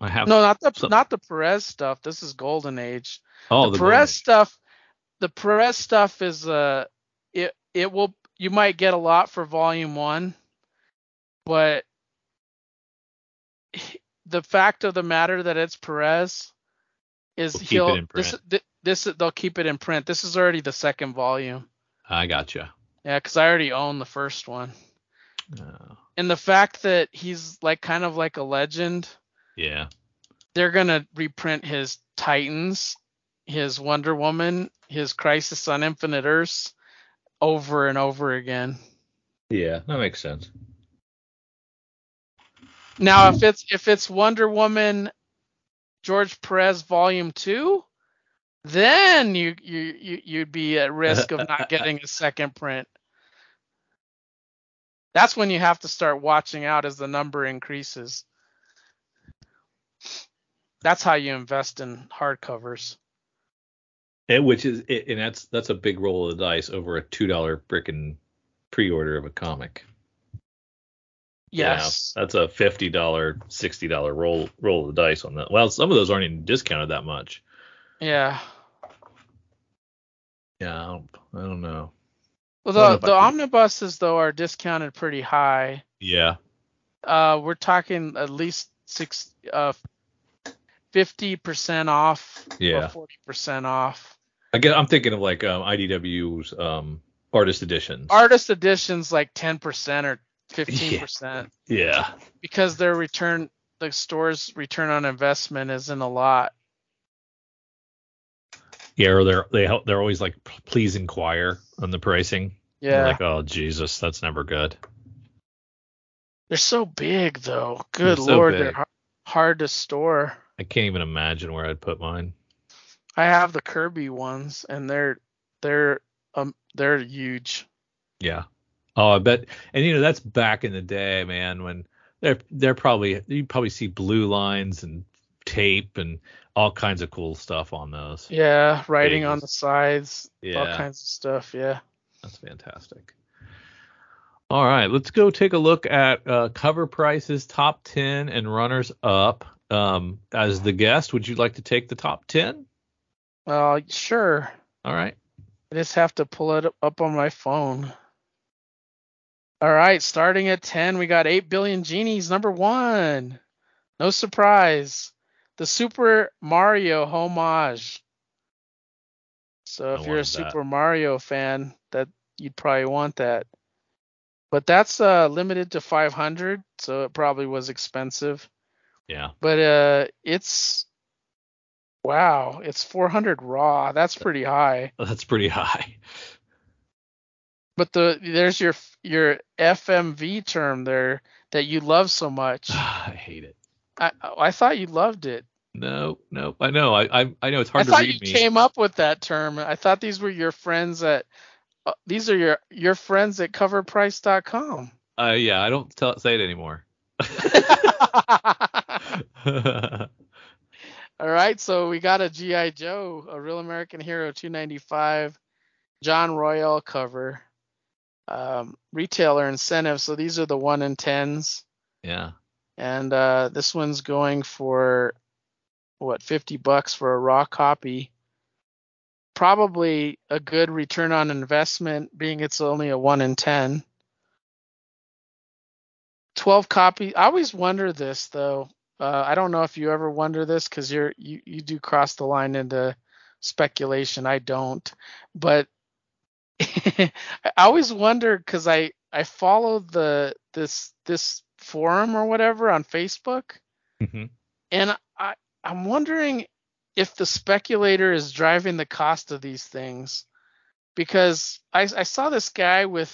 I have. No, not the some- not the Perez stuff. This is Golden Age. oh, the, the Perez Golden- stuff, the Perez stuff is uh, it it will you might get a lot for Volume One, but the fact of the matter that it's Perez is Will he'll this this they'll keep it in print. This is already the second volume. I gotcha. Yeah, because I already own the first one. Uh, And the fact that he's like kind of like a legend, yeah. they're gonna reprint his Titans, his Wonder Woman, his Crisis on Infinite Earths over and over again. Yeah, that makes sense. Now if it's if it's Wonder Woman George Perez volume 2, then you you, you you'd be at risk of not getting a second print. That's when you have to start watching out as the number increases. That's how you invest in hardcovers. And which is and that's that's a big roll of the dice over a two dollar frickin' pre-order of a comic. Yes. Yeah, that's a fifty dollar, sixty dollar roll roll of the dice on that. Well, some of those aren't even discounted that much. Yeah. Yeah, I don't, I don't know. Well, I don't know the, the omnibuses though are discounted pretty high. Yeah, Uh, we're talking at least six, uh, fifty percent off Yeah. forty percent off. I get. I'm thinking of like um, IDW's um, artist editions. Artist editions like ten percent or fifteen percent Yeah. because their return, the store's return on investment isn't a lot. Yeah, or they're they help, they're always like please inquire on the pricing. Yeah, Like oh Jesus, that's never good. they're so big though. Good They're lord, big. they're hard to store. I can't even imagine where I'd put mine. I have the Kirby ones, and they're they're um they're huge. Yeah. Oh, I bet. And you know that's back in the day, man, when they're they're probably you probably see blue lines and tape and all kinds of cool stuff on those. Yeah, writing on the sides, all kinds of stuff. Yeah. That's fantastic. All right, let's go take a look at uh, cover prices, top 10, and runners up. Um, as the guest, would you like to take the top 10? Well, sure. All right. I just have to pull it up on my phone. All right, starting at 10, we got 8 billion genies, number one. No surprise. The Super Mario homage. So I if you're a wanted that. Super Mario fan, that you'd probably want that. But that's uh limited to 500, so it probably was expensive. Yeah. But uh it's wow, it's 400 raw. That's pretty high. That's pretty high. But the there's your your FMV term there that you love so much. I hate it. I I thought you loved it. No, no. I know. I I, I know it's hard I to thought you me. came up with that term. I thought these were your friends at uh, these are your your friends at coverprice.com. Uh, yeah, I don't tell, say it anymore. All right, so we got a GI Joe, a Real American Hero 295, John Royle cover, um, retailer incentive. So these are the one in tens, yeah. And uh, this one's going for what 50 bucks for a raw copy. Probably a good return on investment, being it's only a one in ten. 12 copy. I always wonder this though. Uh, I don't know if you ever wonder this because you're you you do cross the line into speculation. I don't, but I always wonder because I I follow the this this forum or whatever on Facebook, hmm and I I'm wondering if the speculator is driving the cost of these things because I I saw this guy with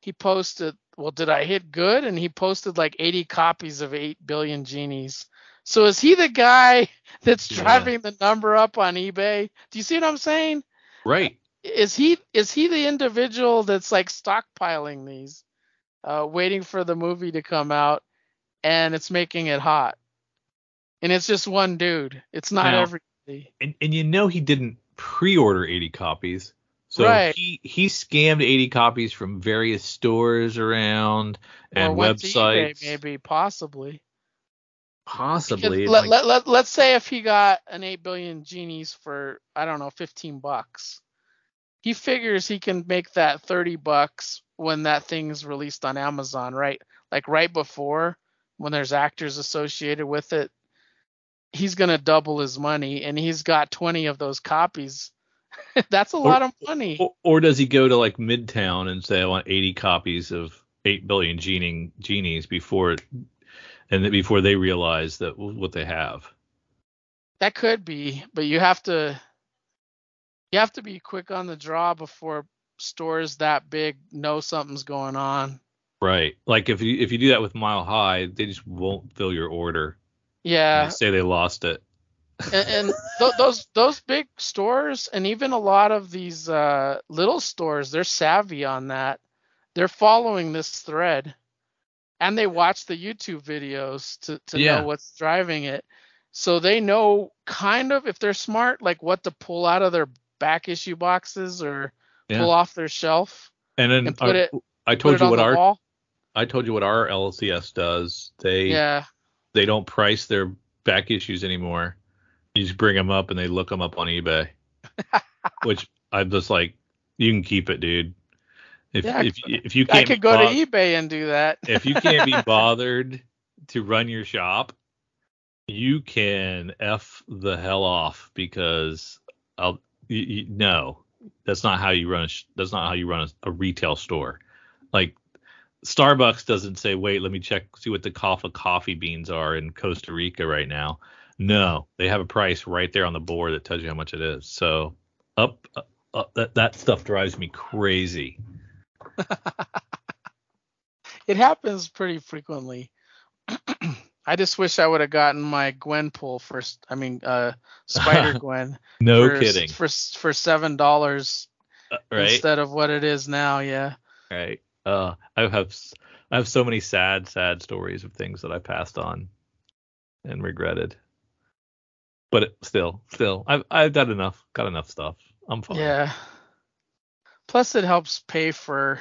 he posted well did I hit good and he posted like 80 copies of 8 billion genies. So is he the guy that's Yeah. driving the number up on eBay? Do you see what I'm saying? Right. is he is he the individual that's like stockpiling these uh waiting for the movie to come out and it's making it hot and it's just one dude it's not Now- everybody And and you know he didn't pre-order 80 copies. So Right. he he scammed 80 copies from various stores around and or went to websites. maybe possibly Possibly. Because let, like- let, let, let's say if he got an 8 billion genies for i don't know 15 bucks he figures he can make that 30 bucks when that thing's released on amazon right? Like right before when there's actors associated with it he's going to double his money and he's got 20 of those copies. That's a Or- lot of money. Or, or does he go to like Midtown and say I want 80 copies of 8 billion genie, genies before it, and before they realize that what they have? that could be but you have to you have to be quick on the draw before stores that big know something's going on Right. Like if you if you do that with Mile High, they just won't fill your order. yeah They say they lost it. and, and th- those those big stores and even a lot of these uh, little stores they're savvy on that they're following this thread and they watch the youtube videos to, to Yeah. know what's driving it so they know kind of if they're smart like what to pull out of their back issue boxes or Yeah. pull off their shelf And then and put I, it I told you on what our wall I told you what our LCS does. They yeah they don't price their back issues anymore. You just bring them up and they look them up on eBay. Which I'm just like, you can keep it, dude. If Yeah, if if you can't I could go bo- to ebay and do that if you can't be bothered to run your shop, you can f the hell off because I'll you, you, no, that's not how you run. A, that's not how you run a, a retail store. Like Starbucks doesn't say, wait, let me check see what the cost of coffee beans are in Costa Rica right now. No, they have a price right there on the board that tells you how much it is. So up, up, up that that stuff drives me crazy. It happens pretty frequently. I just wish I would have gotten my Gwenpool first. I mean, uh, Spider Gwen. No for, kidding, For for seven dollars Uh, right? instead of what it is now. Yeah. right? Uh, I have I have so many sad, sad stories of things that I passed on and regretted. But it, still, still, I've I've done enough, got enough stuff. I'm fine. Yeah. Plus, it helps pay for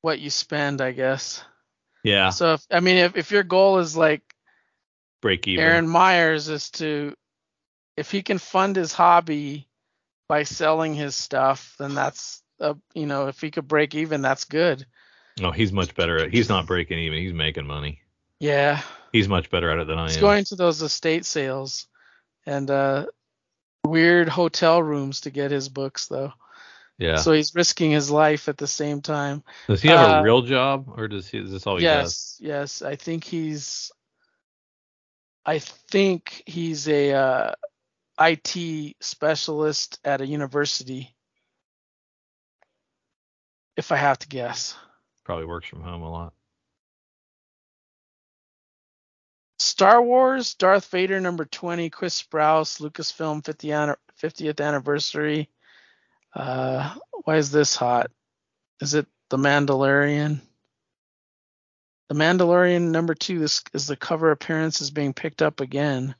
what you spend, I guess. Yeah. So if I mean, if if your goal is like Break even. Aaron Myers is to, if he can fund his hobby by selling his stuff, then that's uh, you know, if he could break even, that's good. oh, he's much better at. He's not breaking even. He's making money. Yeah. He's much better at it than I He's am. He's going to those estate sales and uh weird hotel rooms to get his books though. Yeah. So he's risking his life at the same time. does he have uh, a real job, or does he? Is this all he does? yes, yes. I think he's I think he's a uh IT specialist at a university. If I have to guess. Probably works from home a lot. Star Wars, Darth Vader number 20, Chris Sprouse, Lucasfilm 50 anni- 50th anniversary. Uh, why is this hot? Is it The Mandalorian? The Mandalorian number two this is the cover appearance is being picked up again.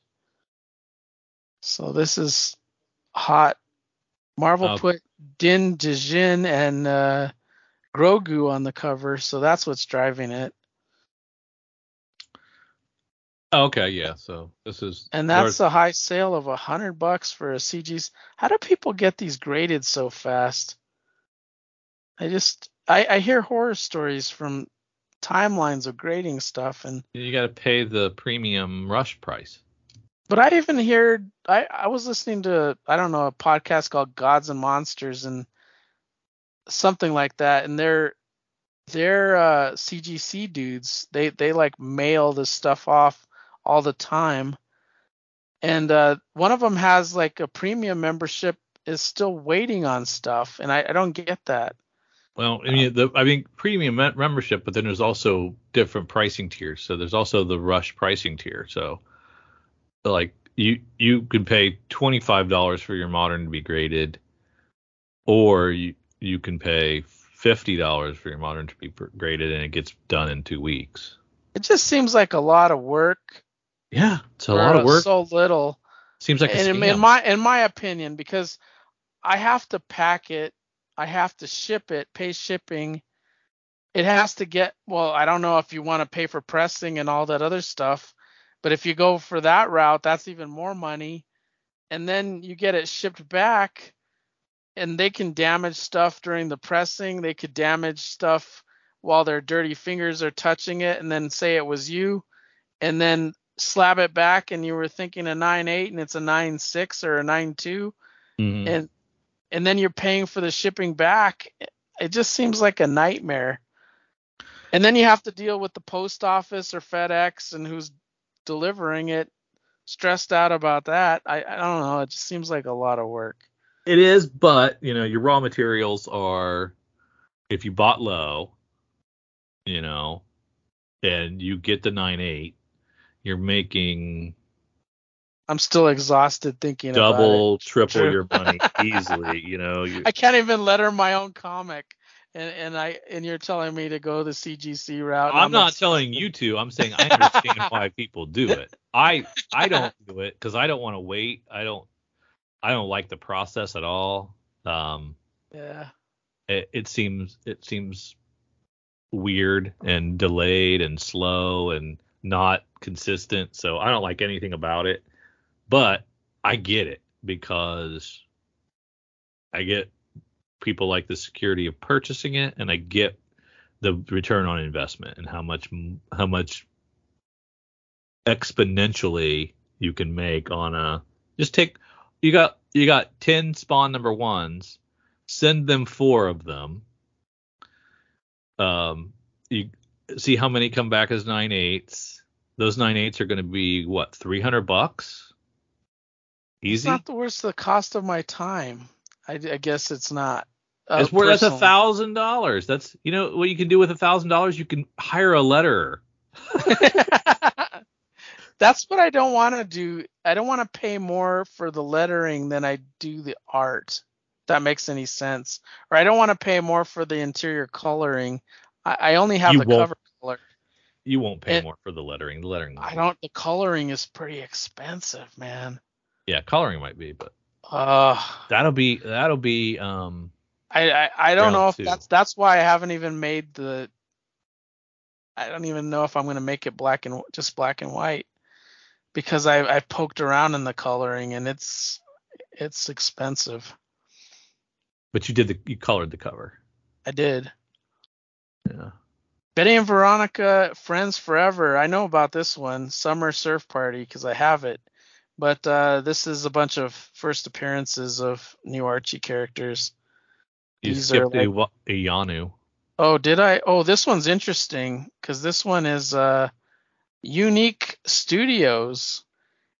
So this is hot. Marvel Oh. put Din Djarin and uh, Grogu on the cover, so that's what's driving it. Oh, okay, yeah. So this is And that's a high sale of a hundred bucks for a CG's. How do people get these graded so fast? I just I, I hear horror stories from timelines of grading stuff and You got to pay the premium rush price. but I even heard I I was listening to I don't know a podcast called Gods and Monsters and something like that and they're they're uh CGC dudes they they like mail this stuff off all the time and uh one of them has like a premium membership is still waiting on stuff and I, I don't get that Well, I mean, the I mean premium membership, but then there's also different pricing tiers. So there's also the rush pricing tier. So, like you you can pay twenty five dollars for your modern to be graded, or you you can pay fifty dollars for your modern to be graded, and it gets done in two weeks. it just seems like a lot of work Yeah, it's a lot of work. so little Seems like a and in, in my in my opinion, because I have to pack it, I have to ship it, pay shipping. It has to get well. I don't know if you want to pay for pressing and all that other stuff, but if you go for that route, that's even more money. And then you get it shipped back, and they can damage stuff during the pressing. They could damage stuff while their dirty fingers are touching it, and then say it was you, and then slab it back and you were thinking a 9.8 and it's a 9.6 or a 9.2 Mhm. and and then you're paying for the shipping back it just seems like a nightmare. And then you have to deal with the post office or FedEx and who's delivering it. Stressed out about that. I, I don't know. It just seems like a lot of work. It is, but you know, your raw materials are if you bought low, you know, and you get the nine eight, you're making I'm still exhausted thinking about double, triple True. your money easily. You know, you. I can't even letter my own comic and, and I and you're telling me to go the CGC route and I'm not telling you to. I'm saying I understand why people do it. I I don't do it because I don't want to wait. I don't I don't like the process at all. Um, yeah it, it seems it seems weird and delayed and slow and not consistent. So I don't like anything about it. But I get it because I get people like the security of purchasing it and I get the return on investment and how much how much exponentially you can make on a just take you got you got 10 spawn number ones send them four of them um you see how many come back as nine eights those nine eights are going to be what 300 bucks It's easy not the worst the cost of my time. I, I guess it's not. Uh, that's where that's a thousand dollars that's you know what you can do with a thousand dollars you can hire a letterer that's what I don't want to do. I don't want to pay more for the lettering than I do the art. If that makes any sense. Or I don't want to pay more for the interior coloring. I, I only have You the cover color. you won't pay It- more for the lettering the lettering I don't. The coloring is pretty expensive, man. yeah coloring might be but Uh, that'll be that'll be um I, I I don't know if two. that's that's why I haven't even made the. I don't even know if I'm gonna make it black and just black and white, because I I poked around in the coloring and it's it's expensive. but you did the you colored the cover I did. Yeah Betty and Veronica, Friends Forever. I know about this one, Summer Surf Party, because I have it. But uh, this is a bunch of first appearances of new Archie characters. you These skipped a, a Yanu Oh, did I? Oh, this one's interesting because this one is uh, Unique Studios,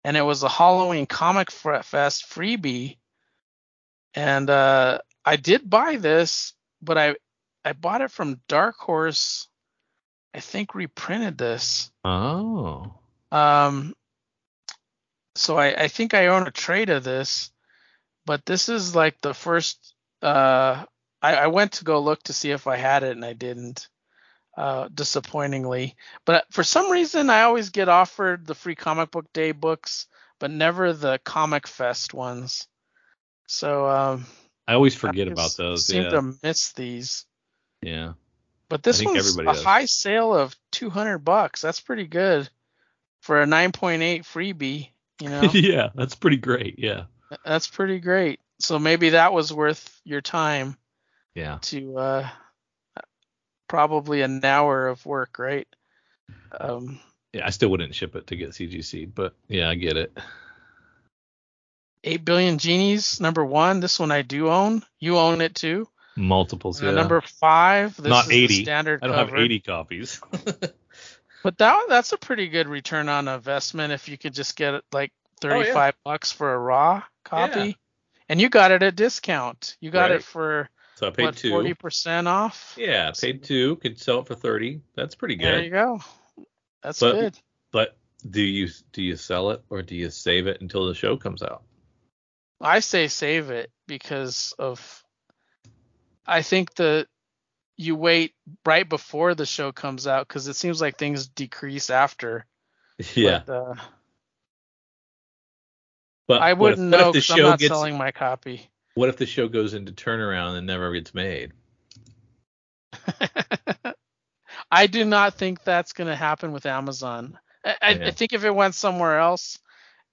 and it was a Halloween Comic Fest freebie, and uh, I did buy this, but I I bought it from Dark Horse. I think reprinted this. oh Um, so I, I think I own a trade of this, but this is like the first. Uh, I, I went to go look to see if I had it and I didn't. Uh, disappointingly, but for some reason I always get offered the free comic book day books, but never the Comic Fest ones. So um, I always forget I about those Seem yeah to miss these. Yeah But this one's a does. high sale of 200 bucks. That's pretty good for a 9.8 freebie. You know, yeah that's pretty great yeah that's pretty great. So maybe that was worth your time yeah to uh, probably an hour of work, right? Um, Yeah, I still wouldn't ship it to get CGC, but yeah, I get it. 8 billion genies, number one. This one I do own. You own it too. Multiples, yeah. number five. This Not is the 80. standard I don't cover. have 80 copies. But that that's a pretty good return on investment if you could just get it like Oh, yeah. 35 bucks for a raw copy. Yeah. And you got it at discount. You got Right. it for so I paid what two. 40% off? Yeah, paid two. Could sell it for 30. That's pretty good. There you go. That's But- good. But do you do you sell it or do you save it until the show comes out? I say save it because of I think the you wait right before the show comes out because it seems like things decrease after. Yeah, But, uh, but I wouldn't what if know because I'm not gets selling my copy. what if the show goes into turnaround and never gets made? I do not think that's going to happen with Amazon. I, I, Yeah. I think if it went somewhere else,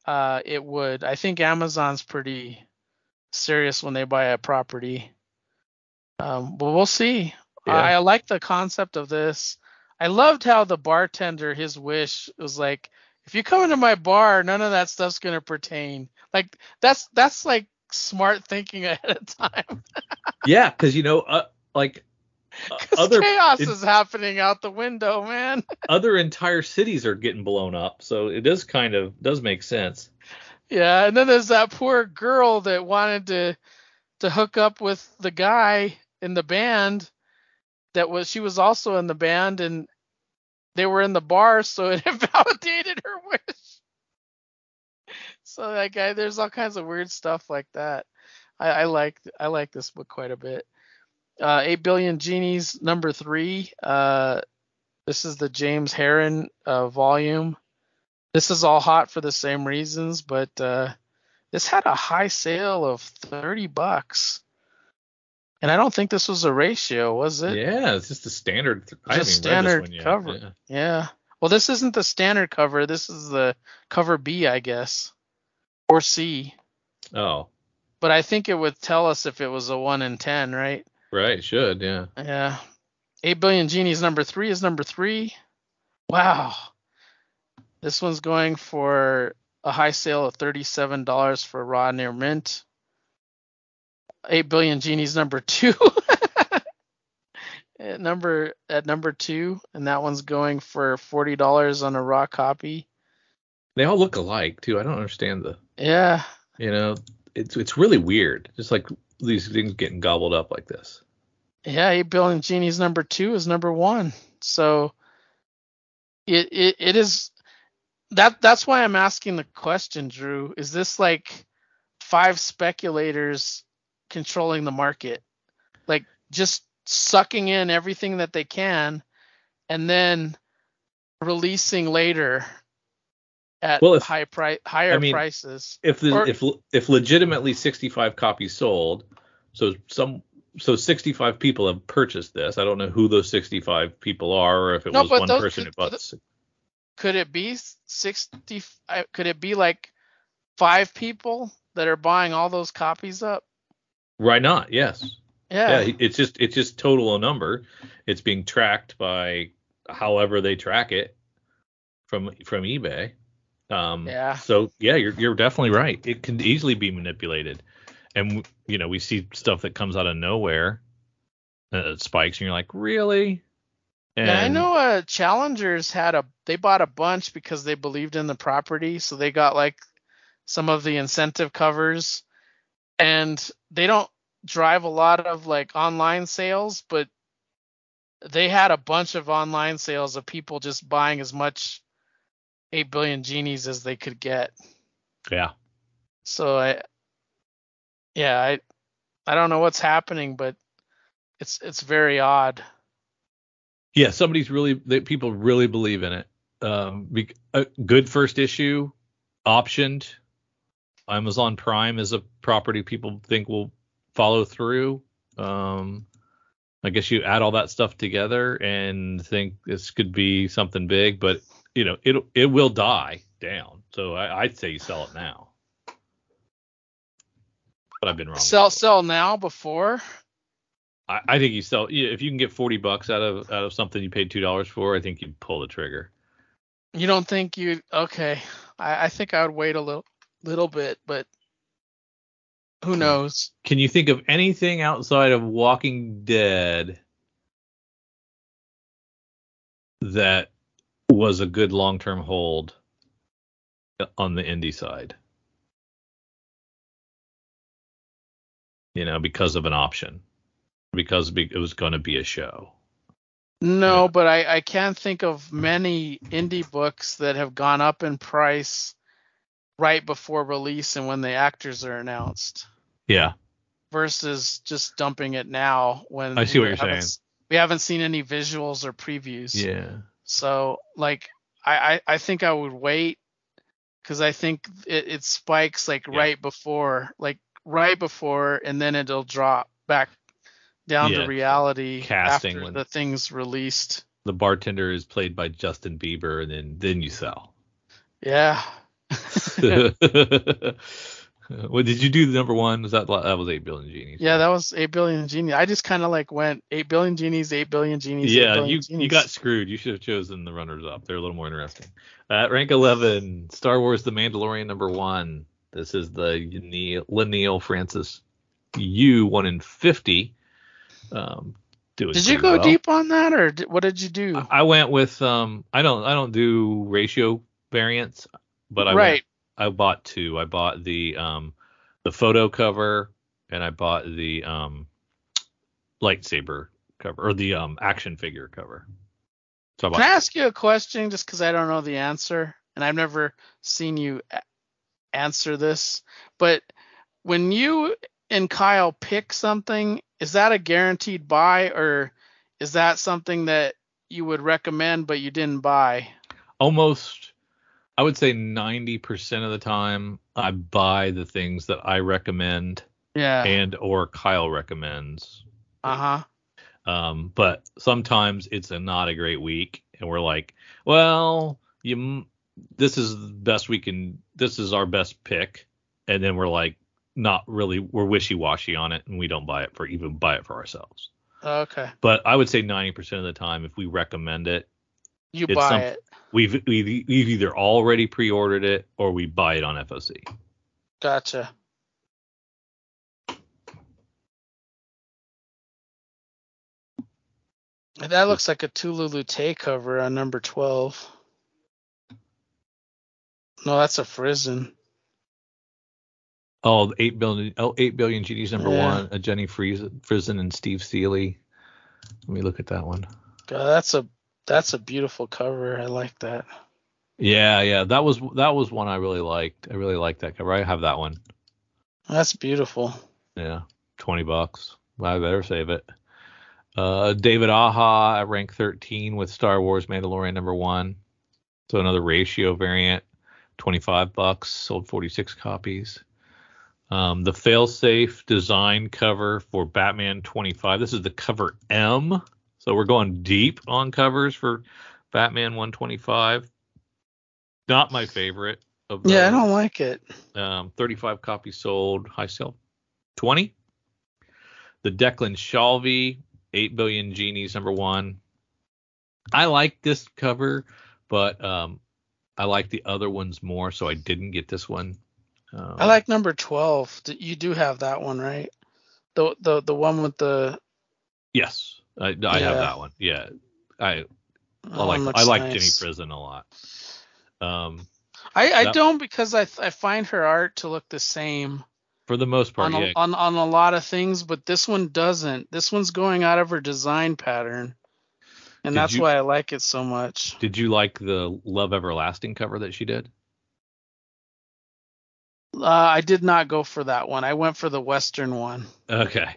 uh, it would. I think Amazon's pretty serious when they buy a property. Um, but we'll see. Yeah. I, I like the concept of this. I loved how the bartender, his wish was like, if you come into my bar, none of that stuff's going to pertain. Like that's that's like smart thinking ahead of time. yeah, because you know, uh, like uh, other chaos it- is happening out the window, man. other entire cities are getting blown up, so it does kind of does make sense. Yeah, and then there's that poor girl that wanted to to hook up with the guy in the band that was she was also in the band and they were in the bar so it invalidated her wish. So that guy there's all kinds of weird stuff like that. I, I like I like this book quite a bit. Uh, Eight Billion Genies number three. Uh, this is the James Heron uh, volume. This is all hot for the same reasons, but uh, this had a high sale of 30 bucks. And I don't think this was a ratio, was it? yeah, it's just a standard. Just read standard this one yet. cover. Yeah. Yeah. Well, this isn't the standard cover. This is the cover B, I guess, or C. Oh, But I think it would tell us if it was a one in ten, right? right. Should yeah. Yeah. Eight billion genies number three is number three. Wow. This one's going for a high sale of thirty-seven dollars for raw near mint. Eight billion genies number two. at number at number two, and that one's going for forty dollars on a raw copy. They all look alike too. I don't understand the. Yeah. You know, it's it's really weird. Just like these things getting gobbled up like this. Yeah, eight billion genies number two is number one. So it it, it is that that's why I'm asking the question, Drew. Is this like five speculators controlling the market? Like just sucking in everything that they can and then releasing later at Well, if- high price higher I mean, prices. If the Or- if if legitimately 65 copies sold, so some so 65 people have purchased this. I don't know who those 65 people are, or if it No, was one those- person who bought. s- could it be 60 uh, could it be like five people that are buying all those copies up Why not? Yes. yeah, Yeah. It's just it's just total a number. It's being tracked by however they track it from from eBay. Um, Yeah. So yeah, you're you're definitely right. It can easily be manipulated, and you know we see stuff that comes out of nowhere, uh, spikes, and you're like, really? And yeah i know uh challengers had a they bought a bunch because they believed in the property so they got like some of the incentive covers and they don't drive a lot of like online sales but they had a bunch of online sales of people just buying as much 8 billion genies as they could get Yeah. So I, yeah, I, I don't know what's happening, but it's it's very odd. Yeah, somebody's really people really believe in it. Um, bec- a good first issue, optioned. Amazon Prime is a property people think will follow through. Um, I guess you add all that stuff together and think this could be something big, but you know it it will die down. So I, I'd say you sell it now. But I've been wrong. Sell sell now before. I, I think you sell if you can get forty bucks out of out of something you paid two dollars for. I think you'd pull the trigger. You don't think you okay? I, I think I would wait a little little bit, but who knows? Can you think of anything outside of Walking Dead that was a good long term hold on the indie side? You know, because of an option, because it was going to be a show. No, but I, I can't think of many indie books that have gone up in price right before release and when the actors are announced. Yeah. Versus just dumping it now when I see what you're saying. We haven't seen any visuals or previews. Yeah. So like I I, I think I would wait because I think it, it spikes like yeah. right before like right before and then it'll drop back down yeah. to reality Casting after the thing's released. The bartender is played by Justin Bieber and then then you sell. Yeah. what did you do? The number one was that that was eight billion genies. Yeah, that was eight billion genies. I just kind of like went eight billion genies, eight billion genies. Yeah, billion you genies. you got screwed. You should have chosen the runners up. They're a little more interesting. At rank eleven, Star Wars: The Mandalorian number one. This is the Leinil Francis Yu one in fifty. Um, did you go well. deep on that, or did, what did you do? I, I went with um. I don't I don't do ratio variants, but I right. Went, I bought two. I bought the um the photo cover and I bought the um lightsaber cover or the um action figure cover. So I Can I ask you a question just because I don't know the answer and I've never seen you answer this, but when you and Kyle pick something, is that a guaranteed buy or is that something that you would recommend but you didn't buy? Almost I would say 90% of the time I buy the things that I recommend. Yeah. And or Kyle recommends. Uh-huh. Um, but sometimes it's a not a great week and we're like, well, you this is the best we can this is our best pick and then we're like not really we're wishy-washy on it and we don't buy it for even buy it for ourselves. Okay. But I would say 90% of the time if we recommend it, you buy some, it we've we've we've either already pre-ordered it or we buy it on FOC. Gotcha. That looks like a Tula Lotay cover on number 12. No, that's a Frison. Oh, eight billion, oh, eight billion GD's number yeah. one. A Jenny Frison and Steve Seeley. Let me look at that one. God, that's a that's a beautiful cover. I like that. Yeah, yeah, that was that was one I really liked. I really like that cover. I have that one. That's beautiful. Yeah, twenty bucks. I better save it. Uh, David Aja at rank 13 with Star Wars Mandalorian number one. So another ratio variant, 25 bucks, sold 46 copies. Um, the failsafe design cover for Batman 25. This is the cover M so we're going deep on covers for Batman 125. Not my favorite. Of those. Yeah, I don't like it. Um, 35 copies sold. High sale 20. The Declan Shalvey 8 billion genies number one. I like this cover, but um, I like the other ones more, so I didn't get this one. Um, I like number 12. You do have that one, right? The the the one with the Yes. I, I yeah. have that one. Yeah, I I like I like nice. Jenny Frison a lot. Um, I I that, don't because I I find her art to look the same for the most part. On yeah. a, on on a lot of things, but this one doesn't. This one's going out of her design pattern, and did that's you, why I like it so much. Did you like the Love Everlasting cover that she did? Uh, I did not go for that one. I went for the Western one. Okay.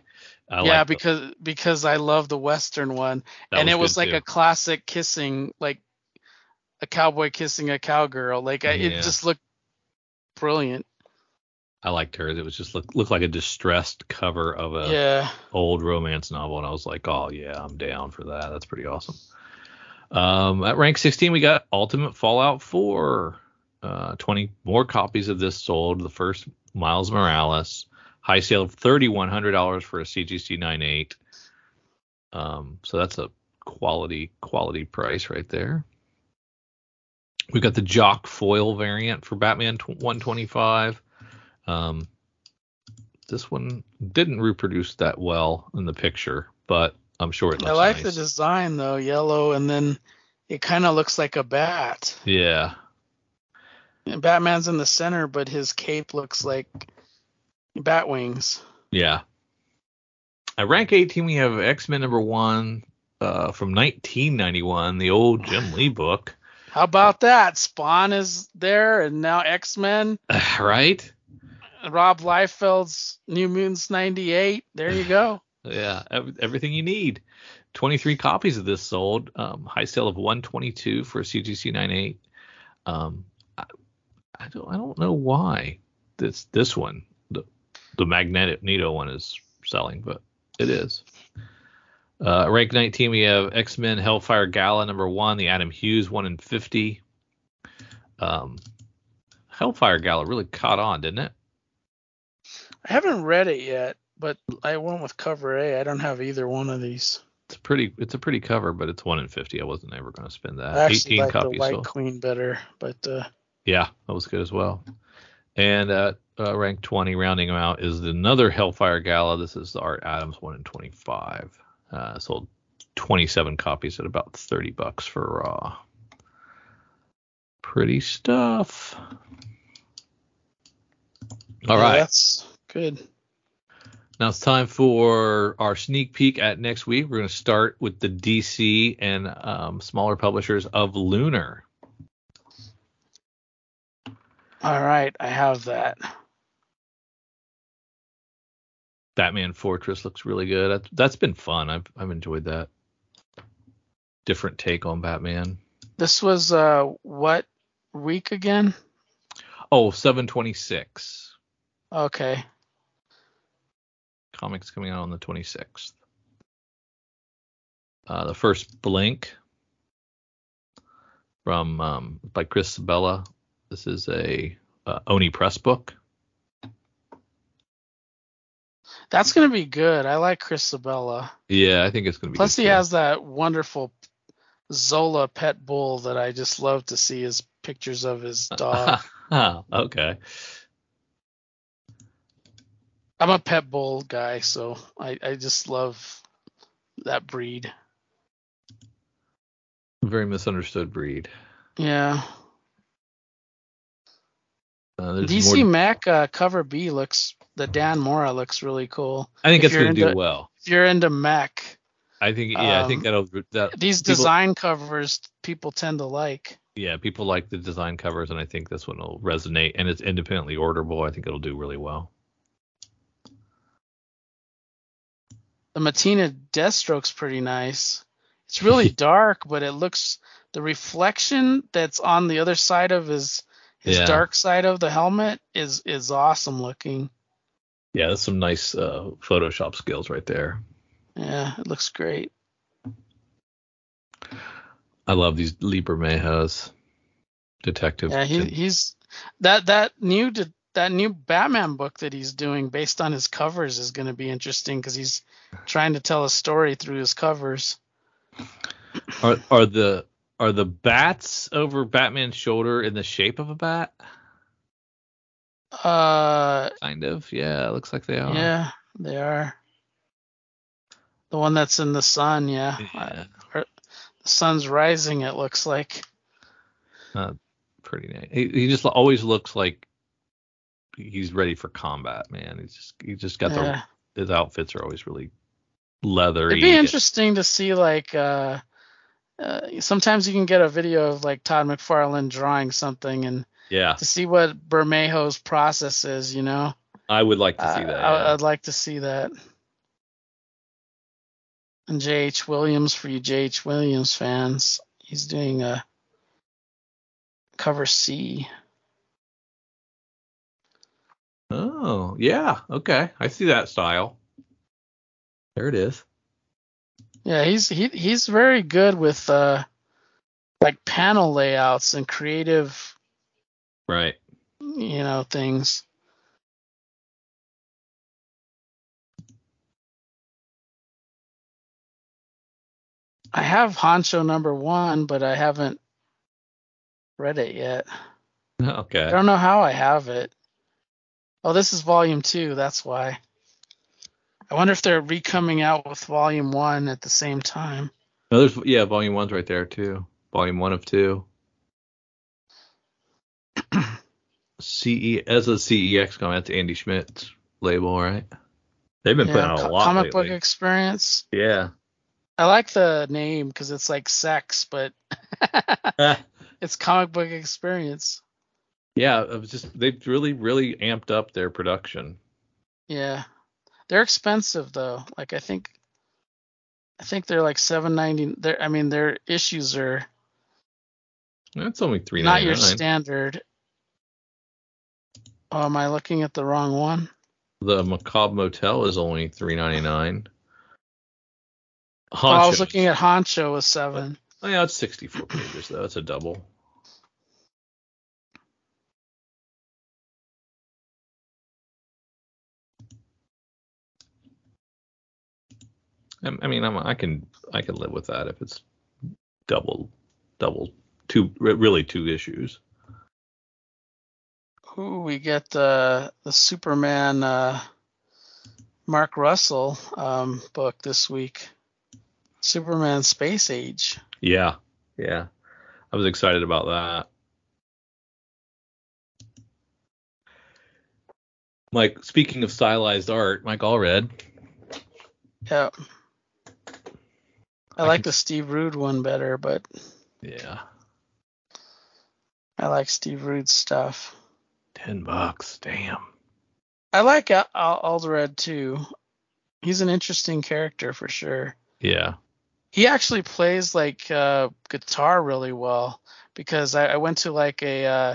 I yeah, because the, because I love the Western one, and was it was like too. a classic kissing, like a cowboy kissing a cowgirl. Like I, it just looked brilliant. I liked hers. It was just look, looked like a distressed cover of a yeah. old romance novel, and I was like, oh yeah, I'm down for that. That's pretty awesome. Um, at rank 16, we got Ultimate Fallout 4. Uh, 20 more copies of this sold. The first Miles Morales. High sale of $3,100 for a CGC 98. Um, so that's a quality quality price right there. We got the Jock foil variant for Batman 125. Um, this one didn't reproduce that well in the picture, but I'm sure it looks I like nice. the design though, yellow, and then it kind of looks like a bat. Yeah, And Batman's in the center, but his cape looks like bat wings. yeah. At rank 18, we have X Men number one uh, from 1991, the old Jim Lee book. How about that? Spawn is there, and now X Men. right? Rob Liefeld's New Mutants '98. There you go. Yeah, ev- everything you need. 23 copies of this sold. Um, high sale of 122 for a CGC 98. Um, I, I don't I don't know why this this one the the Magneto one is selling, but it is. Uh, rank 19 we have X Men Hellfire Gala number one, the Adam Hughes one in 50. Um, Hellfire Gala really caught on, didn't it? I haven't read it yet, but I went with cover A. I don't have either one of these. It's pretty. It's a pretty cover, but it's one in 50. I wasn't ever going to spend that. I actually 18 like the copies White sold. Queen better, but uh, Yeah, that was good as well. And at uh, rank 20, rounding them out, is another Hellfire Gala. This is the Art Adams one in 25. Uh, sold 27 copies at about 30 bucks for raw. Pretty stuff. All yeah, right, that's good. now it's time for our sneak peek at next week. We're going to start with the DC and um, smaller publishers of Lunar. All right, I have that. Batman Fortress looks really good. That's, that's been fun. I've I've enjoyed that. Different take on Batman. This was uh what week again? Oh, 726. Okay. Comics coming out on the 26th. Uh, the first Blink from um, by Chris Sebela. This is a uh, Oni Press book. That's gonna be good. I like Chris Sebela. Yeah, I think it's going to be. Plus he too. has that wonderful Zola pet bull that I just love to see his pictures of his dog. oh, okay. I'm a pet bull guy, so I, I just love that breed. Very misunderstood breed. Yeah. Uh, DC more- Mech uh, cover B looks the Dan Mora looks really cool. I think if it's going to do well. If you're into mech, I think yeah, I think Um, that'll that these people- design covers people tend to like. yeah, people like the design covers, and I think this one will resonate, and it's independently orderable. I think it'll do really well. The Mattina Deathstroke's pretty nice. It's really dark, but it looks the reflection that's on the other side of his his Yeah. dark side of the helmet is is awesome looking. Yeah, that's some nice uh, Photoshop skills right there. Yeah, it looks great. I love these Lee Bermejo's detective. Yeah, he, he's that that new de- that new Batman book that he's doing based on his covers is going to be interesting because he's trying to tell a story through his covers. are are the are the bats over Batman's shoulder in the shape of a bat? Uh, Kind of. Yeah, it looks like they are. yeah, they are. The one that's in the sun, yeah. Yeah, The sun's rising. It looks like. Uh, pretty nice. He, he just always looks like he's ready for combat, man. He's just he just got Yeah. the his outfits are always really leathery. It'd be interesting to see like uh, uh, sometimes you can get a video of like Todd McFarlane drawing something and Yeah, to see what Bermejo's process is, you know. I would like to see Uh, that. I, yeah. I'd like to see that. And J.H. Williams for you J.H. Williams fans, he's doing a cover C. Oh, yeah. Okay. I see that style. There it is. Yeah, he's he he's very good with uh like panel layouts and creative, Right. you know, things. I have Honcho number one, but I haven't read it yet. Okay. I don't know how I have it. Oh, this is volume two. That's why. I wonder if they're re-coming out with volume one at the same time. No, there's yeah, volume one's right there too. Volume one of two. CE as a CEX comic. That's Andy Schmidt's label, right? They've been putting out a lot comic lately. book experience. Yeah. I like the name because it's like sex, but it's comic book experience. Yeah, it was just they've really really amped up their production. Yeah, they're expensive though. Like I think, I think they're like seven ninety. They're I mean their issues are That's only three not your standard. Oh, am I looking at the wrong one? The Macabre Motel is only three ninety nine. Oh, I was looking at Honcho with seven. Oh yeah, it's sixty four pages though. It's a double. I I mean, I'm, I can I can live with that if it's double, double, two, really two issues. Ooh, we get the the Superman uh, Mark Russell um, book this week. Superman Space Age. Yeah, yeah, I was excited about that. Mike, speaking of stylized art, Mike Allred. Yeah. I I like can- the Steve Rude one better, but Yeah, I like Steve Rude's stuff. ten bucks. Damn. I like Al- too. He's an interesting character for sure. Yeah. He actually plays like uh, guitar really well because I, I went to like a uh,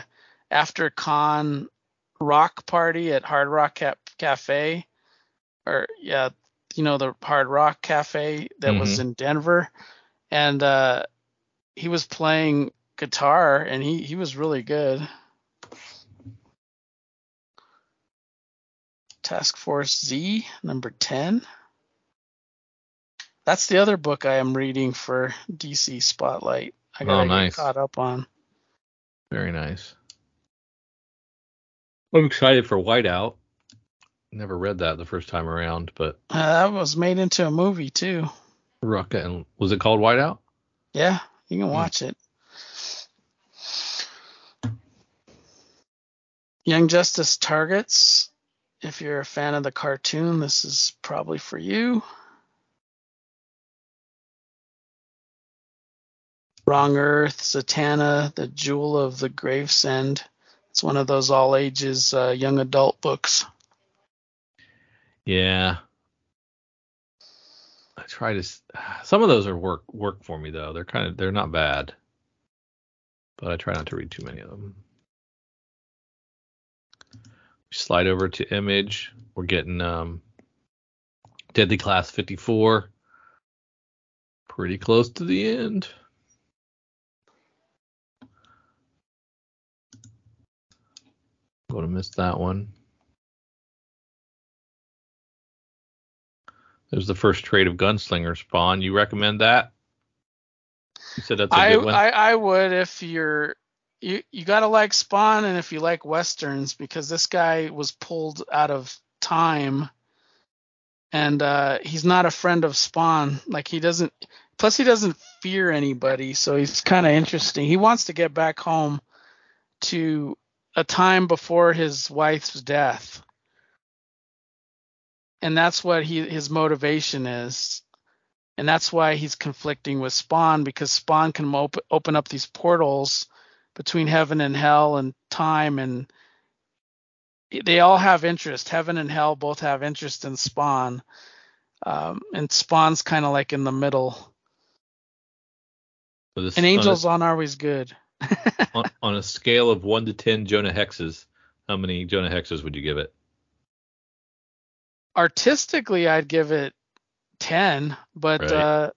after con rock party at Hard Rock Cap- Cafe, or yeah, you know the Hard Rock Cafe that was in Denver, and uh, he was playing guitar and he he was really good. Task Force Z number 10. That's the other book I am reading for DC Spotlight. I gotta Oh, nice. caught up on. Very nice. I'm excited for Whiteout. Never read that the first time around, but Uh, that was made into a movie too. Rucka and was it called Whiteout? Yeah, you can Hmm. watch it. Young Justice Targets. If you're a fan of the cartoon, this is probably for you. Wrong Earth, Satana, The Jewel of the Gravesend. It's one of those all ages uh, young adult books. Yeah. I try to. Some of those are work work for me though. They're kind of they're not bad, but I try not to read too many of them. Slide over to image. We're getting um, Deadly Class 54. Pretty close to the end. Going to miss that one. There's the first trade of Gunslinger Spawn. You recommend that? Said that's a I, good one. I I would if you're you you gotta like Spawn and if you like westerns because this guy was pulled out of time. And uh he's not a friend of Spawn. Like he doesn't plus he doesn't fear anybody so he's kind of interesting. He wants to get back home to a time before his wife's death. And that's what he his motivation is and that's why he's conflicting with Spawn because Spawn can op- open up these portals between heaven and hell and time and they all have interest. Heaven and hell both have interest in Spawn, um, and Spawn's kind of like in the middle. So this- And on a- angels aren't always good. on, on a scale of one to ten Jonah hexes, how many Jonah hexes would you give it? Artistically, I'd give it ten, but Right. uh,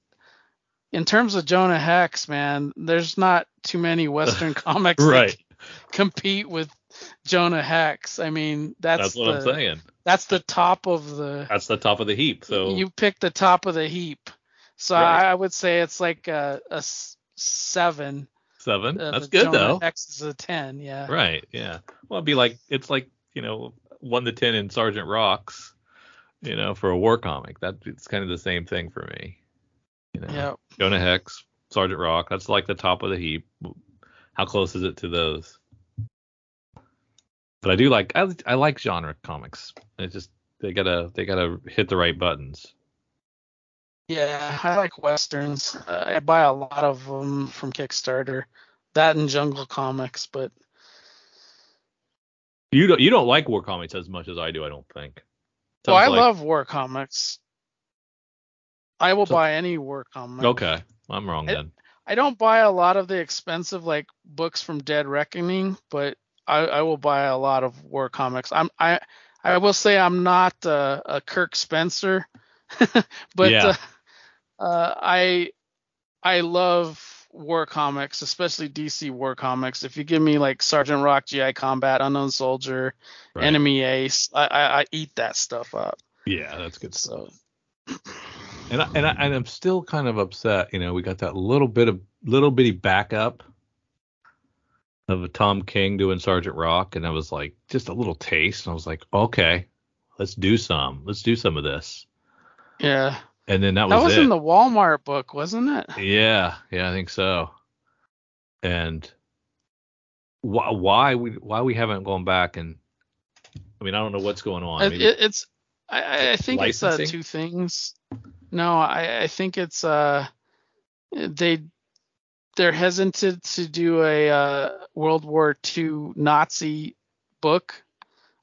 in terms of Jonah Hex, man, there's not too many Western comics that Right. compete with Jonah Hex. I mean, that's, That's, what the, I'm saying. That's the top of the. That's the top of the heap. So you pick the top of the heap. So Right. I, I would say it's like a seven. Seven. Uh, That's good Jonah though. Hex is a ten. Yeah. Right. Yeah. Well, it'd be like it's like you know one to ten in Sergeant Rocks, you know, for a war comic. That it's kind of the same thing for me. You know, Yeah. Jonah Hex, Sergeant Rock. That's like the top of the heap. How close is it to those? But I do like I, I like genre comics. It's just they gotta they gotta hit the right buttons. Yeah, I like westerns. Uh, I buy a lot of them from Kickstarter. That and Jungle Comics, but You don't you don't like war comics as much as I do. I don't think. Well, I like- love war comics. I will So- buy any war comic. Okay, I'm wrong It- then. I don't buy a lot of the expensive like books from Dead Reckoning, but I, I will buy a lot of war comics. I'm I I will say I'm not uh, a Kirk Spencer, but Yeah. uh, uh, I I love war comics, especially DC war comics. If you give me like Sergeant Rock, GI Combat, Unknown Soldier, Right. Enemy Ace, I, I I eat that stuff up. Yeah, that's good stuff. So And I, and I, and I'm still kind of upset. You know, we got that little bit of little bitty backup of a Tom King doing Sergeant Rock, and I was like, just a little taste, and I was like, okay, let's do some, let's do some of this. yeah, And then that that was, was it. in the Walmart book, wasn't it? Yeah, yeah, I think so. And why why we why we haven't gone back and I mean I don't know what's going on. It, it, it's I- I, think it's uh, two things. No, I, I think it's uh they they're hesitant to do a uh, World War II Nazi book.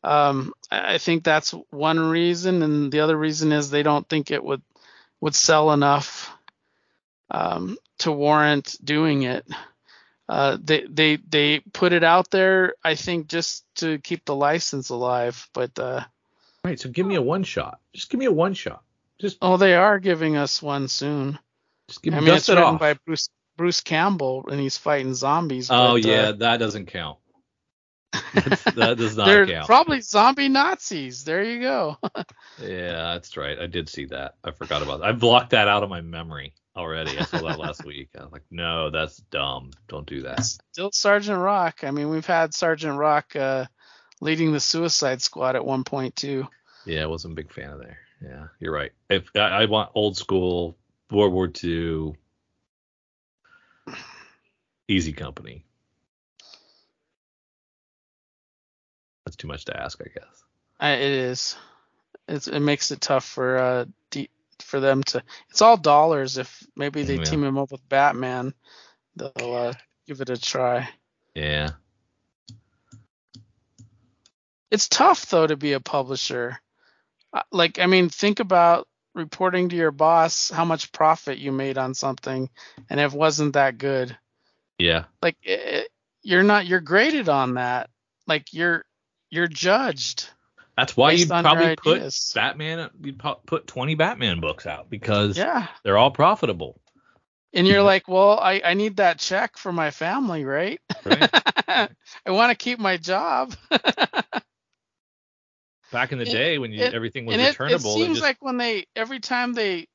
Um, I I think that's one reason, and the other reason is they don't think it would would sell enough um, to warrant doing it. Uh, they they they put it out there, I think, just to keep the license alive, but. Uh, right, so give me a one shot. Just give me a one shot. Just Oh, they are giving us one soon. just give I mean, it's it written off. by Bruce Bruce Campbell, and he's fighting zombies. oh but, yeah, uh, that doesn't count. That does not they're count. probably zombie Nazis. There you go. yeah, that's right. I did see that. I forgot about that. I blocked that out of my memory already. I saw that last week. I was like, no, that's dumb. Don't do that. Still Sergeant Rock. I mean, we've had Sergeant Rock uh, leading the Suicide Squad at one point too. Yeah, I wasn't a big fan of there. Yeah, you're right. If I, I want old school World War II, easy company. That's too much to ask, I guess. I, it is. It's, it makes it tough for uh D, for them to. It's all dollars. If maybe they Yeah. team him up with Batman, they'll uh, give it a try. Yeah. It's tough though to be a publisher. Uh, Like I mean, think about reporting to your boss how much profit you made on something, and it wasn't that good. Yeah. Like it, you're not you're graded on that. Like you're you're judged. That's why you'd probably put ideas. Batman. You'd put 20 Batman books out because Yeah. they're all profitable. And you're like, well, I, I need that check for my family, right? Right? I want to keep my job. Back in the It- day when you, it- everything was returnable, it, it seems just- like when they every time they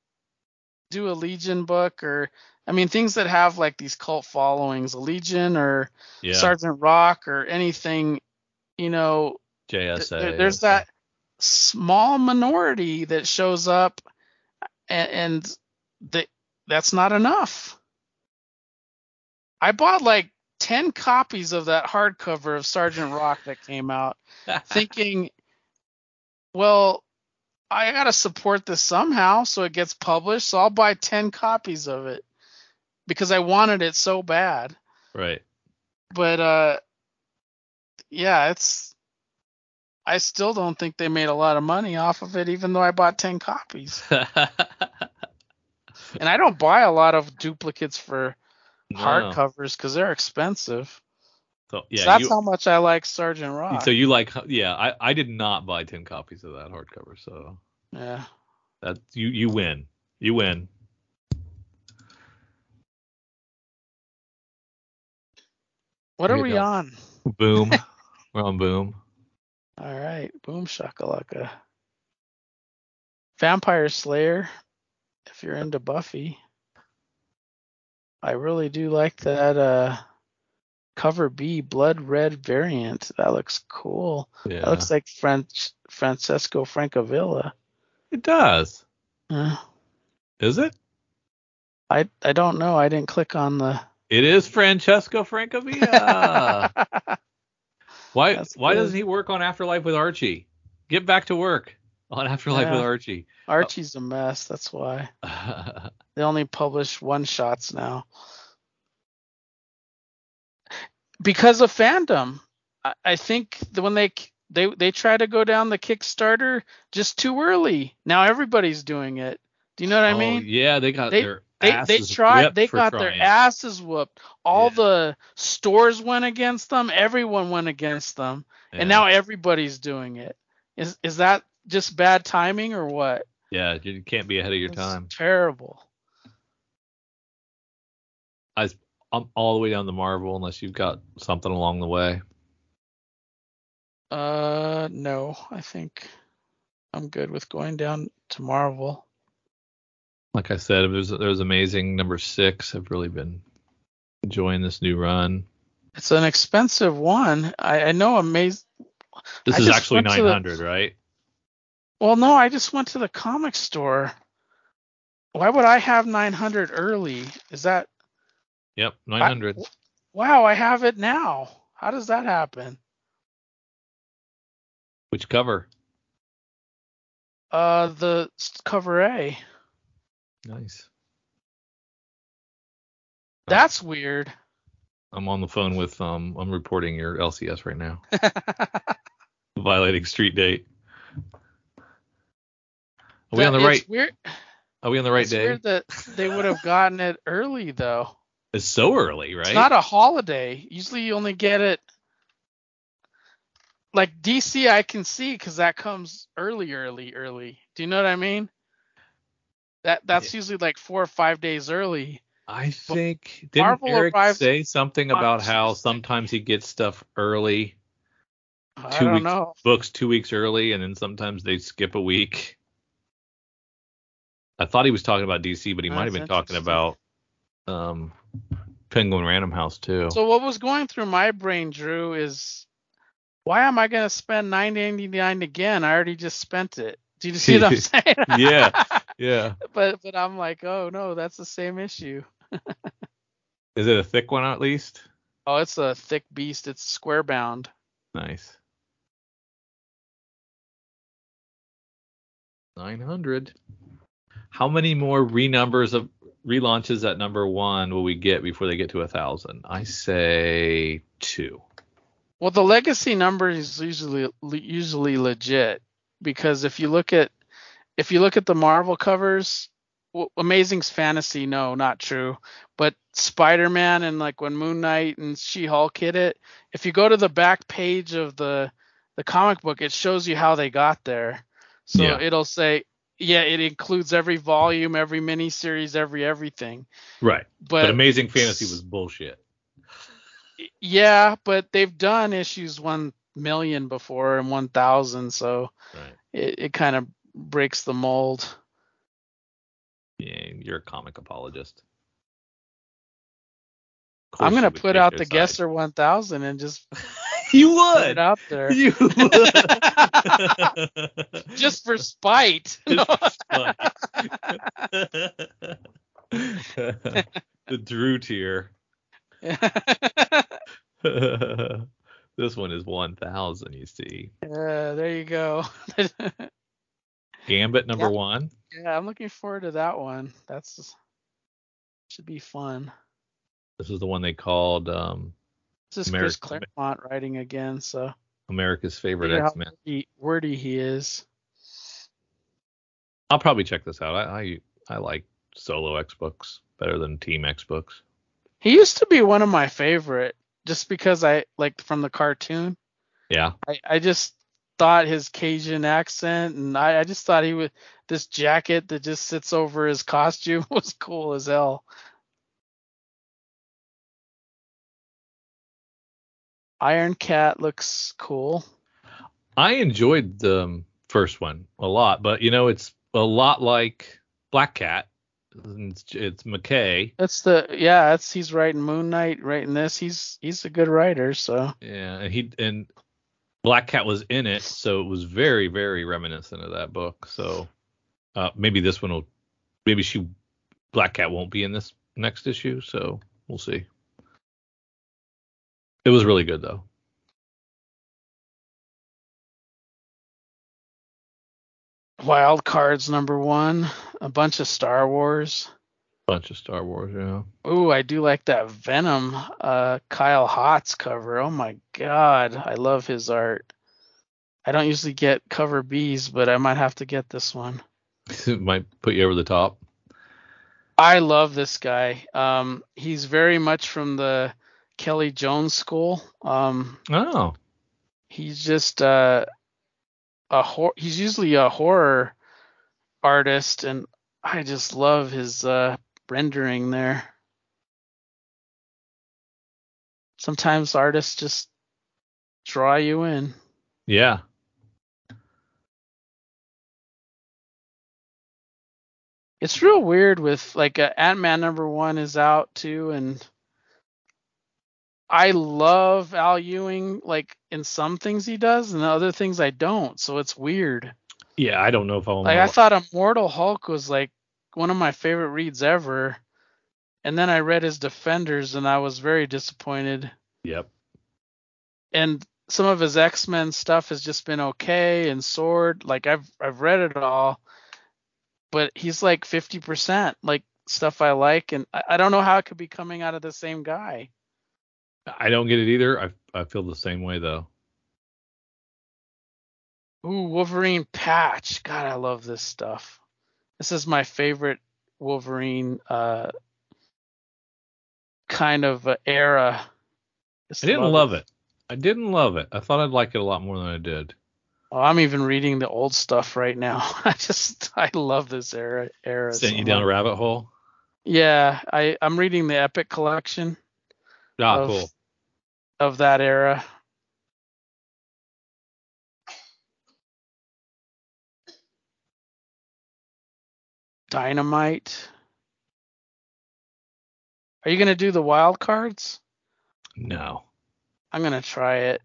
do a Legion book or I mean things that have like these cult followings, a Legion or yeah, Sergeant Rock or anything, you know, JSA. there- there's that small minority that shows up and, and that that's not enough. I bought like 10 copies of that hardcover of Sergeant Rock that came out thinking, well, I got to support this somehow so it gets published. So I'll buy 10 copies of it because I wanted it so bad. right. But, uh, yeah, it's, I still don't think they made a lot of money off of it, even though I bought 10 copies. And I don't buy a lot of duplicates for No. hardcovers because they're expensive. So so yeah, that's you, how much I like Sergeant Rock. so you like yeah, I, I did not buy 10 copies of that hardcover, so yeah. that you you win. You win. What are we on? Boom. We're on boom. All right, boom shakalaka. Vampire Slayer. if you're into Buffy. I really do like that uh cover B blood red variant. That looks cool. Yeah. That looks like French Francesco Francavilla. it does. Uh, Is it? I I don't know. I didn't click on the. It is Francesco Francavilla. why That's why good. doesn't he work on Afterlife with Archie? Get back to work on Afterlife Yeah. with Archie. Archie's a mess. That's why they only publish one shots now. Because of fandom, I, I think the, when they they they try to go down the Kickstarter just too early. Now everybody's doing it. Do you know what I Oh, mean? yeah, they got They- their They they tried. They got their asses whooped. All Yeah. the stores went against them. Everyone went against them, Yeah. and now everybody's doing it. Is is that just bad timing or what? yeah, you can't be ahead of your It's time. Terrible. I'm all the way down to Marvel unless you've got something along the way. Uh, no, I think I'm good with going down to Marvel. Like I said, there's there's amazing number six. I've really been enjoying this new run. It's an expensive one. I, I know amazing. This I is actually went to the- 900, right? Well, no, I just went to the comic store. Why would I have 900 early? Is that Yep, 900. wow? I have it now. How does that happen? Which cover? Uh, the cover A. Nice. That's weird. I'm on the phone with um. I'm reporting your LCS right now, violating street date. Are we on the right? Weird. Are we on the right it's day? weird that they would have gotten it early though. It's so early, right? It's not a holiday. Usually you only get it like DC I can see cuz that comes early early early. Do you know what I mean? That that's usually like 4 or 5 days early. I think didn't Marvel Eric arrives say something about how sometimes he gets stuff early, I Two don't weeks. know. books two weeks early, and then sometimes they skip a week. I thought he was talking about DC, but he might have been talking about um Penguin Random House too. So what was going through my brain, Drew, is why am I going to spend 9.99 again? I already just spent it. Do you see what I'm saying? Yeah. yeah. but but I'm like, oh no, that's the same issue. Is it a thick one at least? Oh, it's a thick beast. It's square bound. Nice. 900. How many more renumbers of relaunches at number one will we get before they get to a thousand? I say two. Well, the legacy number is usually usually legit because if you look at if you look at the Marvel covers, w- Amazing's fantasy, no, not true. But Spider-Man and like when Moon Knight and She-Hulk hit it, if you go to the back page of the the comic book, it shows you how they got there. So Yeah. it'll say, yeah, it includes every volume, every miniseries, every everything. Right. But, But, Amazing Fantasy was bullshit. yeah, but they've done issues one million before and one thousand, so Right. it, it kind of breaks the mold. Yeah, you're a comic apologist. I'm gonna put out the side. Guesser 1000 and just You put it would. out there You would. just for spite. Just for the Drew tier. this one is 1,000, you see. Yeah, there you go. Gambit number Yeah. one. yeah, I'm looking forward to that one. That's should be fun. This is the one they called um, This is Chris Claremont writing again, so America's favorite X Men. wordy, wordy he is. I'll probably check this out. I, I I like solo X books better than team X books. He used to be one of my favorite, just because I like from the cartoon. Yeah. I, I just thought his Cajun accent and I, I just thought he was this jacket that just sits over his costume was cool as hell. Iron Cat looks cool. I enjoyed the um, first one a lot, but you know it's a lot like Black Cat It's, it's MacKay. That's the yeah. That's he's writing Moon Knight, writing this. He's he's a good writer. So Yeah, and he and Black Cat was in it, so it was very very reminiscent of that book. So uh, maybe this one will, maybe she Black Cat won't be in this next issue. So we'll see. It was really good though. Wild Cards number one, a bunch of Star Wars. Bunch of Star Wars, yeah. Ooh, I do like that Venom uh Kyle Hotz cover. Oh my god, I love his art. I don't usually get cover Bs, but I might have to get this one. it might put you over the top. I love this guy. Um he's very much from the Kelly Jones school. Um Oh, he's just uh a hor- he's usually a horror artist and I just love his uh rendering there. Sometimes artists just draw you in. yeah. It's real weird with like uh, Ant-Man number 1 is out too and I love Al Ewing like in some things he does and other things I don't. So it's weird. Yeah, I don't know if I'll. Like I thought Immortal Hulk was like one of my favorite reads ever. And then I read his Defenders and I was very disappointed. Yep. And some of his X-Men stuff has just been okay and Sword, like I've I've read it all. But he's like 50% like stuff I like and I, I don't know how it could be coming out of the same guy. I don't get it either. I I feel the same way though. Ooh, Wolverine patch. God, I love this stuff. This is my favorite Wolverine uh kind of uh, era. I didn't love it. I didn't love it. I thought I'd like it a lot more than I did. Oh, I'm even reading the old stuff right now. I just I love this era era. Sent so you down a rabbit hole. Yeah, I I'm reading the Epic collection Ah, of, cool. of that era. Dynamite. Are you gonna do the wild cards? No. I'm gonna try it.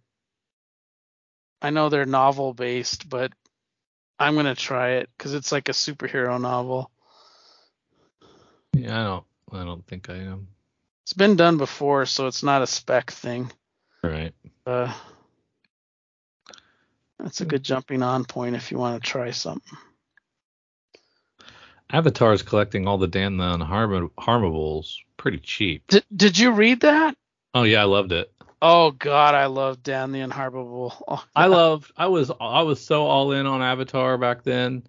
I know they're novel based, but I'm gonna try it because it's like a superhero novel. Yeah, I don't. I don't think I am. It's been done before, so it's not a spec thing. All right. Uh, that's a good jumping on point if you want to try something. Avatar is collecting all the Dan the Unharm- Harmables pretty cheap. Did Did you read that? Oh yeah, I loved it. Oh God, I love Dan the Unharmable. Oh, I loved. I was. I was so all in on Avatar back then.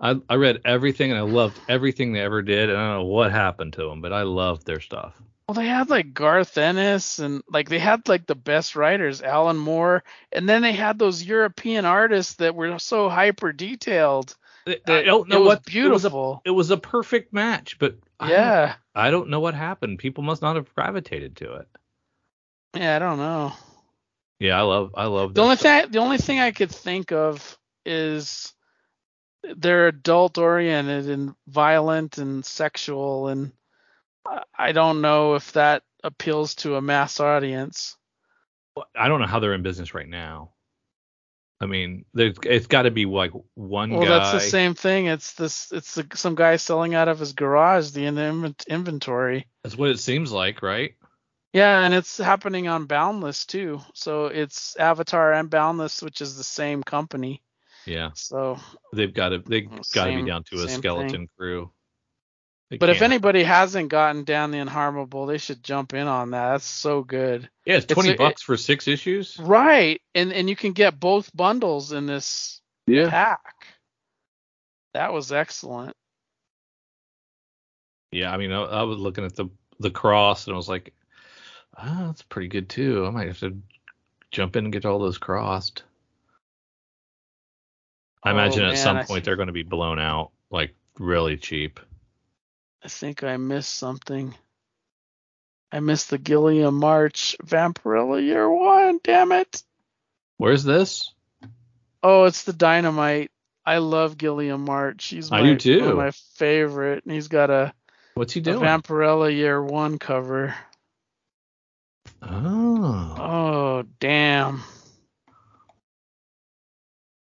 I I read everything and I loved everything they ever did. And I don't know what happened to them, but I loved their stuff. well, they had like Garth Ennis and like they had like the best writers, Alan Moore, and then they had those European artists that were so hyper detailed. I don't know it was what beautiful. It was a, it was a perfect match, but I don't- yeah, I don't know what happened. People must not have gravitated to it. yeah, I don't know. Yeah, I love. I love. The only stuff. thing the only thing I could think of is they're adult oriented and violent and sexual and I don't know if that appeals to a mass audience. I don't know how they're in business right now. I mean, there's it's got to be like one Well, guy. that's the same thing. It's this it's the, some guy selling out of his garage the in inventory. That's what it seems like, right? Yeah, and it's happening on Boundless too. So it's Avatar and Boundless, which is the same company. Yeah, So they've got to they got to be down to a skeleton thing. crew. They But if can't- anybody hasn't gotten Dan the Unharmable, they should jump in on that. That's so good. yeah, it's it's twenty a- bucks for six issues. Right. And and you can get both bundles in this pack. That was excellent. Yeah, I mean, I, I was looking at the the cross and I was like, oh, that's pretty good too. I might have to jump in and get all those crossed. I Oh, imagine at some point they're going to be blown out like really cheap. I think I missed something. I missed the Guillem March Vampirella Year One. Damn it! Where's this? Oh, it's the Dynamite. I love Guillem March. He's my, I do too. one of my favorite. And he's got a What's he doing? Vampirella Year One cover. Oh. Oh damn.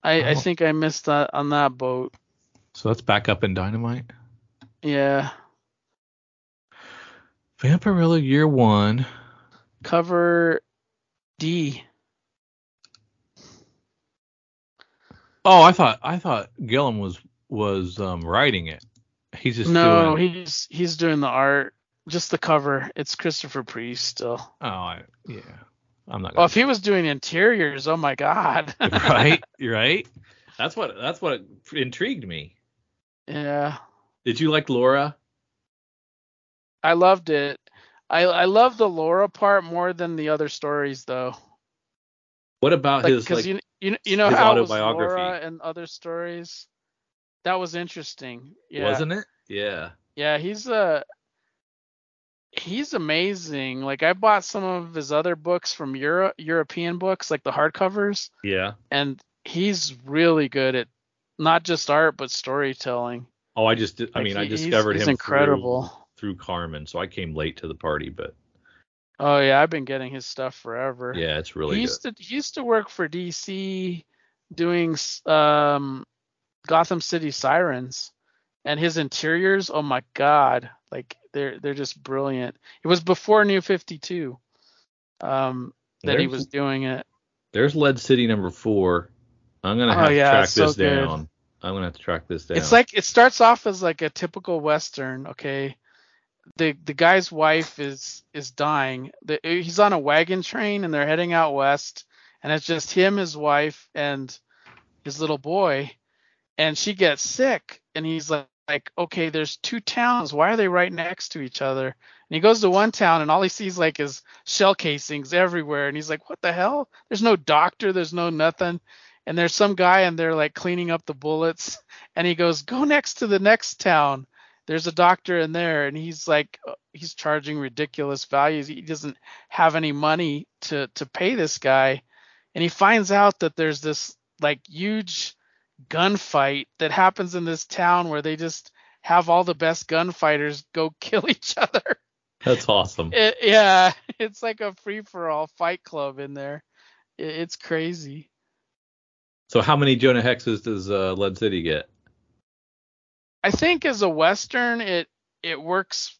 I I Oh. think I missed that on that boat. So that's back up in Dynamite. Yeah. Vampirella Year One. Cover D. Oh, I thought I thought Guillem was was um, writing it. He's just No, doing. he's he's doing the art. Just the cover. It's Christopher Priest still. Oh, I, yeah. I'm not. Well, if he was doing interiors, oh my god. right, right. That's what that's what intrigued me. yeah. Did you like Laura? I loved it. I I love the Laura part more than the other stories though. What about Like his because like? you you you know his how it was autobiography. Laura and other stories. That was interesting. Yeah. Wasn't it? Yeah. Yeah, he's uh he's amazing. Like I bought some of his other books from Euro European books, like the hardcovers, Yeah. and he's really good at not just art but storytelling. Oh, I just I Like, mean I he- he's- discovered he's him incredible. through, through Karmen, so I came late to the party, but Oh yeah, I've been getting his stuff forever. yeah, it's really he good. used to he used to work for DC doing um Gotham City Sirens and his interiors, oh my god, like they're they're just brilliant. It was before New 52 um that he was doing it. There's Lead City number four. I'm gonna Oh, have yeah, to track so this good. down. I'm gonna have to track this down. It's like it starts off as like a typical western, okay? The the guy's wife is is dying. The, he's on a wagon train and they're heading out west and it's just him, his wife and his little boy and she gets sick and he's like like okay, there's two towns. Why are they right next to each other? And he goes to one town and all he sees like is shell casings everywhere and he's like, "What the hell? There's no doctor, there's no nothing." And there's some guy and they're like cleaning up the bullets and he goes, "Go next to the next town. There's a doctor in there." And he's like, he's charging ridiculous values. He doesn't have any money to to pay this guy, and he finds out that there's this like huge gunfight that happens in this town where they just have all the best gunfighters go kill each other. That's awesome. It, yeah, it's like a free for all fight club in there. It, it's crazy. So how many Jonah Hexes does uh, Lead City get? I think as a western, it it works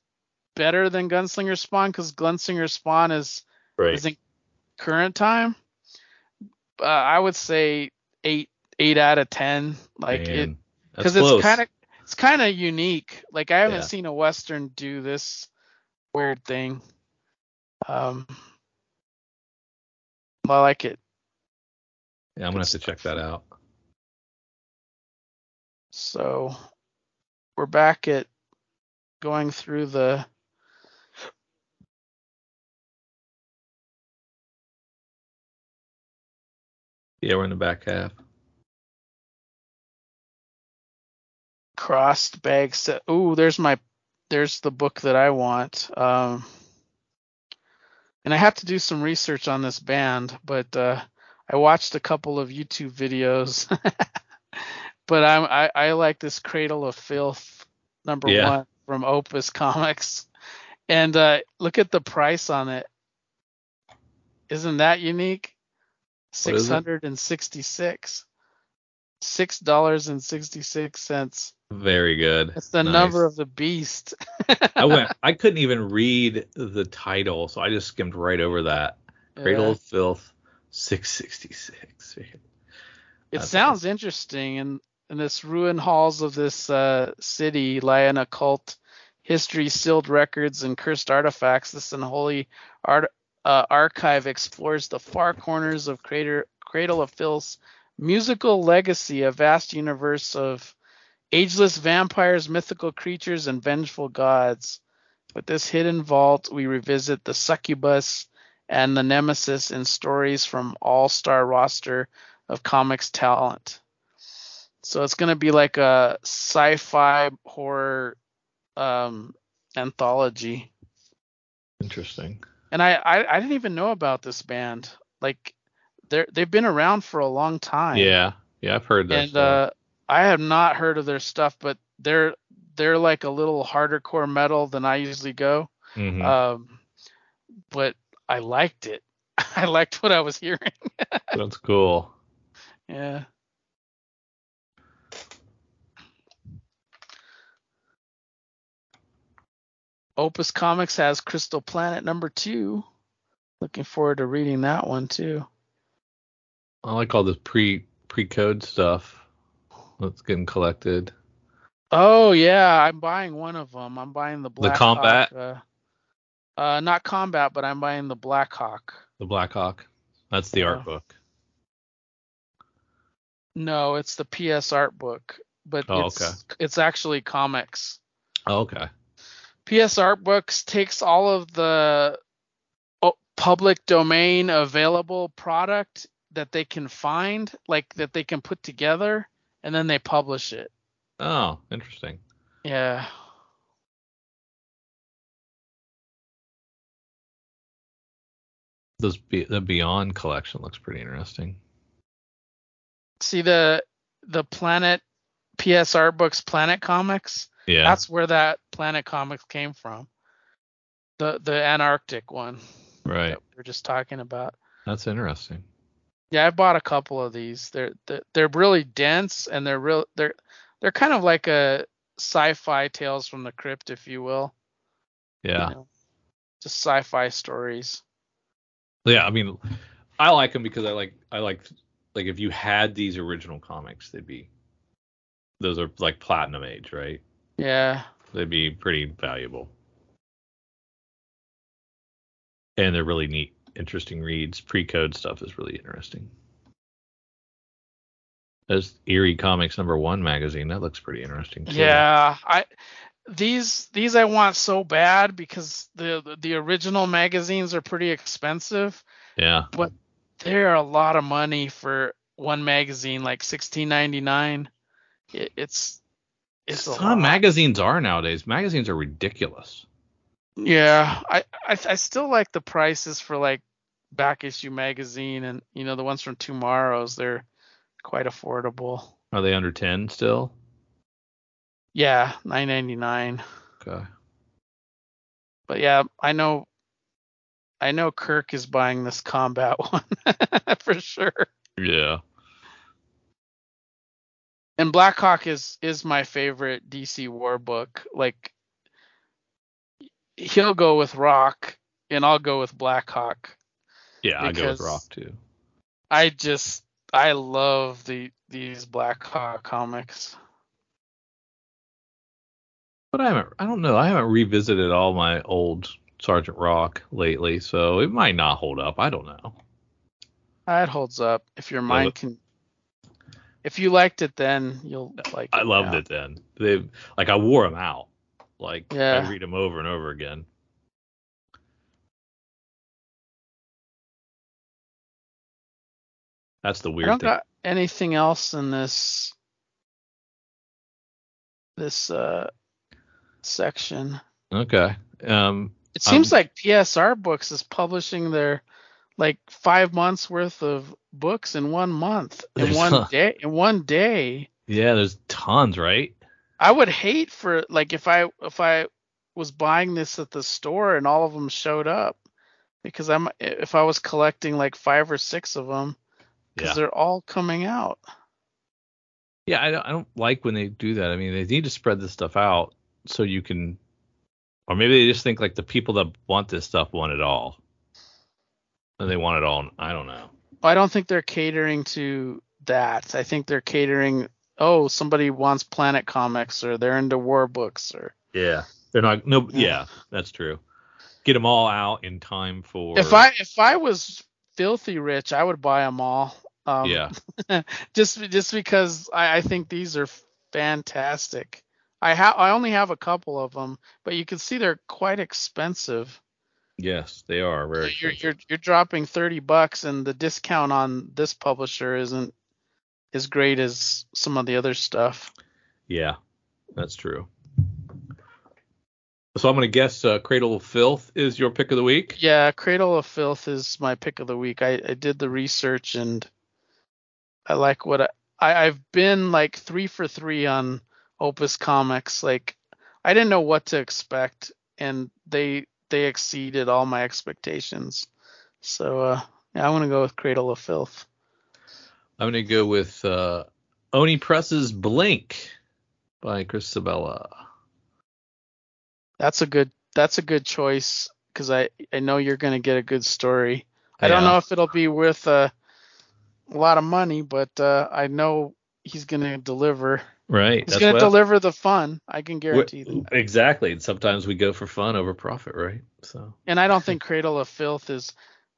better than Gunslinger Spawn because Gunslinger Spawn is Right. is in current time. Uh, I would say eight eight out of ten. Like it Man, that's because it's kind of it's kind of unique. Like I haven't Yeah. seen a western do this weird thing. Um, I like it. Yeah, I'm gonna have to check that out. So we're back at going through the Yeah, we're in the back half. crossed bag set. Ooh, there's my there's the book that I want. Um, and I have to do some research on this band, but uh, I watched a couple of YouTube videos. but I'm I, I like this Cradle of Filth number Yeah. one from Opus Comics, and uh, look at the price on it. Isn't that unique? Six hundred and sixty-six. Six it? sixty-six. Dollars and sixty-six cents. Very good. It's the Nice. number of the beast. I went. I couldn't even read the title, so I just skimmed right over that. Cradle Yeah. of Filth, 666. It That's sounds interesting, and in this ruined halls of this uh, city lie an occult history, sealed records, and cursed artifacts. This unholy art uh, archive explores the far corners of Crater, Cradle of Filth's musical legacy, a vast universe of ageless vampires, mythical creatures, and vengeful gods. With this hidden vault, we revisit the succubus and the nemesis in stories from all-star roster of comics talent. So it's gonna be like a sci-fi horror um, anthology. Interesting. And I, I I didn't even know about this band. Like they're they've been around for a long time. Yeah, yeah, I've heard that. and uh, I have not heard of their stuff, but they're they're like a little harder core metal than I usually go. Mhm. Um, but I liked it. I liked what I was hearing. That's cool. yeah. Opus Comics has Crystal Planet number two. Looking forward to reading that one too. I like all this pre pre code stuff that's getting collected. Oh yeah, I'm buying one of them. I'm buying the Black the Combat? Hawk, uh, uh, not combat, but I'm buying the Black Hawk. The Blackhawk. That's the art Yeah. book. No, it's the PS art book, but Oh, it's okay. it's actually comics. Oh, okay. PS Art Books takes all of the public domain available product that they can find, like that they can put together, and then they publish it. Oh, interesting. Yeah. Those be- the Beyond collection looks pretty interesting. See the the Planet PS Art Books Planet Comics? Yeah. That's where that Planet Comics came from. The the Antarctic one right. we are just talking about. That's interesting. Yeah, I've bought a couple of these. They're they're, they're really dense and they're real they're they're kind of like a sci-fi tales from the crypt, if you will. you Yeah. know, just sci-fi stories. Yeah, I mean, I like them because I like I like like if you had these original comics, they'd be those are like platinum age, right? Yeah. They'd be pretty valuable. And they're really neat, interesting reads. Pre-code stuff is really interesting. There's Eerie Comics number one magazine. That looks pretty interesting too. Yeah. I these these I want so bad because the the, the original magazines are pretty expensive. Yeah. But They're a lot of money for one magazine, like sixteen ninety nine. It, it's it's Some lot. magazines are nowadays. Magazines are ridiculous. Yeah, I, I I still like the prices for like back issue magazine and you know the ones from TwoMorrows. They're quite affordable. Are they under ten still? Yeah, nine ninety nine. Okay. But yeah, I know. I know Kirk is buying this combat one for sure. Yeah. And Blackhawk is is my favorite DC war book. Like he'll go with Rock and I'll go with Blackhawk. Yeah, I go with Rock too. I just I love the these Blackhawk comics. But I haven't. I don't know. I haven't revisited all my old Sergeant Rock lately, so it might not hold up. I don't know. It holds up. If your mind can if you liked it then you'll like. I loved now. it then. They like I wore them out. Like Yeah. I read them over and over again. That's the I weird don't thing. got anything else in this this uh section. Okay. Um. It seems Um, like PS Art Books is publishing their like five months worth of books in one month in There's one a- day in one day. Yeah. There's tons, right? I would hate for like if I if I was buying this at the store and all of them showed up because I'm if I was collecting like five or six of them because Yeah. they're all coming out. Yeah. I don't, I don't like when they do that. I mean, they need to spread this stuff out so you can, or maybe they just think like the people that want this stuff want it all, they want it all. I don't know. I don't think they're catering to that. I think they're catering. Oh, somebody wants Planet Comics or they're into war books or. Yeah. They're not. No. Yeah. That's true. Get them all out in time for. If I if I was filthy rich, I would buy them all. Um, Yeah. just just because I, I think these are fantastic. I have I only have a couple of them, but you can see they're quite expensive. Yes, they are very. You're you're you're dropping thirty bucks, and the discount on this publisher isn't as great as some of the other stuff. Yeah, that's true. So I'm gonna guess uh, Cradle of Filth is your pick of the week. Yeah, Cradle of Filth is my pick of the week. I, I did the research and I like what I, I I've been like three for three on Opus Comics. Like I didn't know what to expect, and they they exceeded all my expectations. So uh, yeah, I'm gonna go with Cradle of Filth. I'm gonna go with uh, Oni Press's Blink by Chris Sebela. That's a good that's a good choice because I I know you're gonna get a good story. I don't know if it'll be worth uh, a lot of money, but uh, I know he's gonna deliver. Right. He's gonna deliver the fun. I can guarantee that. Exactly. And sometimes we go for fun over profit, right? So. And I don't think Cradle of Filth is.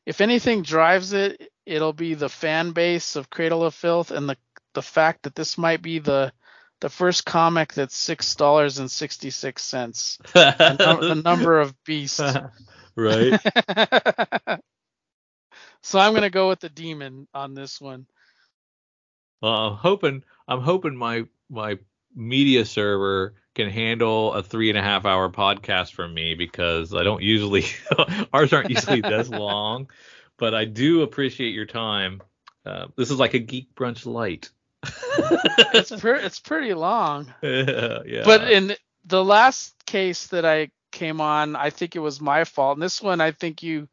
If anything drives it, it'll be the fan base of Cradle of Filth and the the fact that this might be the the first comic that's six dollars and sixty six cents. the, the number of beasts. right. so I'm gonna go with the demon on this one. Well, I'm hoping I'm hoping my my media server can handle a three and a half hour podcast from me because I don't usually ours aren't usually this long, but I do appreciate your time. Uh, this is like a geek brunch light. it's pre- it's pretty long. Yeah, yeah. But in the last case that I came on, I think it was my fault. And this one, I think you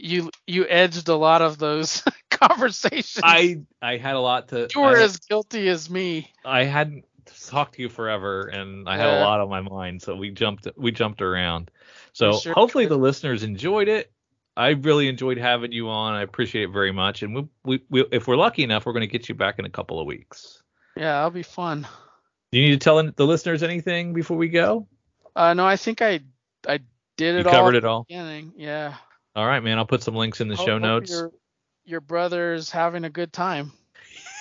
you you edged a lot of those conversations. I I had a lot to. You were I, as guilty as me. I hadn't talked to you forever, and I had a lot on my mind, so we jumped we jumped around. So sure hopefully did. the listeners enjoyed it. I really enjoyed having you on. I appreciate it very much, and we, we, we if we're lucky enough, we're going to get you back in a couple of weeks. Yeah, that'll be fun. Do you need to tell the listeners anything before we go? Uh, no, I think I I did it You all. covered it all. Beginning. Yeah. All right, man. I'll put some links in the Hope- show notes. Your, your brother's having a good time.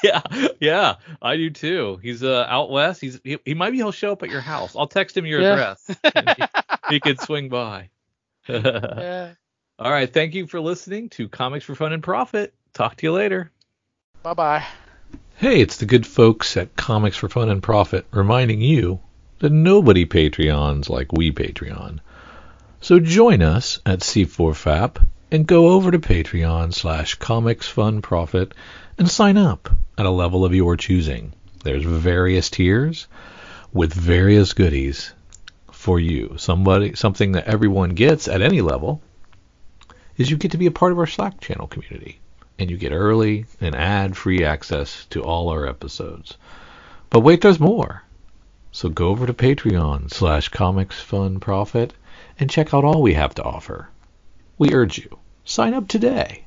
Yeah, yeah, I do too. He's uh, out west. He's he, he might be he'll show up at your house. I'll text him your Yeah. address. he, he could swing by. yeah. All right, thank you for listening to Comics for Fun and Profit. Talk to you later. Bye bye. Hey, it's the good folks at Comics for Fun and Profit reminding you that nobody Patreons like we Patreon. So join us at C4FAP and go over to Patreon slash Comics Fun Profit and sign up at a level of your choosing. There's various tiers with various goodies for you. Somebody something that everyone gets at any level is you get to be a part of our Slack channel community and you get early and ad-free access to all our episodes. But wait, there's more. So go over to Patreon slash Comics Fun Profit and check out all we have to offer. We urge you, sign up today.